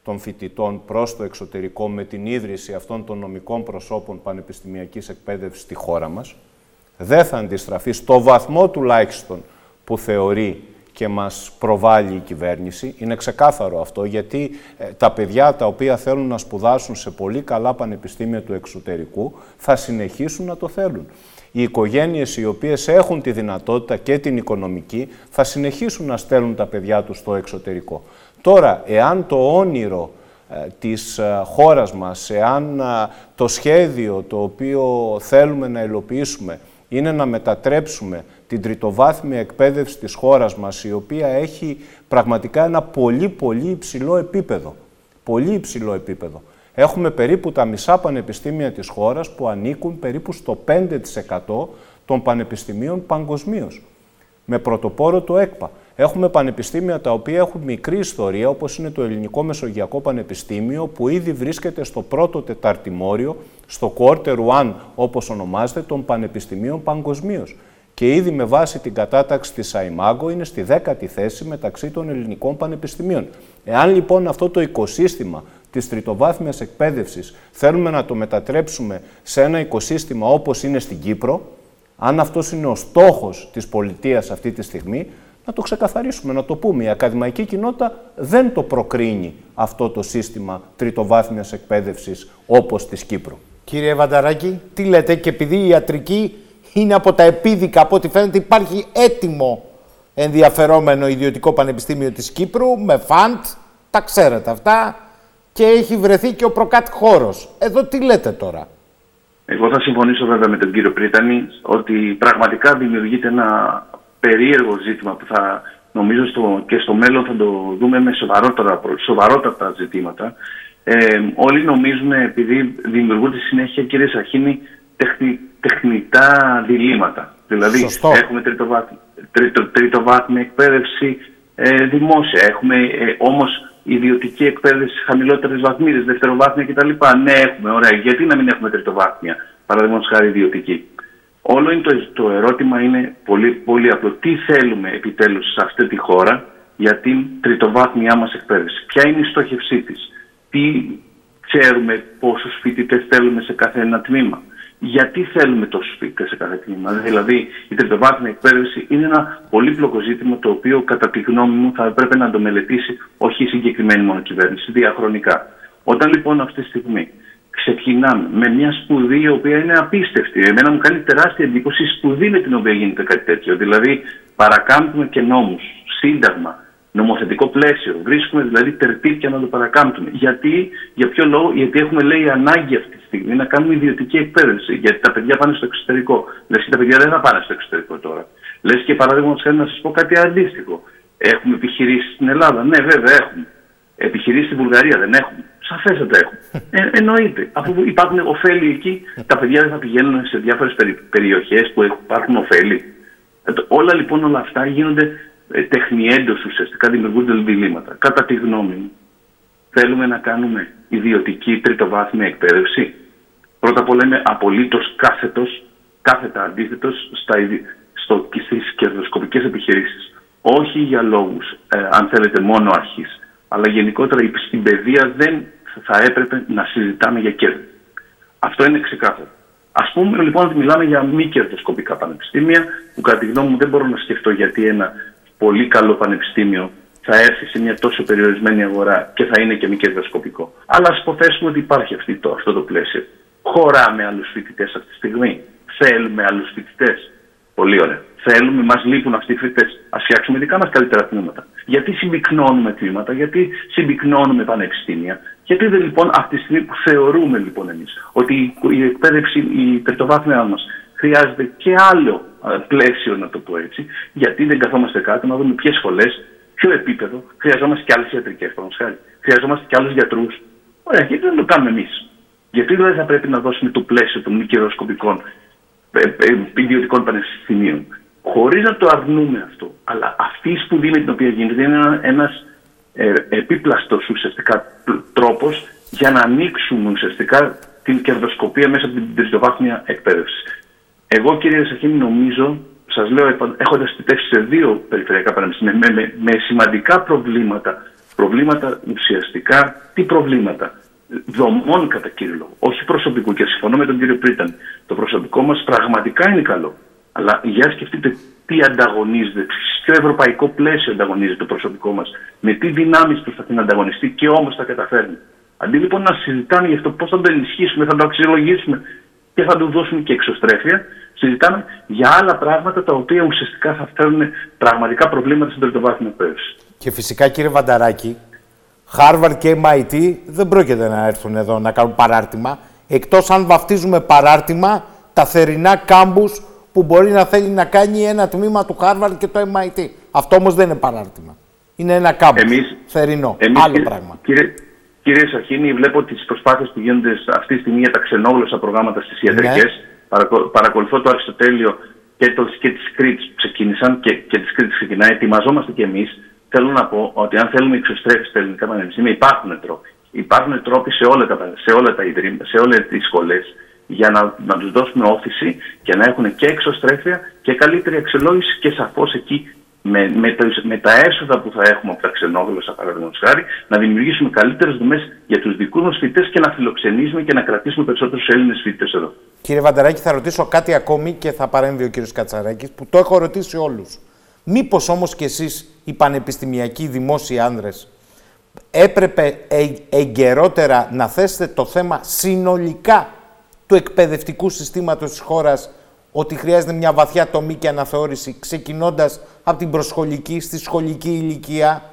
των φοιτητών προς το εξωτερικό με την ίδρυση αυτών των νομικών προσώπων πανεπιστημιακής εκπαίδευσης στη χώρα μας. Δεν θα αντιστραφεί στο βαθμό τουλάχιστον που θεωρεί και μας προβάλλει η κυβέρνηση. Είναι ξεκάθαρο αυτό, γιατί ε, τα παιδιά τα οποία θέλουν να σπουδάσουν σε πολύ καλά πανεπιστήμια του εξωτερικού θα συνεχίσουν να το θέλουν. Οι οικογένειες οι οποίες έχουν τη δυνατότητα και την οικονομική θα συνεχίσουν να στέλνουν τα παιδιά τους στο εξωτερικό. Τώρα, εάν το όνειρο ε, της ε, χώρας μας, εάν το σχέδιο το οποίο θέλουμε να υλοποιήσουμε είναι να μετατρέψουμε την τριτοβάθμια εκπαίδευση της χώρας μας, η οποία έχει πραγματικά ένα πολύ πολύ υψηλό επίπεδο. Πολύ υψηλό επίπεδο. Έχουμε περίπου τα μισά πανεπιστήμια της χώρας που ανήκουν περίπου στο 5% των πανεπιστημίων παγκοσμίως. Με πρωτοπόρο το ΕΚΠΑ. Έχουμε πανεπιστήμια τα οποία έχουν μικρή ιστορία, όπως είναι το Ελληνικό Μεσογειακό Πανεπιστήμιο, που ήδη βρίσκεται στο πρώτο τεταρτημόριο, στο quarter one, όπως ονομάζεται, των πανεπιστημίων παγκοσμίως και ήδη με βάση την κατάταξη της ΑΙΜΑΓΟ είναι στη δέκατη θέση μεταξύ των ελληνικών πανεπιστημίων. Εάν λοιπόν αυτό το οικοσύστημα της τριτοβάθμιας εκπαίδευσης θέλουμε να το μετατρέψουμε σε ένα οικοσύστημα όπως είναι στην Κύπρο, αν αυτός είναι ο στόχος της πολιτείας αυτή τη στιγμή, να το ξεκαθαρίσουμε, να το πούμε. Η ακαδημαϊκή κοινότητα δεν το προκρίνει αυτό το σύστημα τριτοβάθμιας εκπαίδευσης όπως της Κύπρου. Κύριε Βανταράκη, τι λέτε και επειδή η ιατρική είναι από τα επίδικα, από ό,τι φαίνεται υπάρχει έτοιμο ενδιαφερόμενο ιδιωτικό πανεπιστήμιο της Κύπρου με φαντ, τα ξέρετε αυτά και έχει βρεθεί και ο προκάτ χώρος. Εδώ τι λέτε τώρα; Εγώ θα συμφωνήσω βέβαια με τον κύριο Πρίτανη ότι πραγματικά δημιουργείται ένα περίεργο ζήτημα που θα νομίζω στο, και στο μέλλον θα το δούμε με σοβαρότερα, σοβαρότατα ζητήματα. Ε, όλοι νομίζουν επειδή δημιουργούνται συνέχεια κύριε Σαχίνη τεχνη, τεχνητά διλήμματα. Δηλαδή, έχουμε τριτοβάθμια, τριτο, τριτοβάθμια εκπαίδευση ε, δημόσια, έχουμε ε, όμως ιδιωτική εκπαίδευση χαμηλότερες βαθμίδες, δευτεροβάθμια κτλ. Ναι, έχουμε, ωραία. Γιατί να μην έχουμε τριτοβάθμια, παραδείγματος χάρη ιδιωτική; Όλο είναι το, το ερώτημα είναι πολύ, πολύ απλό. Τι θέλουμε επιτέλους σε αυτή τη χώρα για την τριτοβάθμιά μας εκπαίδευση; Ποια είναι η στόχευσή της; Τι ξέρουμε πόσους φοιτητές θέλουμε σε κάθε ένα τμήμα; Γιατί θέλουμε τόσου φοιτητέ σε κάθε τμήμα. Δηλαδή, η τριτοβάθμια εκπαίδευση είναι ένα πολύπλοκο ζήτημα το οποίο, κατά τη γνώμη μου, θα έπρεπε να το μελετήσει όχι η συγκεκριμένη μόνο κυβέρνηση, διαχρονικά. Όταν λοιπόν αυτή τη στιγμή ξεκινάμε με μια σπουδή η οποία είναι απίστευτη, εμένα μου κάνει τεράστια εντύπωση η σπουδή με την οποία γίνεται κάτι τέτοιο. Δηλαδή, παρακάμπτουμε και νόμους, σύνταγμα, νομοθετικό πλαίσιο. Βρίσκουμε δηλαδή τερτύπια να το παρακάμπτουμε. Γιατί, για ποιο λόγο, γιατί έχουμε λέει ανάγκη αυτή τη στιγμή να κάνουμε ιδιωτική εκπαίδευση. Γιατί τα παιδιά πάνε στο εξωτερικό. Λες και τα παιδιά δεν θα πάνε στο εξωτερικό τώρα. Λες και παράδειγμα, να σας πω κάτι αντίστοιχο. Έχουμε επιχειρήσεις στην Ελλάδα. Ναι, βέβαια έχουμε. Επιχειρήσεις στην Βουλγαρία δεν έχουμε. Σαφέστατα έχουμε. Ε, εννοείται. Αφού υπάρχουν ωφέλη εκεί, τα παιδιά δεν θα πηγαίνουν σε διάφορες περιοχές που υπάρχουν ωφέλη. Ε, όλα λοιπόν όλα αυτά γίνονται ε, τεχνιέντος ουσιαστικά δημιουργούνται διλήμματα. Κατά τη γνώμη μου, θέλουμε να κάνουμε ιδιωτική τριτοβάθμια εκπαίδευση. Πρώτα απ' όλα είμαι απολύτως κάθετος, κάθετα αντίθετος στα, στο, στις κερδοσκοπικές επιχειρήσεις. Όχι για λόγους, ε, αν θέλετε, μόνο αρχής, αλλά γενικότερα στην παιδεία δεν θα έπρεπε να συζητάμε για κέρδη. Αυτό είναι ξεκάθαρο. Α πούμε λοιπόν ότι μιλάμε για μη κερδοσκοπικά πανεπιστήμια, που κατά τη γνώμη μου δεν μπορώ να σκεφτώ γιατί ένα πολύ καλό πανεπιστήμιο θα έρθει σε μια τόσο περιορισμένη αγορά και θα είναι και μη κερδοσκοπικό. Αλλά ας υποθέσουμε ότι υπάρχει αυτή το, αυτό το πλαίσιο. Χωράμε άλλους φοιτητές αυτή τη στιγμή. Θέλουμε άλλους φοιτητές. Πολύ ωραία. Θέλουμε, μας λείπουν αυτοί οι φοιτητές. Α φτιάξουμε δικά μας καλύτερα τμήματα. Γιατί συμπυκνώνουμε τμήματα, γιατί συμπυκνώνουμε πανεπιστήμια. Γιατί δεν λοιπόν αυτή τη στιγμή που θεωρούμε λοιπόν εμείς ότι η εκπαίδευση, η τριτοβάθμια μας χρειάζεται και άλλο πλαίσιο, να το πω έτσι, γιατί δεν καθόμαστε κάτω να δούμε ποιες σχολές, ποιο επίπεδο, χρειαζόμαστε και άλλες ιατρικές, παραδείγματος Χρειαζόμαστε και άλλους γιατρούς. Ωραία, γιατί δεν το κάνουμε εμείς; Γιατί δεν θα πρέπει να δώσουμε το πλαίσιο των μη κυροσκοπικών ε, ε, ιδιωτικών πανεπιστημίων; Χωρίς να το αρνούμε αυτό. Αλλά αυτή η σπουδή με την οποία γίνεται είναι ένα ε, επίπλαστος ουσιαστικά τρόπος για να ανοίξουμε ουσιαστικά την κερδοσκοπία μέσα από την τριτοβάθμια εκπαίδευση. Εγώ, κύριε Σαχίνη, νομίζω, σας λέω, έχοντας θητεύσει σε δύο περιφερειακά πανεπιστήμια με, με, με σημαντικά προβλήματα, προβλήματα ουσιαστικά, τι προβλήματα, δομών κατά κύριο λόγο, όχι προσωπικού. Και συμφωνώ με τον κύριο Πρίταν. Το προσωπικό μας πραγματικά είναι καλό. Αλλά για σκεφτείτε τι ανταγωνίζεται, ποιο ευρωπαϊκό πλαίσιο ανταγωνίζεται το προσωπικό μας, με τι δυνάμεις προσπαθεί να ανταγωνιστεί και όμως τα καταφέρνει. Αντί λοιπόν να συζητάμε για αυτό πώς θα το ενισχύσουμε, θα το αξιολογήσουμε, και θα του δώσουν και εξωστρέφεια. Συζητάμε για άλλα πράγματα τα οποία ουσιαστικά θα φέρουν πραγματικά προβλήματα στην τριτοβάθμια εκπαίδευση. Και φυσικά κύριε Βανταράκη, Harvard και MIT δεν πρόκειται να έρθουν εδώ να κάνουν παράρτημα, εκτός αν βαφτίζουμε παράρτημα τα θερινά κάμπους που μπορεί να θέλει να κάνει ένα τμήμα του Harvard και το MIT. Αυτό όμως δεν είναι παράρτημα. Είναι ένα κάμπους εμείς, θερινό, εμείς, άλλο πράγμα. Κύριε, Κύριε Σαχίνη, βλέπω τις προσπάθειες που γίνονται αυτή τη στιγμή για τα ξενόγλωσσα προγράμματα στις ιατρικές. Ναι. Παρακολουθώ το Αριστοτέλειο και, το, και τη Κρήτη που ξεκίνησαν και, και τη Κρήτη ξεκινάει. Ετοιμαζόμαστε κι εμείς. Θέλω να πω ότι αν θέλουμε εξωστρέφεις στα ελληνικά πανεπιστήμια, υπάρχουν τρόποι. Υπάρχουν τρόποι σε όλα τα, σε όλα τα ιδρύματα, σε όλες τις σχολές για να, να τους δώσουμε όθηση και να έχουν και εξωστρέφεια και καλύτερη αξιολόγηση και σαφώς εκεί με, με, με, τα έσοδα που θα έχουμε από τα ξενόγλωσσα, παραδείγματος χάρη, να δημιουργήσουμε καλύτερες δομές για τους δικούς μας φοιτητές και να φιλοξενήσουμε και να κρατήσουμε περισσότερους Έλληνες φοιτητές εδώ. Κύριε Βαντεράκη, θα ρωτήσω κάτι ακόμη και θα παρέμβει ο κύριος Κατσαράκης, που το έχω ρωτήσει όλους. Μήπως όμως κι εσείς, οι πανεπιστημιακοί δημόσιοι άνδρες, έπρεπε ε, εγκαιρότερα να θέσετε το θέμα συνολικά του εκπαιδευτικού συστήματος της χώρας ότι χρειάζεται μια βαθιά τομή και αναθεώρηση, ξεκινώντας από την προσχολική στη σχολική ηλικία,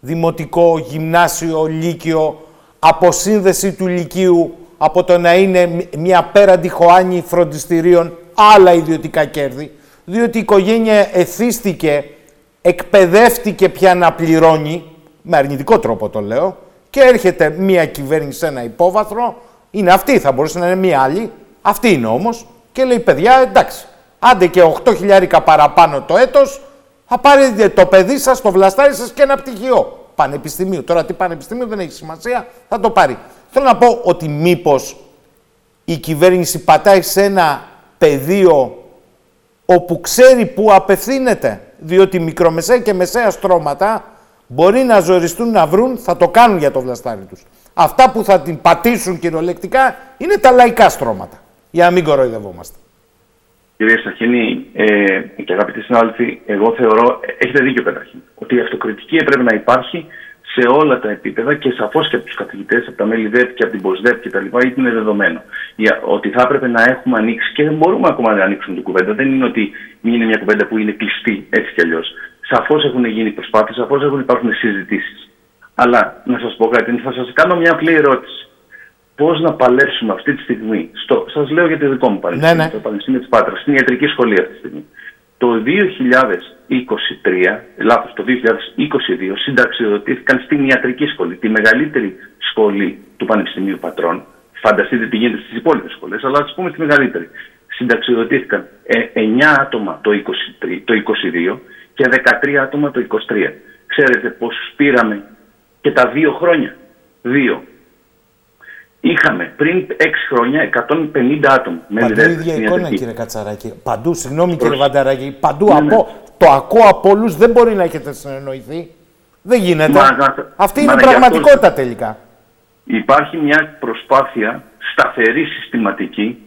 δημοτικό, γυμνάσιο, λύκειο, αποσύνδεση του λυκείου από το να είναι μια πέραντη χωάνη φροντιστηρίων, άλλα ιδιωτικά κέρδη, διότι η οικογένεια εθίστηκε, εκπαιδεύτηκε πια να πληρώνει, με αρνητικό τρόπο το λέω, και έρχεται μια κυβέρνηση σε ένα υπόβαθρο, είναι αυτή, θα μπορούσε να είναι μια άλλη, Αυτή είναι όμως και λέει παιδιά εντάξει, άντε και 8 χιλιάρικα παραπάνω το έτος, θα πάρετε το παιδί σας, το βλαστάρι σας και ένα πτυχίο πανεπιστημίου. Τώρα τι πανεπιστημίου δεν έχει σημασία, θα το πάρει. Θέλω να πω ότι μήπως η κυβέρνηση πατάει σε ένα πεδίο όπου ξέρει που απευθύνεται, διότι μικρομεσαία και μεσαία στρώματα μπορεί να ζοριστούν να βρουν, θα το κάνουν για το βλαστάρι τους. Αυτά που θα την πατήσουν κυριολεκτικά είναι τα λαϊκά στρώματα, για να μην κοροϊδευόμαστε. Κύριε Σαχίνη ε, και αγαπητοί συνάδελφοι, εγώ θεωρώ, έχετε δίκιο καταρχήν, ότι η αυτοκριτική έπρεπε να υπάρχει σε όλα τα επίπεδα και σαφώς και από τους καθηγητές, από τα μέλη ΔΕΠ και από την ΠΟΣΔΕΠ κτλ. είναι δεδομένο. ότι θα έπρεπε να έχουμε ανοίξει και μπορούμε ακόμα να ανοίξουμε την κουβέντα. Δεν είναι ότι είναι μια κουβέντα που είναι κλειστή έτσι κι αλλιώς. Σαφώς έχουν γίνει προσπάθειες, σαφώς έχουν υπάρχουν συζητήσεις. Αλλά να σας πω κάτι, θα σας κάνω μια απλή ερώτηση. Πώς να παλέψουμε αυτή τη στιγμή, σας λέω για το δικό μου πανεπιστήμιο, ναι, ναι. το Πανεπιστήμιο της Πάτρας, στην ιατρική σχολή αυτή τη στιγμή. Το 2023, λάθος, το 2022 συνταξιοδοτήθηκαν στην ιατρική σχολή, τη μεγαλύτερη σχολή του Πανεπιστημίου Πατρών. Φανταστείτε τι γίνεται στις υπόλοιπες σχολές, αλλά ας πούμε τη μεγαλύτερη. Συνταξιοδοτήθηκαν 9 ε, άτομα το 2022 το 22 και 13 άτομα το 23. Ξέρετε πώς πήραμε και τα δύο χρόνια. Δύο. Είχαμε πριν 6 χρόνια 150 άτομα. Παντού η ίδια εικόνα, κύριε Κατσαράκη. Παντού, συγγνώμη κύριε Βανταράκη, παντού ναι, ναι. το ακούω από όλους, δεν μπορεί να έχετε συνεννοηθεί. Δεν γίνεται. Μα, Αυτή είναι η πραγματικότητα τελικά. Υπάρχει μια προσπάθεια σταθερή συστηματική,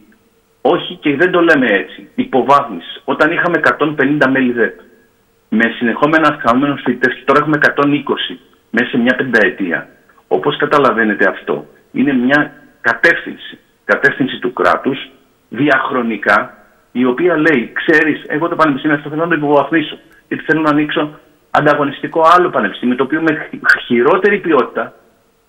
όχι και δεν το λέμε έτσι, υποβάθμιση. Όταν είχαμε 150 μέλη ΔΕΠ, με συνεχόμενα αυξανόμενους φοιτητές και τώρα έχουμε 120 μέσα σε μια πενταετία. Όπως καταλαβαίνετε αυτό, είναι μια κατεύθυνση, κατεύθυνση του κράτους διαχρονικά, η οποία λέει, ξέρεις, εγώ το πανεπιστήμιο αυτό θέλω να το υποβαθμίσω, γιατί θέλω να ανοίξω ανταγωνιστικό άλλο πανεπιστήμιο, το οποίο με χειρότερη ποιότητα,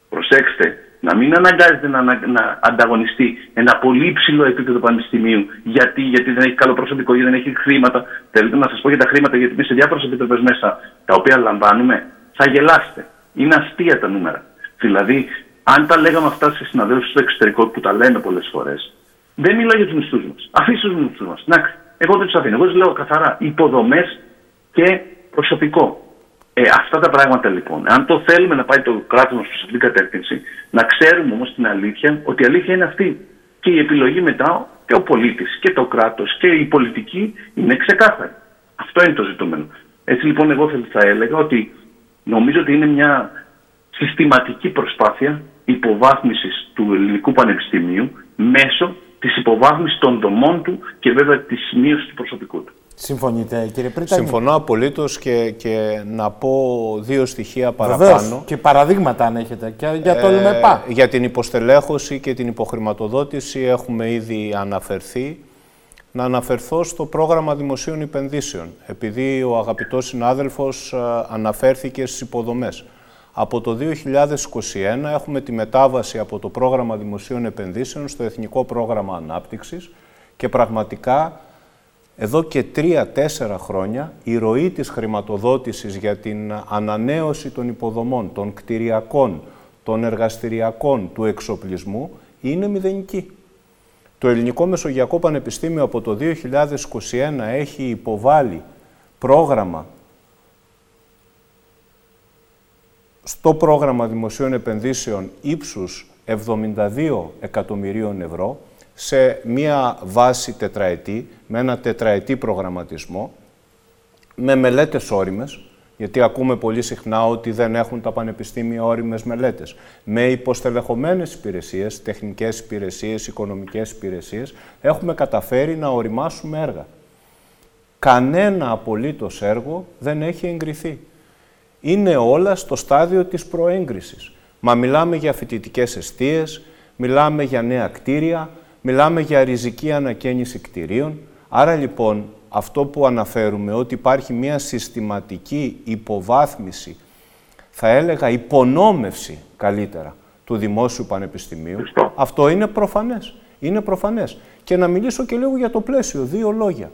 προσέξτε, να μην αναγκάζεται να, να, ανταγωνιστεί ένα πολύ υψηλό επίπεδο πανεπιστημίου. Γιατί, γιατί δεν έχει καλό προσωπικό, γιατί δεν έχει χρήματα. Θέλετε να σας πω για τα χρήματα, γιατί είμαι σε διάφορες επιτροπές μέσα τα οποία λαμβάνουμε, θα γελάσετε. Είναι αστεία τα νούμερα. Δηλαδή, αν τα λέγαμε αυτά σε συναδέλφους στο εξωτερικό που τα λένε πολλές φορές, δεν μιλάω για τους μισθούς μας. Αφήστε τους μισθούς μας. Να, εγώ δεν τους αφήνω. Εγώ τους λέω καθαρά υποδομές και προσωπικό. Ε, αυτά τα πράγματα λοιπόν, αν το θέλουμε να πάει το κράτος μας προς αυτήν την κατεύθυνση, να ξέρουμε όμως την αλήθεια, ότι η αλήθεια είναι αυτή. Και η επιλογή μετά και ο πολίτης και το κράτος και η πολιτική είναι ξεκάθαρη. Αυτό είναι το ζητούμενο. Έτσι λοιπόν, εγώ θα έλεγα ότι νομίζω ότι είναι μια συστηματική προσπάθεια υποβάθμισης του ελληνικού πανεπιστημίου μέσω της υποβάθμισης των δομών του και βέβαια της μείωσης του προσωπικού του. Συμφωνείτε κύριε Πρίτανη; Συμφωνώ απολύτως και, και να πω δύο στοιχεία παραπάνω. Βεβαίως, και παραδείγματα αν έχετε και για το ε, Για την υποστελέχωση και την υποχρηματοδότηση έχουμε ήδη αναφερθεί. Να αναφερθώ στο πρόγραμμα δημοσίων επενδύσεων, επειδή ο αγαπητός συνάδελφος ε, αναφέρθηκε στις υποδομές. Από το 2021 έχουμε τη μετάβαση από το πρόγραμμα δημοσίων επενδύσεων στο Εθνικό Πρόγραμμα Ανάπτυξης και πραγματικά εδώ και τρία-τέσσερα χρόνια η ροή της χρηματοδότησης για την ανανέωση των υποδομών, των κτηριακών, των εργαστηριακών, του εξοπλισμού είναι μηδενική. Το Ελληνικό Μεσογειακό Πανεπιστήμιο από το 2021 έχει υποβάλει πρόγραμμα στο πρόγραμμα δημοσίων επενδύσεων ύψους 72 εκατομμυρίων ευρώ σε μία βάση τετραετή, με ένα τετραετή προγραμματισμό, με μελέτες όριμες, γιατί ακούμε πολύ συχνά ότι δεν έχουν τα πανεπιστήμια όριμες μελέτες, με υποστελεχωμένες υπηρεσίες, τεχνικές υπηρεσίες, οικονομικές υπηρεσίες, έχουμε καταφέρει να οριμάσουμε έργα. Κανένα απολύτως έργο δεν έχει εγκριθεί είναι όλα στο στάδιο της προέγκρισης. Μα μιλάμε για φοιτητικές αιστείες, μιλάμε για νέα κτίρια, μιλάμε για ριζική ανακαίνιση κτηρίων. Άρα λοιπόν αυτό που αναφέρουμε ότι υπάρχει μια συστηματική υποβάθμιση, θα έλεγα υπονόμευση καλύτερα, του Δημόσιου Πανεπιστημίου, αυτό είναι προφανές. Είναι προφανές. Και να μιλήσω και λίγο για το πλαίσιο, δύο λόγια.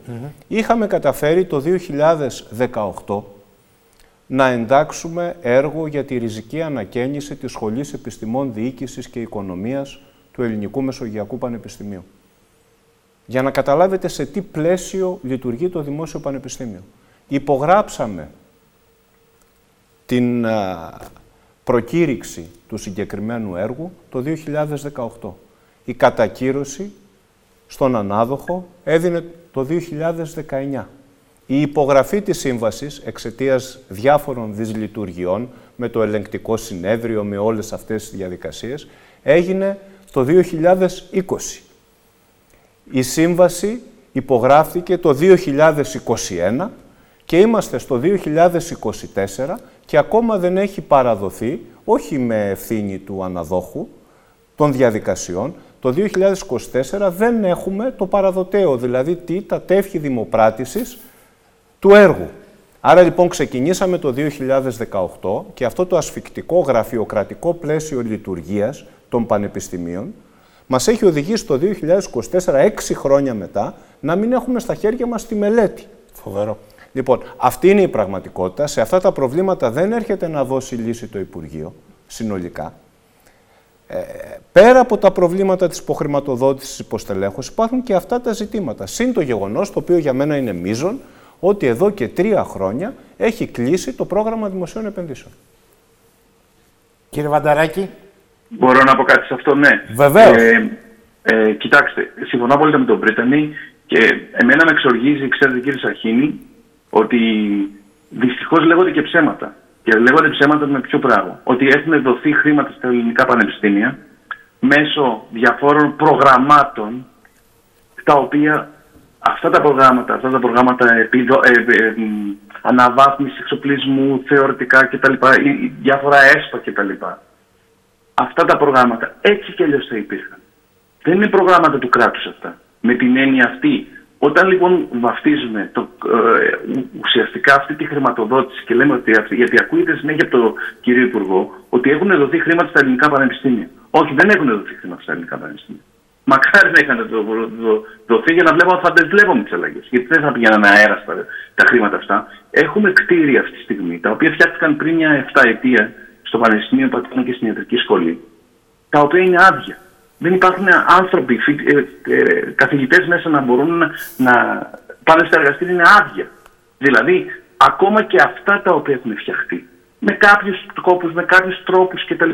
Είχαμε καταφέρει το 2018 να εντάξουμε έργο για τη ριζική ανακαίνιση της Σχολής Επιστημών Διοίκησης και Οικονομίας του Ελληνικού Μεσογειακού Πανεπιστημίου. για να καταλάβετε σε τι πλαίσιο λειτουργεί το Δημόσιο Πανεπιστήμιο. Υπογράψαμε την προκήρυξη του συγκεκριμένου έργου το 2018. Η κατακύρωση στον ανάδοχο έδινε το 2019. Η υπογραφή της σύμβασης εξαιτίας διάφορων δυσλειτουργιών με το ελεγκτικό συνέδριο, με όλες αυτές τις διαδικασίες, έγινε το 2020. Η σύμβαση υπογράφηκε το 2021 και είμαστε στο 2024 και ακόμα δεν έχει παραδοθεί, όχι με ευθύνη του αναδόχου των διαδικασιών, το 2024 δεν έχουμε το παραδοτέο, δηλαδή τι, τα τεύχη δημοπράτησης του έργου. Άρα λοιπόν ξεκινήσαμε το 2018 και αυτό το ασφικτικό γραφειοκρατικό πλαίσιο λειτουργίας των πανεπιστημίων μας έχει οδηγήσει το 2024, έξι χρόνια μετά, να μην έχουμε στα χέρια μας τη μελέτη. Φοβερό. Λοιπόν, αυτή είναι η πραγματικότητα. Σε αυτά τα προβλήματα δεν έρχεται να δώσει λύση το Υπουργείο συνολικά. Ε, πέρα από τα προβλήματα της υποχρηματοδότησης υποστελέχωσης υπάρχουν και αυτά τα ζητήματα. Συν το γεγονός, το οποίο για μένα είναι μείζον, ότι εδώ και τρία χρόνια έχει κλείσει το πρόγραμμα δημοσίων επενδύσεων. Κύριε Βανταράκη. Μπορώ να πω κάτι σε αυτό, ναι. Βεβαίως. Ε, ε, κοιτάξτε, συμφωνώ απόλυτα με τον Πρίτανη και εμένα με εξοργίζει, ξέρετε κύριε Σαχίνη, ότι δυστυχώς λέγονται και ψέματα. Και λέγονται ψέματα με ποιο πράγμα; Ότι έχουν δοθεί χρήματα στα ελληνικά πανεπιστήμια μέσω διαφόρων προγραμμάτων τα οποία αυτά τα προγράμματα, αυτά τα προγράμματα επιδο, ε, ε, αναβάθμισης εξοπλισμού, θεωρητικά κτλ, διάφορα έσπα κτλ. Αυτά τα προγράμματα έτσι κι αλλιώς θα υπήρχαν. Δεν είναι προγράμματα του κράτους αυτά. Με την έννοια αυτή, όταν λοιπόν βαφτίζουμε το, ε, ουσιαστικά αυτή τη χρηματοδότηση και λέμε ότι γιατί ακούγεται συνέχεια από τον κύριο Υπουργό ότι έχουν δοθεί χρήματα στα ελληνικά πανεπιστήμια. Όχι, δεν έχουν δοθεί χρήματα στα ελληνικά πανεπιστήμια. Μακάρι να είχαν δο, δο, δοθεί για να βλέπω, θα τις βλέπαμε τις αλλαγές. Γιατί δεν θα πηγαίναν αέρα στα τα χρήματα αυτά. Έχουμε κτίρια αυτή τη στιγμή, τα οποία φτιάχτηκαν πριν μια 7 ετία στο Πανεπιστήμιο Πατρών και στην Ιατρική Σχολή, τα οποία είναι άδεια. Δεν υπάρχουν άνθρωποι, ε, ε, καθηγητές μέσα να μπορούν να πάνε στα εργαστήρια, είναι άδεια. Δηλαδή, ακόμα και αυτά τα οποία έχουν φτιαχτεί, με κάποιους κόπου, με κάποιους τρόπους κτλ.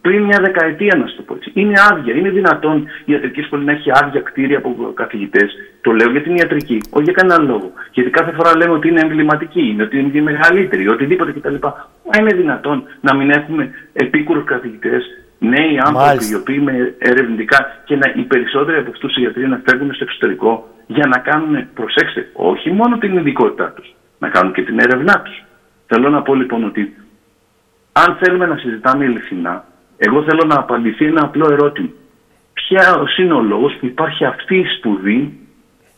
Πριν μια δεκαετία, να σου το πω έτσι. Είναι άδεια. Είναι δυνατόν η ιατρική σχολή να έχει άδεια κτίρια από καθηγητές. Το λέω για την ιατρική, όχι για κανέναν λόγο. Γιατί κάθε φορά λέμε ότι είναι εμβληματική, είναι ότι είναι μεγαλύτερη, οτιδήποτε κτλ. Μα είναι δυνατόν να μην έχουμε επίκουρους καθηγητές, νέοι άνθρωποι οι οποίοι με ερευνητικά και να, οι περισσότεροι από αυτούς οι γιατροί να φεύγουν στο εξωτερικό για να κάνουν, προσέξτε, όχι μόνο την ειδικότητά τους, να κάνουν και την έρευνά τους. Θέλω να πω λοιπόν ότι αν θέλουμε να συζητάμε ειλικρινά, εγώ θέλω να απαντηθεί ένα απλό ερώτημα. Ποια είναι ο λόγος που υπάρχει αυτή η σπουδή,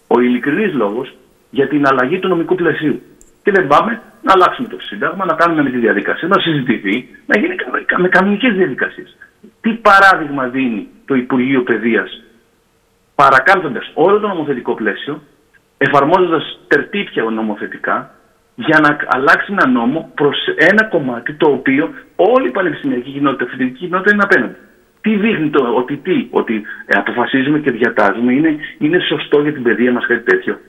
ο ειλικρινής λόγος, για την αλλαγή του νομικού πλαισίου; Και δεν πάμε να αλλάξουμε το Σύνταγμα, να κάνουμε με τη διαδικασία, να συζητηθεί, να γίνει με κανονικές διαδικασίες. Τι παράδειγμα δίνει το Υπουργείο Παιδείας, παρακάμπτοντας όλο το νομοθετικό πλαίσιο, εφαρμόζοντας τερτύπια νομοθετικά, για να αλλάξει ένα νόμο προς ένα κομμάτι το οποίο όλη η πανεπιστημιακή κοινότητα, η φοιτητική κοινότητα είναι απέναντι. Τι δείχνει το ότι, τι, ότι ε, αποφασίζουμε και διατάζουμε, είναι, είναι σωστό για την παιδεία μας κάτι τέτοιο.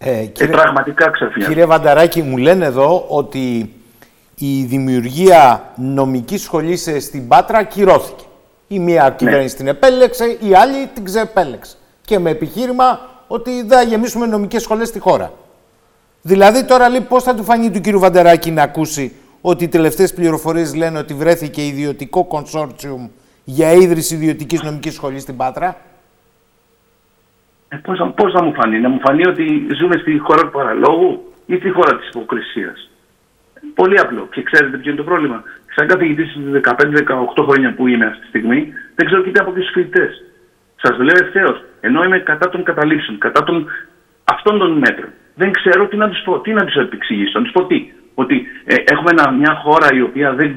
Ε, ε κύριε, πραγματικά ξαφνικά. Κύριε Βανταράκη, μου λένε εδώ ότι η δημιουργία νομικής σχολής στην Πάτρα ακυρώθηκε. Η μία ναι. κυβέρνηση την επέλεξε, η άλλη την ξεπέλεξε. Και με επιχείρημα ότι δεν θα γεμίσουμε νομικές σχολές στη χώρα. Δηλαδή τώρα λέει πώς θα του φανεί του κύριου Βαντεράκη να ακούσει ότι οι τελευταίες πληροφορίες λένε ότι βρέθηκε ιδιωτικό κονσόρτσιουμ για ίδρυση ιδιωτικής νομικής σχολής στην Πάτρα; Ε, πώς, πώς θα μου φανεί, να μου φανεί ότι ζούμε στη χώρα του παραλόγου ή στη χώρα της υποκρισίας; Πολύ απλό. Και ξέρετε ποιο είναι το πρόβλημα. Σαν καθηγητής 15-18 χρόνια που είμαι αυτή τη στιγμή, δεν ξέρω τι από τους φοιτητές. Σας το λέω ευθέως. Ενώ είμαι κατά των καταλήψεων, κατά των αυτών των μέτρων δεν ξέρω τι να τους πω, τι να τους επεξηγήσω, να τους πω τι. Ότι ε, έχουμε μια χώρα η οποία δεν,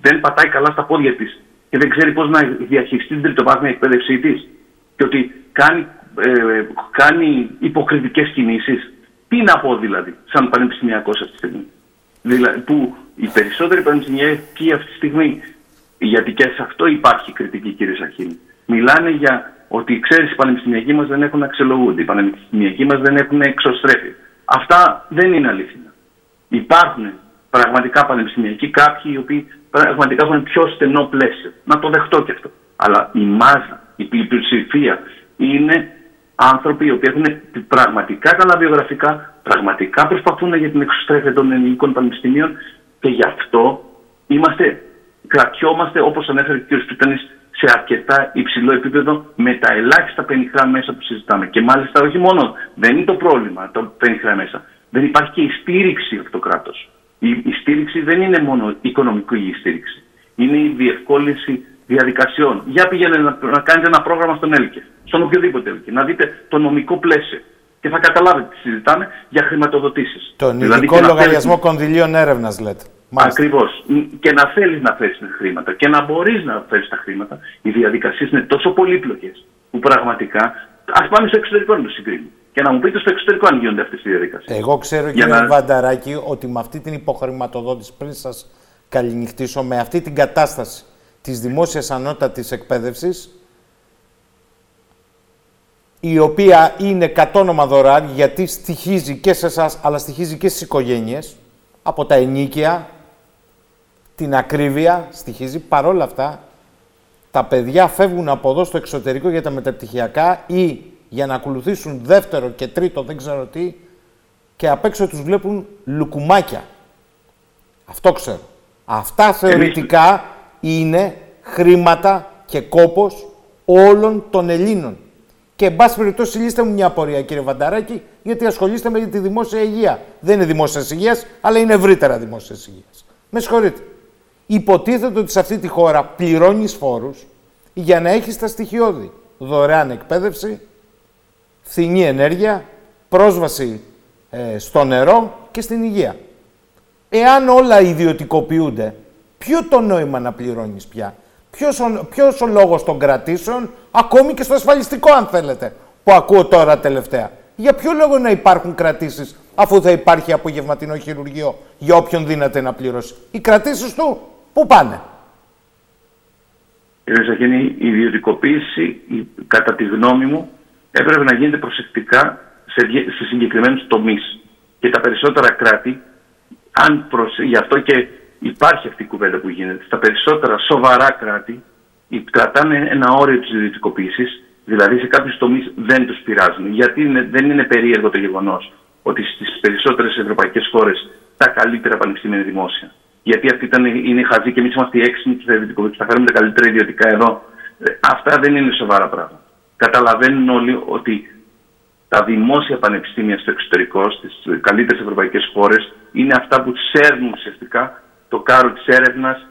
δεν πατάει καλά στα πόδια της και δεν ξέρει πώς να διαχειριστεί την τριτοβάθμια εκπαίδευσή της και ότι κάνει, ε, κάνει υποκριτικές κινήσεις. Τι να πω δηλαδή, σαν πανεπιστημιακός αυτή τη στιγμή. Δηλαδή, που οι περισσότεροι πανεπιστημιακοί αυτή τη στιγμή, γιατί και σε αυτό υπάρχει κριτική, κύριε Σαχίνη, μιλάνε για ότι ξέρεις, οι πανεπιστημιακοί μας δεν έχουν αξιολογούνται, οι πανεπιστημιακοί μας δεν έχουν εξωστρέφει. Αυτά δεν είναι αλήθεια. Υπάρχουν πραγματικά πανεπιστημιακοί κάποιοι οι οποίοι πραγματικά έχουν πιο στενό πλαίσιο. Να το δεχτώ και αυτό. Αλλά η μάζα, η πλειοψηφία είναι άνθρωποι οι οποίοι έχουν πραγματικά καλά βιογραφικά, πραγματικά προσπαθούν για την εξωστρέφεια των ελληνικών πανεπιστημίων και γι' αυτό είμαστε, κρατιόμαστε, όπως ανέφερε ο κ. Σπιτανή, σε αρκετά υψηλό επίπεδο με τα ελάχιστα πενιχρά μέσα που συζητάμε. Και μάλιστα όχι μόνο, δεν είναι το πρόβλημα το πενιχρά μέσα. Δεν υπάρχει και η στήριξη από το κράτος. Η, η στήριξη δεν είναι μόνο οικονομική στήριξη. Είναι η διευκόλυνση διαδικασιών. Για πηγαίνετε να, να κάνετε ένα πρόγραμμα στον ΕΛΚΕ, στον οποιοδήποτε ΕΛΚΕ, να δείτε το νομικό πλαίσιο. Και θα καταλάβετε τι συζητάμε για χρηματοδοτήσεις. Τον δηλαδή, ειδικό λογαριασμό θέλεις... κονδυλίων έρευνας, λέτε. Ακριβώς. Και να θέλεις να φέρει τα χρήματα και να μπορείς να φέρει τα χρήματα, οι διαδικασίες είναι τόσο πολύπλοκες που πραγματικά. Α πάμε στο εξωτερικό να το συγκρίνουμε. Και να μου πείτε στο εξωτερικό αν γίνονται αυτές οι διαδικασίες. Εγώ ξέρω, κύριε να... Βανταράκη, ότι με αυτή την υποχρηματοδότηση, πριν σας καληνυχτήσω, με αυτή την κατάσταση της δημόσιας ανώτατης εκπαίδευσης, η οποία είναι κατόνομα δωρά, γιατί στοιχίζει και σε εσάς, αλλά στοιχίζει και στις οικογένειες, από τα ενίκια, την ακρίβεια, στοιχίζει. Παρόλα αυτά, τα παιδιά φεύγουν από εδώ στο εξωτερικό για τα μεταπτυχιακά ή για να ακολουθήσουν δεύτερο και τρίτο, δεν ξέρω τι, και απ' έξω τους βλέπουν λουκουμάκια. Αυτό ξέρω. Αυτά θεωρητικά είναι χρήματα και κόπος όλων των Ελλήνων. Και εν πάση περιπτώσει, λύστε μου μια απορία, κύριε Βανταράκη, γιατί ασχολείστε με τη δημόσια υγεία. Δεν είναι δημόσιας υγείας, αλλά είναι ευρύτερα δημόσιας υγείας. Με συγχωρείτε. Υποτίθεται ότι σε αυτή τη χώρα πληρώνεις φόρους για να έχεις τα στοιχειώδη. Δωρεάν εκπαίδευση, φθηνή ενέργεια, πρόσβαση ε, στο νερό και στην υγεία. Εάν όλα ιδιωτικοποιούνται, ποιο το νόημα να πληρώνεις πια; Ποιος ο, ποιος ο λόγος των κρατήσεων, ακόμη και στο ασφαλιστικό αν θέλετε, που ακούω τώρα τελευταία. Για ποιο λόγο να υπάρχουν κρατήσεις, αφού θα υπάρχει απογευματινό χειρουργείο για όποιον δύναται να πληρώσει; Οι κρατήσεις του, πού πάνε; Κύριε Σαχίνη, η ιδιωτικοποίηση, κατά τη γνώμη μου, έπρεπε να γίνεται προσεκτικά σε, σε συγκεκριμένους τομείς. Και τα περισσότερα κράτη, αν προσε... γι' αυτό και υπάρχει αυτή η κουβέντα που γίνεται. Στα περισσότερα σοβαρά κράτη κρατάνε ένα όριο της ιδιωτικοποίησης, δηλαδή σε κάποιους τομείς δεν τους πειράζουν. Γιατί είναι, δεν είναι περίεργο το γεγονός ότι στις περισσότερες ευρωπαϊκές χώρες τα καλύτερα πανεπιστήμια είναι δημόσια. Γιατί αυτή ήταν, είναι χαζή και εμείς είμαστε οι έξυπνοι και θα ιδιωτικοποιήσουμε. Θα φέρουμε τα καλύτερα ιδιωτικά εδώ. Ε, αυτά δεν είναι σοβαρά πράγματα. Καταλαβαίνουν όλοι ότι τα δημόσια πανεπιστήμια στο εξωτερικό, στις καλύτερες ευρωπαϊκές χώρες, είναι αυτά που σέρνουν ουσιαστικά το κάρο της έρευνας,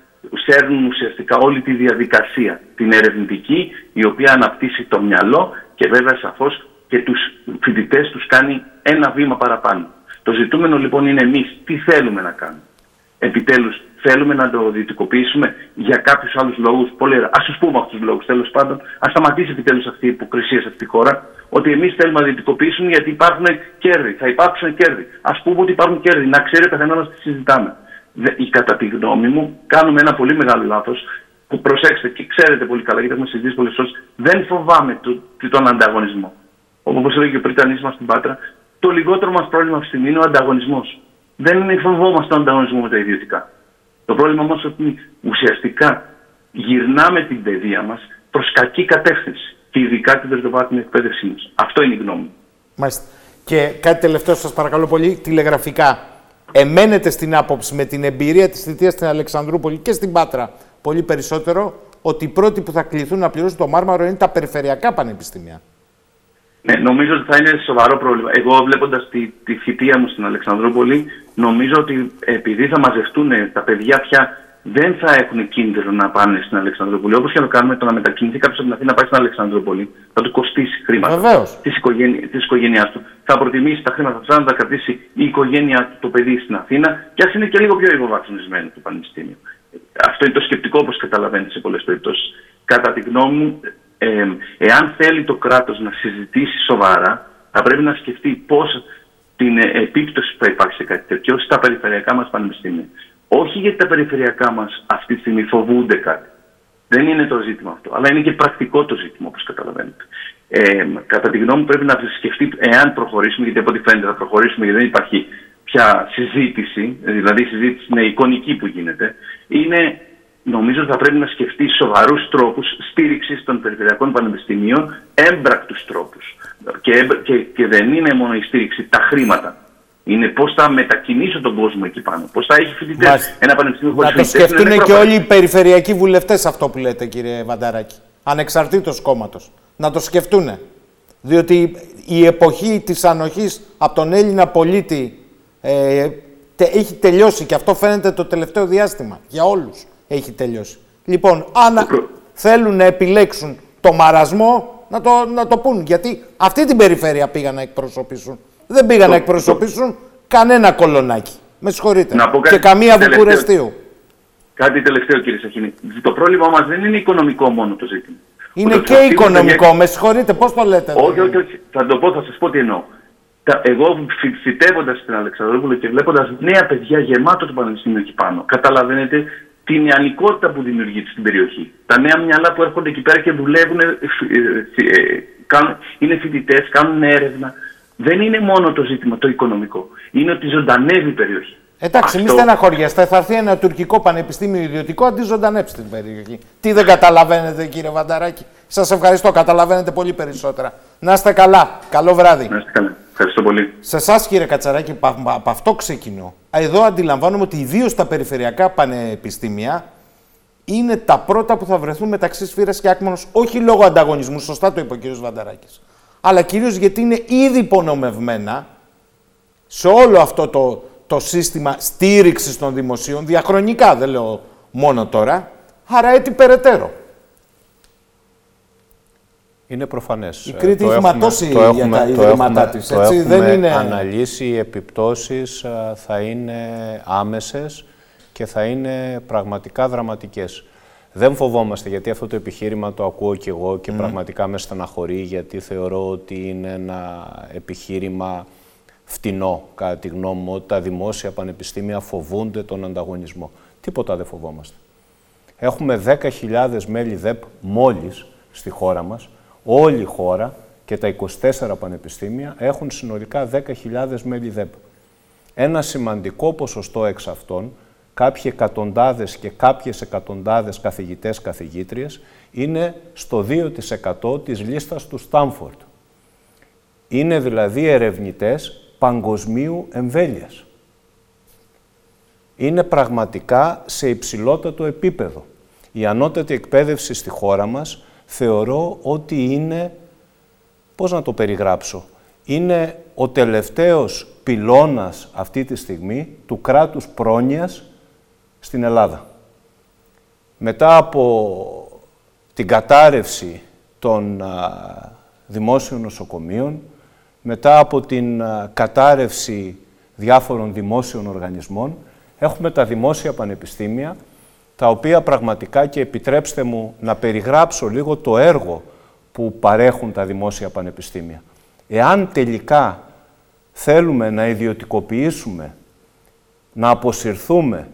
σέρνουν ουσιαστικά όλη τη διαδικασία, την ερευνητική, η οποία αναπτύσσει το μυαλό και βέβαια σαφώς και τους φοιτητές τους κάνει ένα βήμα παραπάνω. Το ζητούμενο λοιπόν είναι εμείς τι θέλουμε να κάνουμε. Επιτέλους θέλουμε να το δυτικοποιήσουμε για κάποιους άλλους λόγους. Πολύ ωραία. Ας τους πούμε αυτούς τους λόγους τέλος πάντων. Ας σταματήσει επιτέλους αυτή η υποκρισία σε αυτή τη χώρα. Ότι εμείς θέλουμε να δυτικοποιήσουμε γιατί υπάρχουν κέρδη. Θα υπάρξουν κέρδη. Ας πούμε ότι υπάρχουν κέρδη. Να ξέρει ο καθένας τι συζητάμε κατά τη γνώμη μου, κάνουμε ένα πολύ μεγάλο λάθος. Που προσέξτε και ξέρετε πολύ καλά, γιατί έχουμε συζητήσει πολλές φορές, δεν φοβάμαι το, τον ανταγωνισμό. Όπως έλεγε ο Πριτανής μας στην Πάτρα, το λιγότερο μας πρόβλημα αυτή τη στιγμή είναι ο ανταγωνισμός. Δεν είναι φοβόμαστε τον ανταγωνισμό με τα ιδιωτικά. Το πρόβλημα όμως ότι ουσιαστικά γυρνάμε την παιδεία μας προς κακή κατεύθυνση. Και ειδικά την δευτεροβάθμια εκπαίδευσή μας. Αυτό είναι η γνώμη μου. Μάλιστα. Και κάτι τελευταίο, σας παρακαλώ πολύ, τηλεγραφικά εμένετε στην άποψη με την εμπειρία της θητείας στην Αλεξανδρούπολη και στην Πάτρα πολύ περισσότερο ότι οι πρώτοι που θα κληθούν να πληρώσουν το μάρμαρο είναι τα περιφερειακά πανεπιστήμια. Ναι, νομίζω ότι θα είναι σοβαρό πρόβλημα. Εγώ βλέποντας τη, τη θητεία μου στην Αλεξανδρούπολη, νομίζω ότι επειδή θα μαζευτούν τα παιδιά πια δεν θα έχουν κίνδυνο να πάνε στην Αλεξανδρούπολη. Όπως και να το κάνουμε, το να μετακινηθεί κάποιος από την Αθήνα να πάει στην Αλεξανδρούπολη θα του κοστίσει χρήματα της οικογένειάς του. Θα προτιμήσει τα χρήματα αυτά να τα κρατήσει η οικογένειά του το παιδί στην Αθήνα και ας είναι και λίγο πιο υποβαθμισμένο το Πανεπιστήμιο. Αυτό είναι το σκεπτικό, όπως καταλαβαίνετε σε πολλές περιπτώσεις. Κατά τη γνώμη μου, ε, εάν θέλει το κράτος να συζητήσει σοβαρά, θα πρέπει να σκεφτεί πώς την επίπτωση που θα υπάρξει σε κάτι τέτοιο στα περιφερειακά μας πανεπιστήμια. Όχι γιατί τα περιφερειακά μας αυτή τη στιγμή φοβούνται κάτι. Δεν είναι το ζήτημα αυτό. Αλλά είναι και πρακτικό το ζήτημα, όπως καταλαβαίνετε. Ε, κατά τη γνώμη μου, πρέπει να σκεφτεί εάν προχωρήσουμε, γιατί από ό,τι φαίνεται θα προχωρήσουμε, γιατί δεν υπάρχει πια συζήτηση, δηλαδή η συζήτηση είναι εικονική που γίνεται, είναι νομίζω θα πρέπει να σκεφτεί σοβαρούς τρόπους στήριξης των περιφερειακών πανεπιστημίων, έμπρακτους τρόπους. Και, και, και δεν είναι μόνο η στήριξη, τα χρήματα. Είναι πώς θα μετακινήσω τον κόσμο εκεί πάνω. Πώς θα έχει φοιτητές. Ένα πανεπιστήμιο χωρίς Να το σκεφτούν και όλοι οι περιφερειακοί βουλευτές αυτό που λέτε, κύριε Βανταράκη. Ανεξαρτήτως κόμματος. Να το σκεφτούν. Διότι η εποχή της ανοχής από τον Έλληνα πολίτη ε, τε, έχει τελειώσει και αυτό φαίνεται το τελευταίο διάστημα. Για όλους έχει τελειώσει. Λοιπόν, αν θέλουν να επιλέξουν το μαρασμό, να το, να το πούν. Γιατί αυτή την περιφέρεια πήγαν να εκπροσωπήσουν. Δεν πήγαν να εκπροσωπήσουν κανένα κολονάκι. Με συγχωρείτε. και καμία βουκουρεστίου. Κάτι τελευταίο κύριε Σαχίνη. Το πρόβλημά μας δεν είναι οικονομικό μόνο το ζήτημα. Είναι και οικονομικό. Με συγχωρείτε, πώς το λέτε. Όχι, όχι, όχι. Θα το πω, θα σας πω τι εννοώ. Εγώ φυτεύοντας στην Αλεξανδρόπουλο και βλέποντας νέα παιδιά γεμάτο το πανεπιστήμιο εκεί πάνω, καταλαβαίνετε την νεανικότητα που δημιουργείται στην περιοχή. Τα νέα μυαλά που έρχονται εκεί πέρα και δουλεύουν, ε, ε, ε, είναι φοιτητές, κάνουν έρευνα. Δεν είναι μόνο το ζήτημα το οικονομικό. Είναι ότι ζωντανεύει η περιοχή. Εντάξει, Αυτό... μην στεναχωριέστε. Θα έρθει ένα τουρκικό πανεπιστήμιο ιδιωτικό αντί ζωντανέψει την περιοχή. Τι δεν καταλαβαίνετε, κύριε Βανταράκη; Σας ευχαριστώ. Καταλαβαίνετε πολύ περισσότερα. Να είστε καλά. Καλό βράδυ. Να είστε καλά. Ευχαριστώ πολύ. Σε εσάς, κύριε Κατσαράκη, από αυτό ξεκινώ. Εδώ αντιλαμβάνομαι ότι ιδίως τα περιφερειακά πανεπιστήμια είναι τα πρώτα που θα βρεθούν μεταξύ Σφύρας και Άκμονος, όχι λόγω ανταγωνισμού, σωστά το είπε ο κ. Βανταράκης. Αλλά κυρίως γιατί είναι ήδη υπονομευμένα σε όλο αυτό το, το σύστημα στήριξης των δημοσίων, διαχρονικά δεν λέω μόνο τώρα, άρα έτσι περαιτέρω. Είναι προφανές. Η Κρήτη έχει ματώσει για τα ιδρύματά της, το έτσι, έχουμε δεν είναι... αναλύσει, οι επιπτώσεις θα είναι άμεσες και θα είναι πραγματικά δραματικές. Δεν φοβόμαστε, γιατί αυτό το επιχείρημα το ακούω και εγώ και πραγματικά με στεναχωρεί, γιατί θεωρώ ότι είναι ένα επιχείρημα φτηνό, κατά τη γνώμη μου, ότι τα δημόσια πανεπιστήμια φοβούνται τον ανταγωνισμό. Τίποτα δεν φοβόμαστε. Έχουμε 10.000 μέλη ΔΕΠ μόλις στη χώρα μας, όλη η χώρα και τα 24 πανεπιστήμια έχουν συνολικά 10.000 μέλη ΔΕΠ. Ένα σημαντικό ποσοστό εξ αυτών, κάποιοι εκατοντάδες και κάποιες εκατοντάδες καθηγητές καθηγήτριες, είναι στο 2% της λίστας του Στάμφορντ. Είναι δηλαδή ερευνητές παγκοσμίου εμβέλειας. Είναι πραγματικά σε υψηλότατο επίπεδο. Η ανώτατη εκπαίδευση στη χώρα μας θεωρώ ότι είναι, πώς να το περιγράψω, είναι ο τελευταίος πυλώνας αυτή τη στιγμή του κράτους πρόνοιας στην Ελλάδα. Μετά από την κατάρρευση των δημόσιων νοσοκομείων, μετά από την κατάρρευση διάφορων δημόσιων οργανισμών, έχουμε τα δημόσια πανεπιστήμια, τα οποία πραγματικά και επιτρέψτε μου να περιγράψω λίγο το έργο που παρέχουν τα δημόσια πανεπιστήμια. Εάν τελικά θέλουμε να ιδιωτικοποιήσουμε, να αποσυρθούμε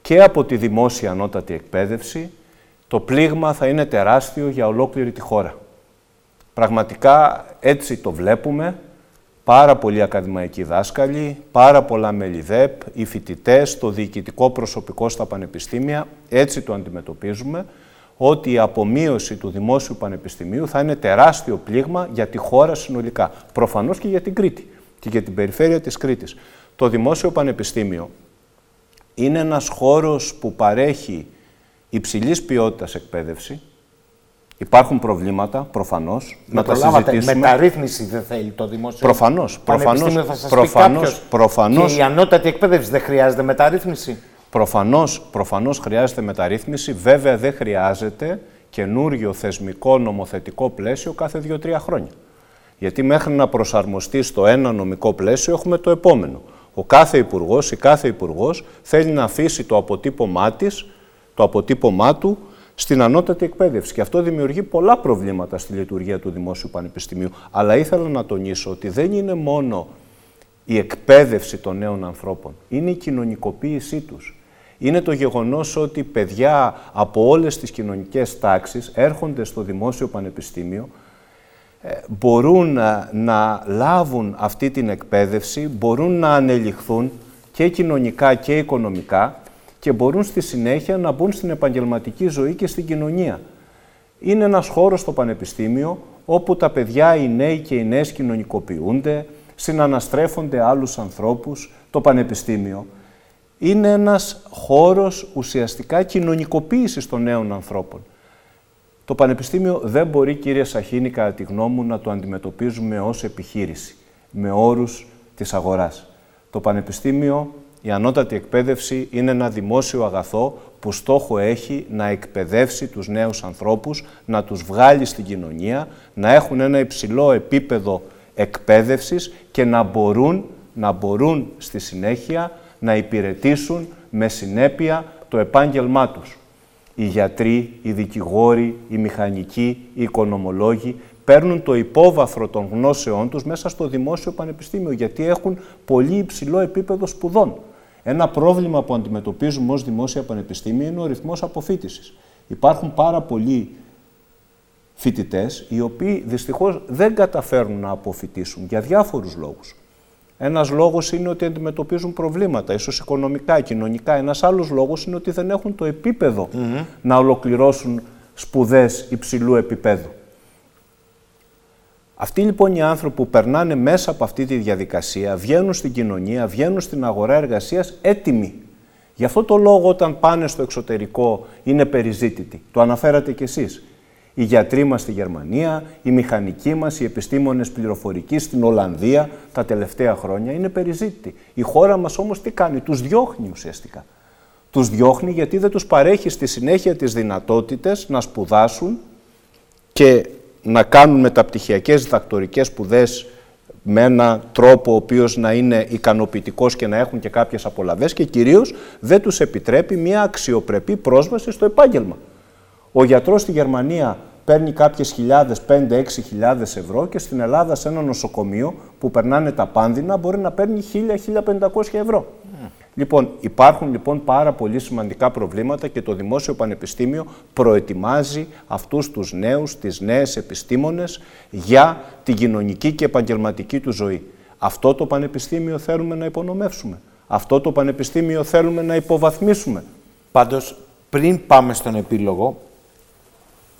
και από τη δημόσια ανώτατη εκπαίδευση, το πλήγμα θα είναι τεράστιο για ολόκληρη τη χώρα. Πραγματικά έτσι το βλέπουμε πάρα πολλοί ακαδημαϊκοί δάσκαλοι, πάρα πολλά μελιδέπ, οι φοιτητές, το διοικητικό προσωπικό στα πανεπιστήμια, έτσι το αντιμετωπίζουμε, ότι η απομείωση του δημόσιου πανεπιστημίου θα είναι τεράστιο πλήγμα για τη χώρα συνολικά. Προφανώς και για την Κρήτη και για την περιφέρεια της Κρήτης. Το δημόσιο πανεπιστήμιο είναι ένας χώρος που παρέχει υψηλής ποιότητας εκπαίδευση, Υπάρχουν προβλήματα, προφανώς. Να τα συζητήσουμε. Μεταρρύθμιση δεν θέλει το δημόσιο. Προφανώς. Προφανώς. Προφανώς, προφανώς, Και η ανώτατη εκπαίδευση δεν χρειάζεται μεταρρύθμιση; Προφανώς προφανώς χρειάζεται μεταρρύθμιση. Βέβαια δεν χρειάζεται καινούριο θεσμικό νομοθετικό πλαίσιο κάθε δύο-τρία χρόνια. Γιατί μέχρι να προσαρμοστεί στο ένα νομικό πλαίσιο έχουμε το επόμενο. Ο κάθε υπουργός ή κάθε υπουργός θέλει να αφήσει το αποτύπωμά της, το αποτύπωμά του στην ανώτατη εκπαίδευση. Και αυτό δημιουργεί πολλά προβλήματα στη λειτουργία του Δημόσιου Πανεπιστημίου. Αλλά ήθελα να τονίσω ότι δεν είναι μόνο η εκπαίδευση των νέων ανθρώπων, είναι η κοινωνικοποίησή τους. είναι το γεγονός ότι παιδιά από όλες τις κοινωνικές τάξεις έρχονται στο Δημόσιο Πανεπιστήμιο, ε, μπορούν να, να λάβουν αυτή την εκπαίδευση, μπορούν να ανελιχθούν και κοινωνικά και οικονομικά και μπορούν στη συνέχεια να μπουν στην επαγγελματική ζωή και στην κοινωνία. Είναι ένας χώρος στο Πανεπιστήμιο όπου τα παιδιά, οι νέοι και οι νέες κοινωνικοποιούνται, συναναστρέφονται άλλους ανθρώπους, το Πανεπιστήμιο. Είναι ένας χώρος ουσιαστικά κοινωνικοποίησης των νέων ανθρώπων. Το Πανεπιστήμιο δεν μπορεί, κύριε Σαχίνη, κατά τη γνώμη μου, να το αντιμετωπίζουμε ως επιχείρηση, με όρους της αγοράς. Το Πανεπιστήμιο, η ανώτατη εκπαίδευση, είναι ένα δημόσιο αγαθό που στόχο έχει να εκπαιδεύσει τους νέους ανθρώπους, να τους βγάλει στην κοινωνία, να έχουν ένα υψηλό επίπεδο εκπαίδευσης και να μπορούν, να μπορούν στη συνέχεια να υπηρετήσουν με συνέπεια το επάγγελμά τους. Οι γιατροί, οι δικηγόροι, οι μηχανικοί, οι οικονομολόγοι παίρνουν το υπόβαθρο των γνώσεών τους μέσα στο δημόσιο πανεπιστήμιο, γιατί έχουν πολύ υψηλό επίπεδο σπουδών. Ένα πρόβλημα που αντιμετωπίζουμε ως δημόσια πανεπιστήμια είναι ο ρυθμός αποφύτησης. Υπάρχουν πάρα πολλοί φοιτητές, οι οποίοι δυστυχώς δεν καταφέρνουν να αποφυτίσουν για διάφορους λόγους. Ένας λόγος είναι ότι αντιμετωπίζουν προβλήματα, ίσως οικονομικά, κοινωνικά. Ένας άλλος λόγος είναι ότι δεν έχουν το επίπεδο να ολοκληρώσουν σπουδές υψηλού επίπεδου. Αυτοί λοιπόν οι άνθρωποι που περνάνε μέσα από αυτή τη διαδικασία, βγαίνουν στην κοινωνία, βγαίνουν στην αγορά εργασίας έτοιμοι. Γι' αυτό το λόγο όταν πάνε στο εξωτερικό είναι περιζήτητοι. Το αναφέρατε κι εσείς οι γιατροί μας στη Γερμανία, οι μηχανικοί μας, οι επιστήμονες πληροφορικής στην Ολλανδία τα τελευταία χρόνια είναι περιζήτητοι. Η χώρα μας όμως τι κάνει, τους διώχνει ουσιαστικά. Τους διώχνει γιατί δεν τους παρέχει στη συνέχεια τις δυνατότητες να σπουδάσουν και να κάνουν μεταπτυχιακές διδακτορικές σπουδές με έναν τρόπο ο οποίος να είναι ικανοποιητικός και να έχουν και κάποιες απολαβές και κυρίως δεν τους επιτρέπει μια αξιοπρεπή πρόσβαση στο επάγγελμα. Ο γιατρός στη Γερμανία παίρνει κάποιες χιλιάδες, 5-6 χιλιάδες ευρώ και στην Ελλάδα σε ένα νοσοκομείο που περνάνε τα πάνδυνα μπορεί να παίρνει 1000-1500 ευρώ. Λοιπόν, υπάρχουν λοιπόν πάρα πολύ σημαντικά προβλήματα και το Δημόσιο Πανεπιστήμιο προετοιμάζει αυτούς τους νέους, τις νέες επιστήμονες για την κοινωνική και επαγγελματική του ζωή. Αυτό το Πανεπιστήμιο θέλουμε να υπονομεύσουμε. Αυτό το Πανεπιστήμιο θέλουμε να υποβαθμίσουμε. Πάντως, πριν πάμε στον επίλογο,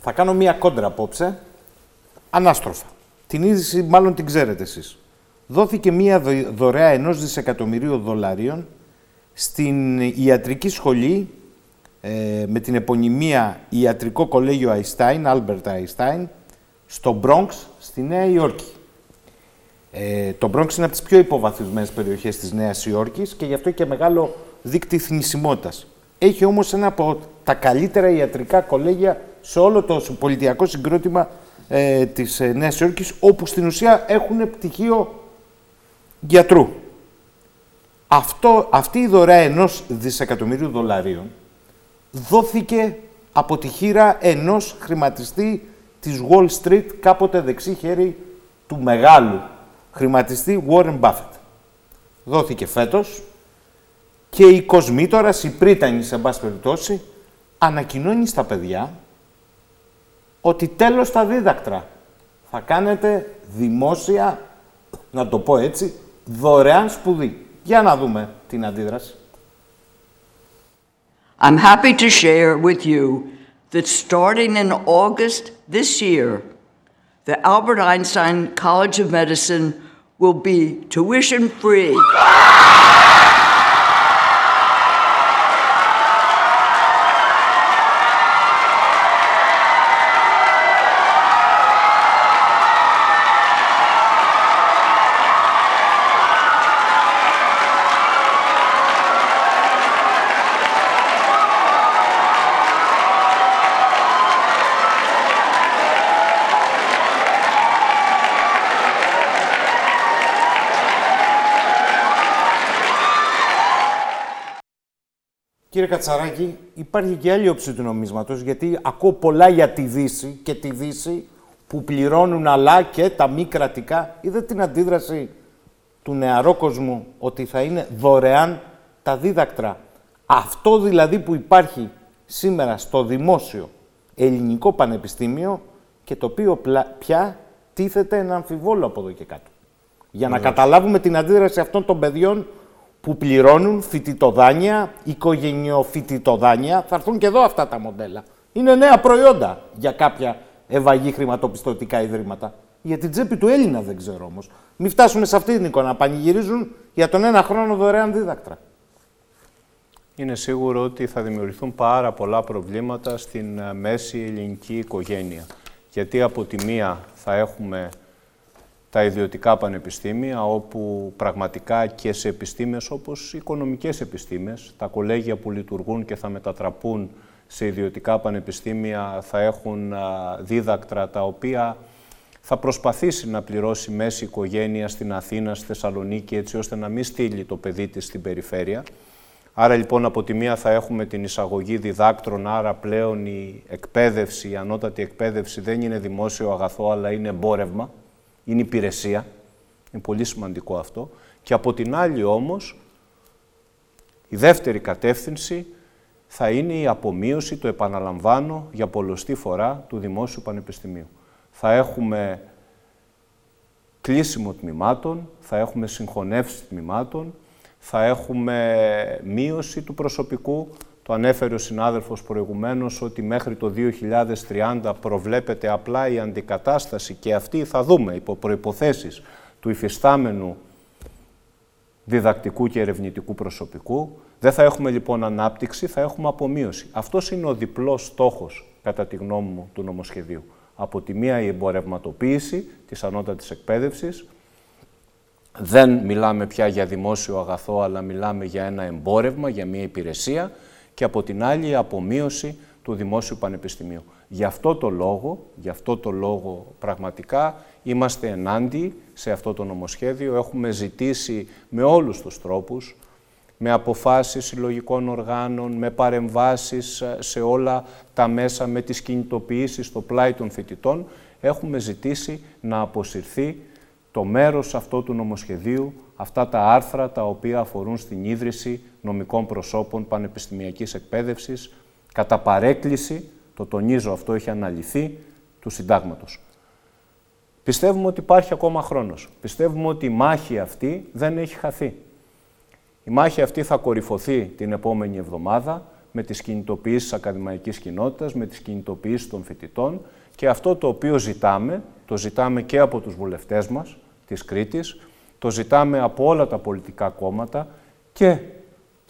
θα κάνω μία κόντρα απόψε, ανάστροφα. Την είδηση μάλλον την ξέρετε εσείς. Δόθηκε μία δωρεά ενός δισεκατομμυρίου δολαρίων στην ιατρική σχολή ε, με την επωνυμία Ιατρικό Κολέγιο Αϊστάιν, Albert Einstein, στο Bronx, στη Νέα Υόρκη. Ε, το Bronx είναι από τις πιο υποβαθμισμένες περιοχές της Νέας Υόρκης και γι' αυτό και μεγάλο δίκτυο θνησιμότητας. Έχει όμως ένα από τα καλύτερα ιατρικά κολέγια σε όλο το πολιτιακό συγκρότημα ε, της ε, Νέας Υόρκης, όπου στην ουσία έχουν πτυχίο γιατρού. Αυτό, αυτή η δωρεά ενός δισεκατομμυρίου δολαρίων δόθηκε από τη χείρα ενός χρηματιστή της Wall Street, κάποτε δεξί χέρι του μεγάλου χρηματιστή Warren Buffett. Δόθηκε φέτος και η κοσμήτορας, η πρίτανη σε πάση περιπτώσει, ανακοινώνει στα παιδιά ότι τέλος τα δίδακτρα. Θα κάνετε δημόσια, να το πω έτσι, δωρεάν σπουδή. Για να δούμε την αντίδραση. I'm happy to share with you that starting in August this year, the Albert Einstein College of Medicine will be tuition free. Κατσαράκη, υπάρχει και άλλη όψη του νομίσματος, γιατί ακούω πολλά για τη Δύση και τη Δύση που πληρώνουν αλλά και τα μη κρατικά. Είδατε την αντίδραση του νεαρό κόσμου ότι θα είναι δωρεάν τα δίδακτρα. Αυτό δηλαδή που υπάρχει σήμερα στο δημόσιο ελληνικό πανεπιστήμιο και το οποίο πια τίθεται ένα αμφιβόλο από εδώ και κάτω. Για να καταλάβουμε την αντίδραση αυτών των παιδιών που πληρώνουν φοιτητοδάνεια, οικογενειοφοιτητοδάνεια, θα έρθουν και εδώ αυτά τα μοντέλα. Είναι νέα προϊόντα για κάποια ευαγή χρηματοπιστωτικά ιδρύματα. Για την τσέπη του Έλληνα δεν ξέρω όμως. Μην φτάσουμε σε αυτή την εικόνα. Πανηγυρίζουν για τον ένα χρόνο δωρεάν δίδακτρα. Είναι σίγουρο ότι θα δημιουργηθούν πάρα πολλά προβλήματα στην ε, μέση ελληνική οικογένεια. Γιατί από τη μία θα έχουμε τα ιδιωτικά πανεπιστήμια, όπου πραγματικά και σε επιστήμες όπως οι οικονομικές επιστήμες, τα κολέγια που λειτουργούν και θα μετατραπούν σε ιδιωτικά πανεπιστήμια θα έχουν δίδακτρα τα οποία θα προσπαθήσει να πληρώσει μέση οικογένεια στην Αθήνα, στη Θεσσαλονίκη, έτσι ώστε να μην στείλει το παιδί της στην περιφέρεια. Άρα λοιπόν από τη μία θα έχουμε την εισαγωγή διδάκτρων, άρα πλέον η εκπαίδευση, η ανώτατη εκπαίδευση δεν είναι δημόσιο αγαθό, αλλά είναι εμπόρευμα, είναι υπηρεσία. Είναι πολύ σημαντικό αυτό. Και από την άλλη όμως, η δεύτερη κατεύθυνση θα είναι η απομείωση, το επαναλαμβάνω, για πολλωστή φορά του Δημόσιου Πανεπιστημίου. Θα έχουμε κλείσιμο τμήματων, θα έχουμε συγχωνεύσει τμήματων, θα έχουμε μείωση του προσωπικού. Το ανέφερε ο συνάδελφος προηγουμένως ότι μέχρι το 2030 προβλέπεται απλά η αντικατάσταση και αυτή θα δούμε υπό προϋποθέσεις του υφιστάμενου διδακτικού και ερευνητικού προσωπικού. Δεν θα έχουμε λοιπόν ανάπτυξη, θα έχουμε απομείωση. Αυτός είναι ο διπλός στόχος, κατά τη γνώμη μου, του νομοσχεδίου. Από τη μία η εμπορευματοποίηση της ανώτατης εκπαίδευσης, δεν μιλάμε πια για δημόσιο αγαθό, αλλά μιλάμε για ένα εμπόρευμα, για μια υπηρεσία και από την άλλη η απομείωση του Δημόσιου Πανεπιστημίου. Γι' αυτό το λόγο, γι' αυτό το λόγο πραγματικά είμαστε ενάντια σε αυτό το νομοσχέδιο. Έχουμε ζητήσει με όλους τους τρόπους, με αποφάσεις συλλογικών οργάνων, με παρεμβάσεις σε όλα τα μέσα, με τις κινητοποιήσεις στο πλάι των φοιτητών, έχουμε ζητήσει να αποσυρθεί το μέρος αυτό του νομοσχεδίου, αυτά τα άρθρα τα οποία αφορούν στην ίδρυση νομικών προσώπων πανεπιστημιακής εκπαίδευσης, κατά παρέκκληση, το τονίζω αυτό έχει αναλυθεί, του συντάγματος. Πιστεύουμε ότι υπάρχει ακόμα χρόνος. Πιστεύουμε ότι η μάχη αυτή δεν έχει χαθεί. Η μάχη αυτή θα κορυφωθεί την επόμενη εβδομάδα με τις κινητοποιήσεις ακαδημαϊκής κοινότητας, με τις κινητοποιήσεις των φοιτητών και αυτό το οποίο ζητάμε, το ζητάμε και από τους βουλευτές μας της Κρήτης, το ζητάμε από όλα τα πολιτικά κόμματα και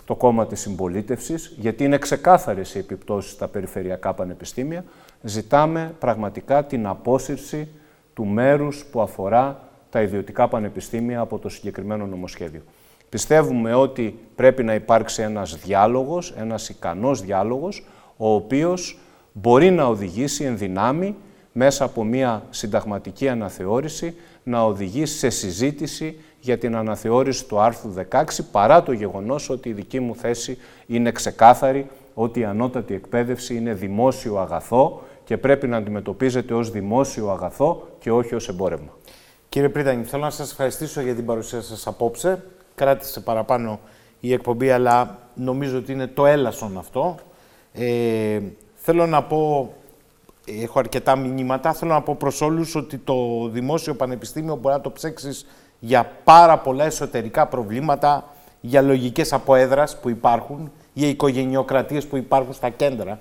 το κόμμα της συμπολίτευσης, γιατί είναι ξεκάθαρες οι επιπτώσεις στα περιφερειακά πανεπιστήμια, ζητάμε πραγματικά την απόσυρση του μέρους που αφορά τα ιδιωτικά πανεπιστήμια από το συγκεκριμένο νομοσχέδιο. Πιστεύουμε ότι πρέπει να υπάρξει ένας διάλογος, ένας ικανός διάλογος, ο οποίος μπορεί να οδηγήσει εν δυνάμει μέσα από μια συνταγματική αναθεώρηση να οδηγήσει σε συζήτηση για την αναθεώρηση του άρθρου 16, παρά το γεγονός ότι η δική μου θέση είναι ξεκάθαρη ότι η ανώτατη εκπαίδευση είναι δημόσιο αγαθό και πρέπει να αντιμετωπίζεται ως δημόσιο αγαθό και όχι ως εμπόρευμα. Κύριε Πρίτανη, θέλω να σας ευχαριστήσω για την παρουσία σας απόψε. Κράτησε παραπάνω η εκπομπή, αλλά νομίζω ότι είναι το έλασον αυτό. Ε, θέλω να πω έχω αρκετά μηνύματα. Θέλω να πω προς όλους ότι το Δημόσιο Πανεπιστήμιο μπορεί να το ψέξεις για πάρα πολλά εσωτερικά προβλήματα, για λογικές αποέδρας που υπάρχουν, για οικογενειοκρατίες που υπάρχουν στα κέντρα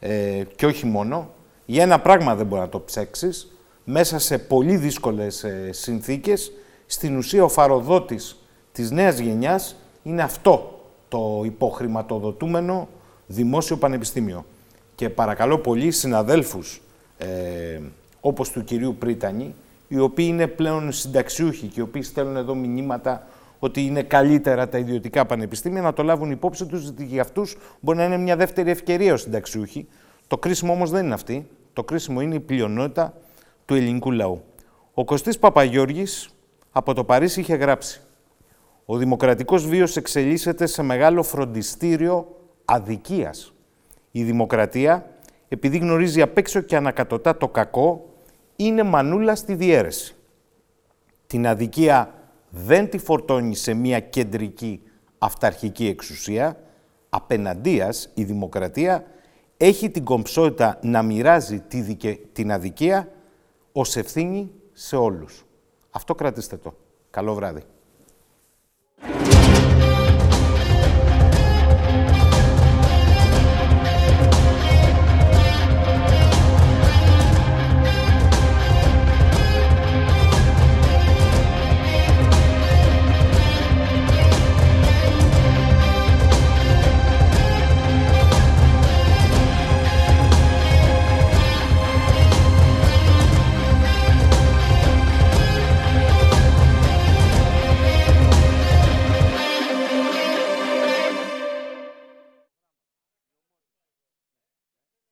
ε, και όχι μόνο. Για ένα πράγμα δεν μπορεί να το ψέξεις. Μέσα σε πολύ δύσκολες ε, συνθήκες, στην ουσία ο φαροδότης της νέας γενιάς είναι αυτό το υποχρηματοδοτούμενο Δημόσιο Πανεπιστήμιο και παρακαλώ πολύ συναδέλφους ε, όπως του κυρίου Πρίτανη, οι οποίοι είναι πλέον συνταξιούχοι και οι οποίοι στέλνουν εδώ μηνύματα ότι είναι καλύτερα τα ιδιωτικά πανεπιστήμια, να το λάβουν υπόψη τους, γιατί για αυτούς μπορεί να είναι μια δεύτερη ευκαιρία ως συνταξιούχοι. Το κρίσιμο όμως δεν είναι αυτή. Το κρίσιμο είναι η πλειονότητα του ελληνικού λαού. Ο Κωστής Παπαγιώργης από το Παρίσι είχε γράψει «Ο δημοκρατικός βίος εξελίσσεται σε μεγάλο φροντιστήριο αδικίας. Η δημοκρατία, επειδή γνωρίζει απ' έξω και ανακατοτά το κακό, είναι μανούλα στη διέρεση. Την αδικία δεν τη φορτώνει σε μια κεντρική αυταρχική εξουσία, Απέναντίας, η δημοκρατία έχει την κομψότητα να μοιράζει τη δικαι... την αδικία ως ευθύνη σε όλους. Αυτό κρατήστε το. Καλό βράδυ.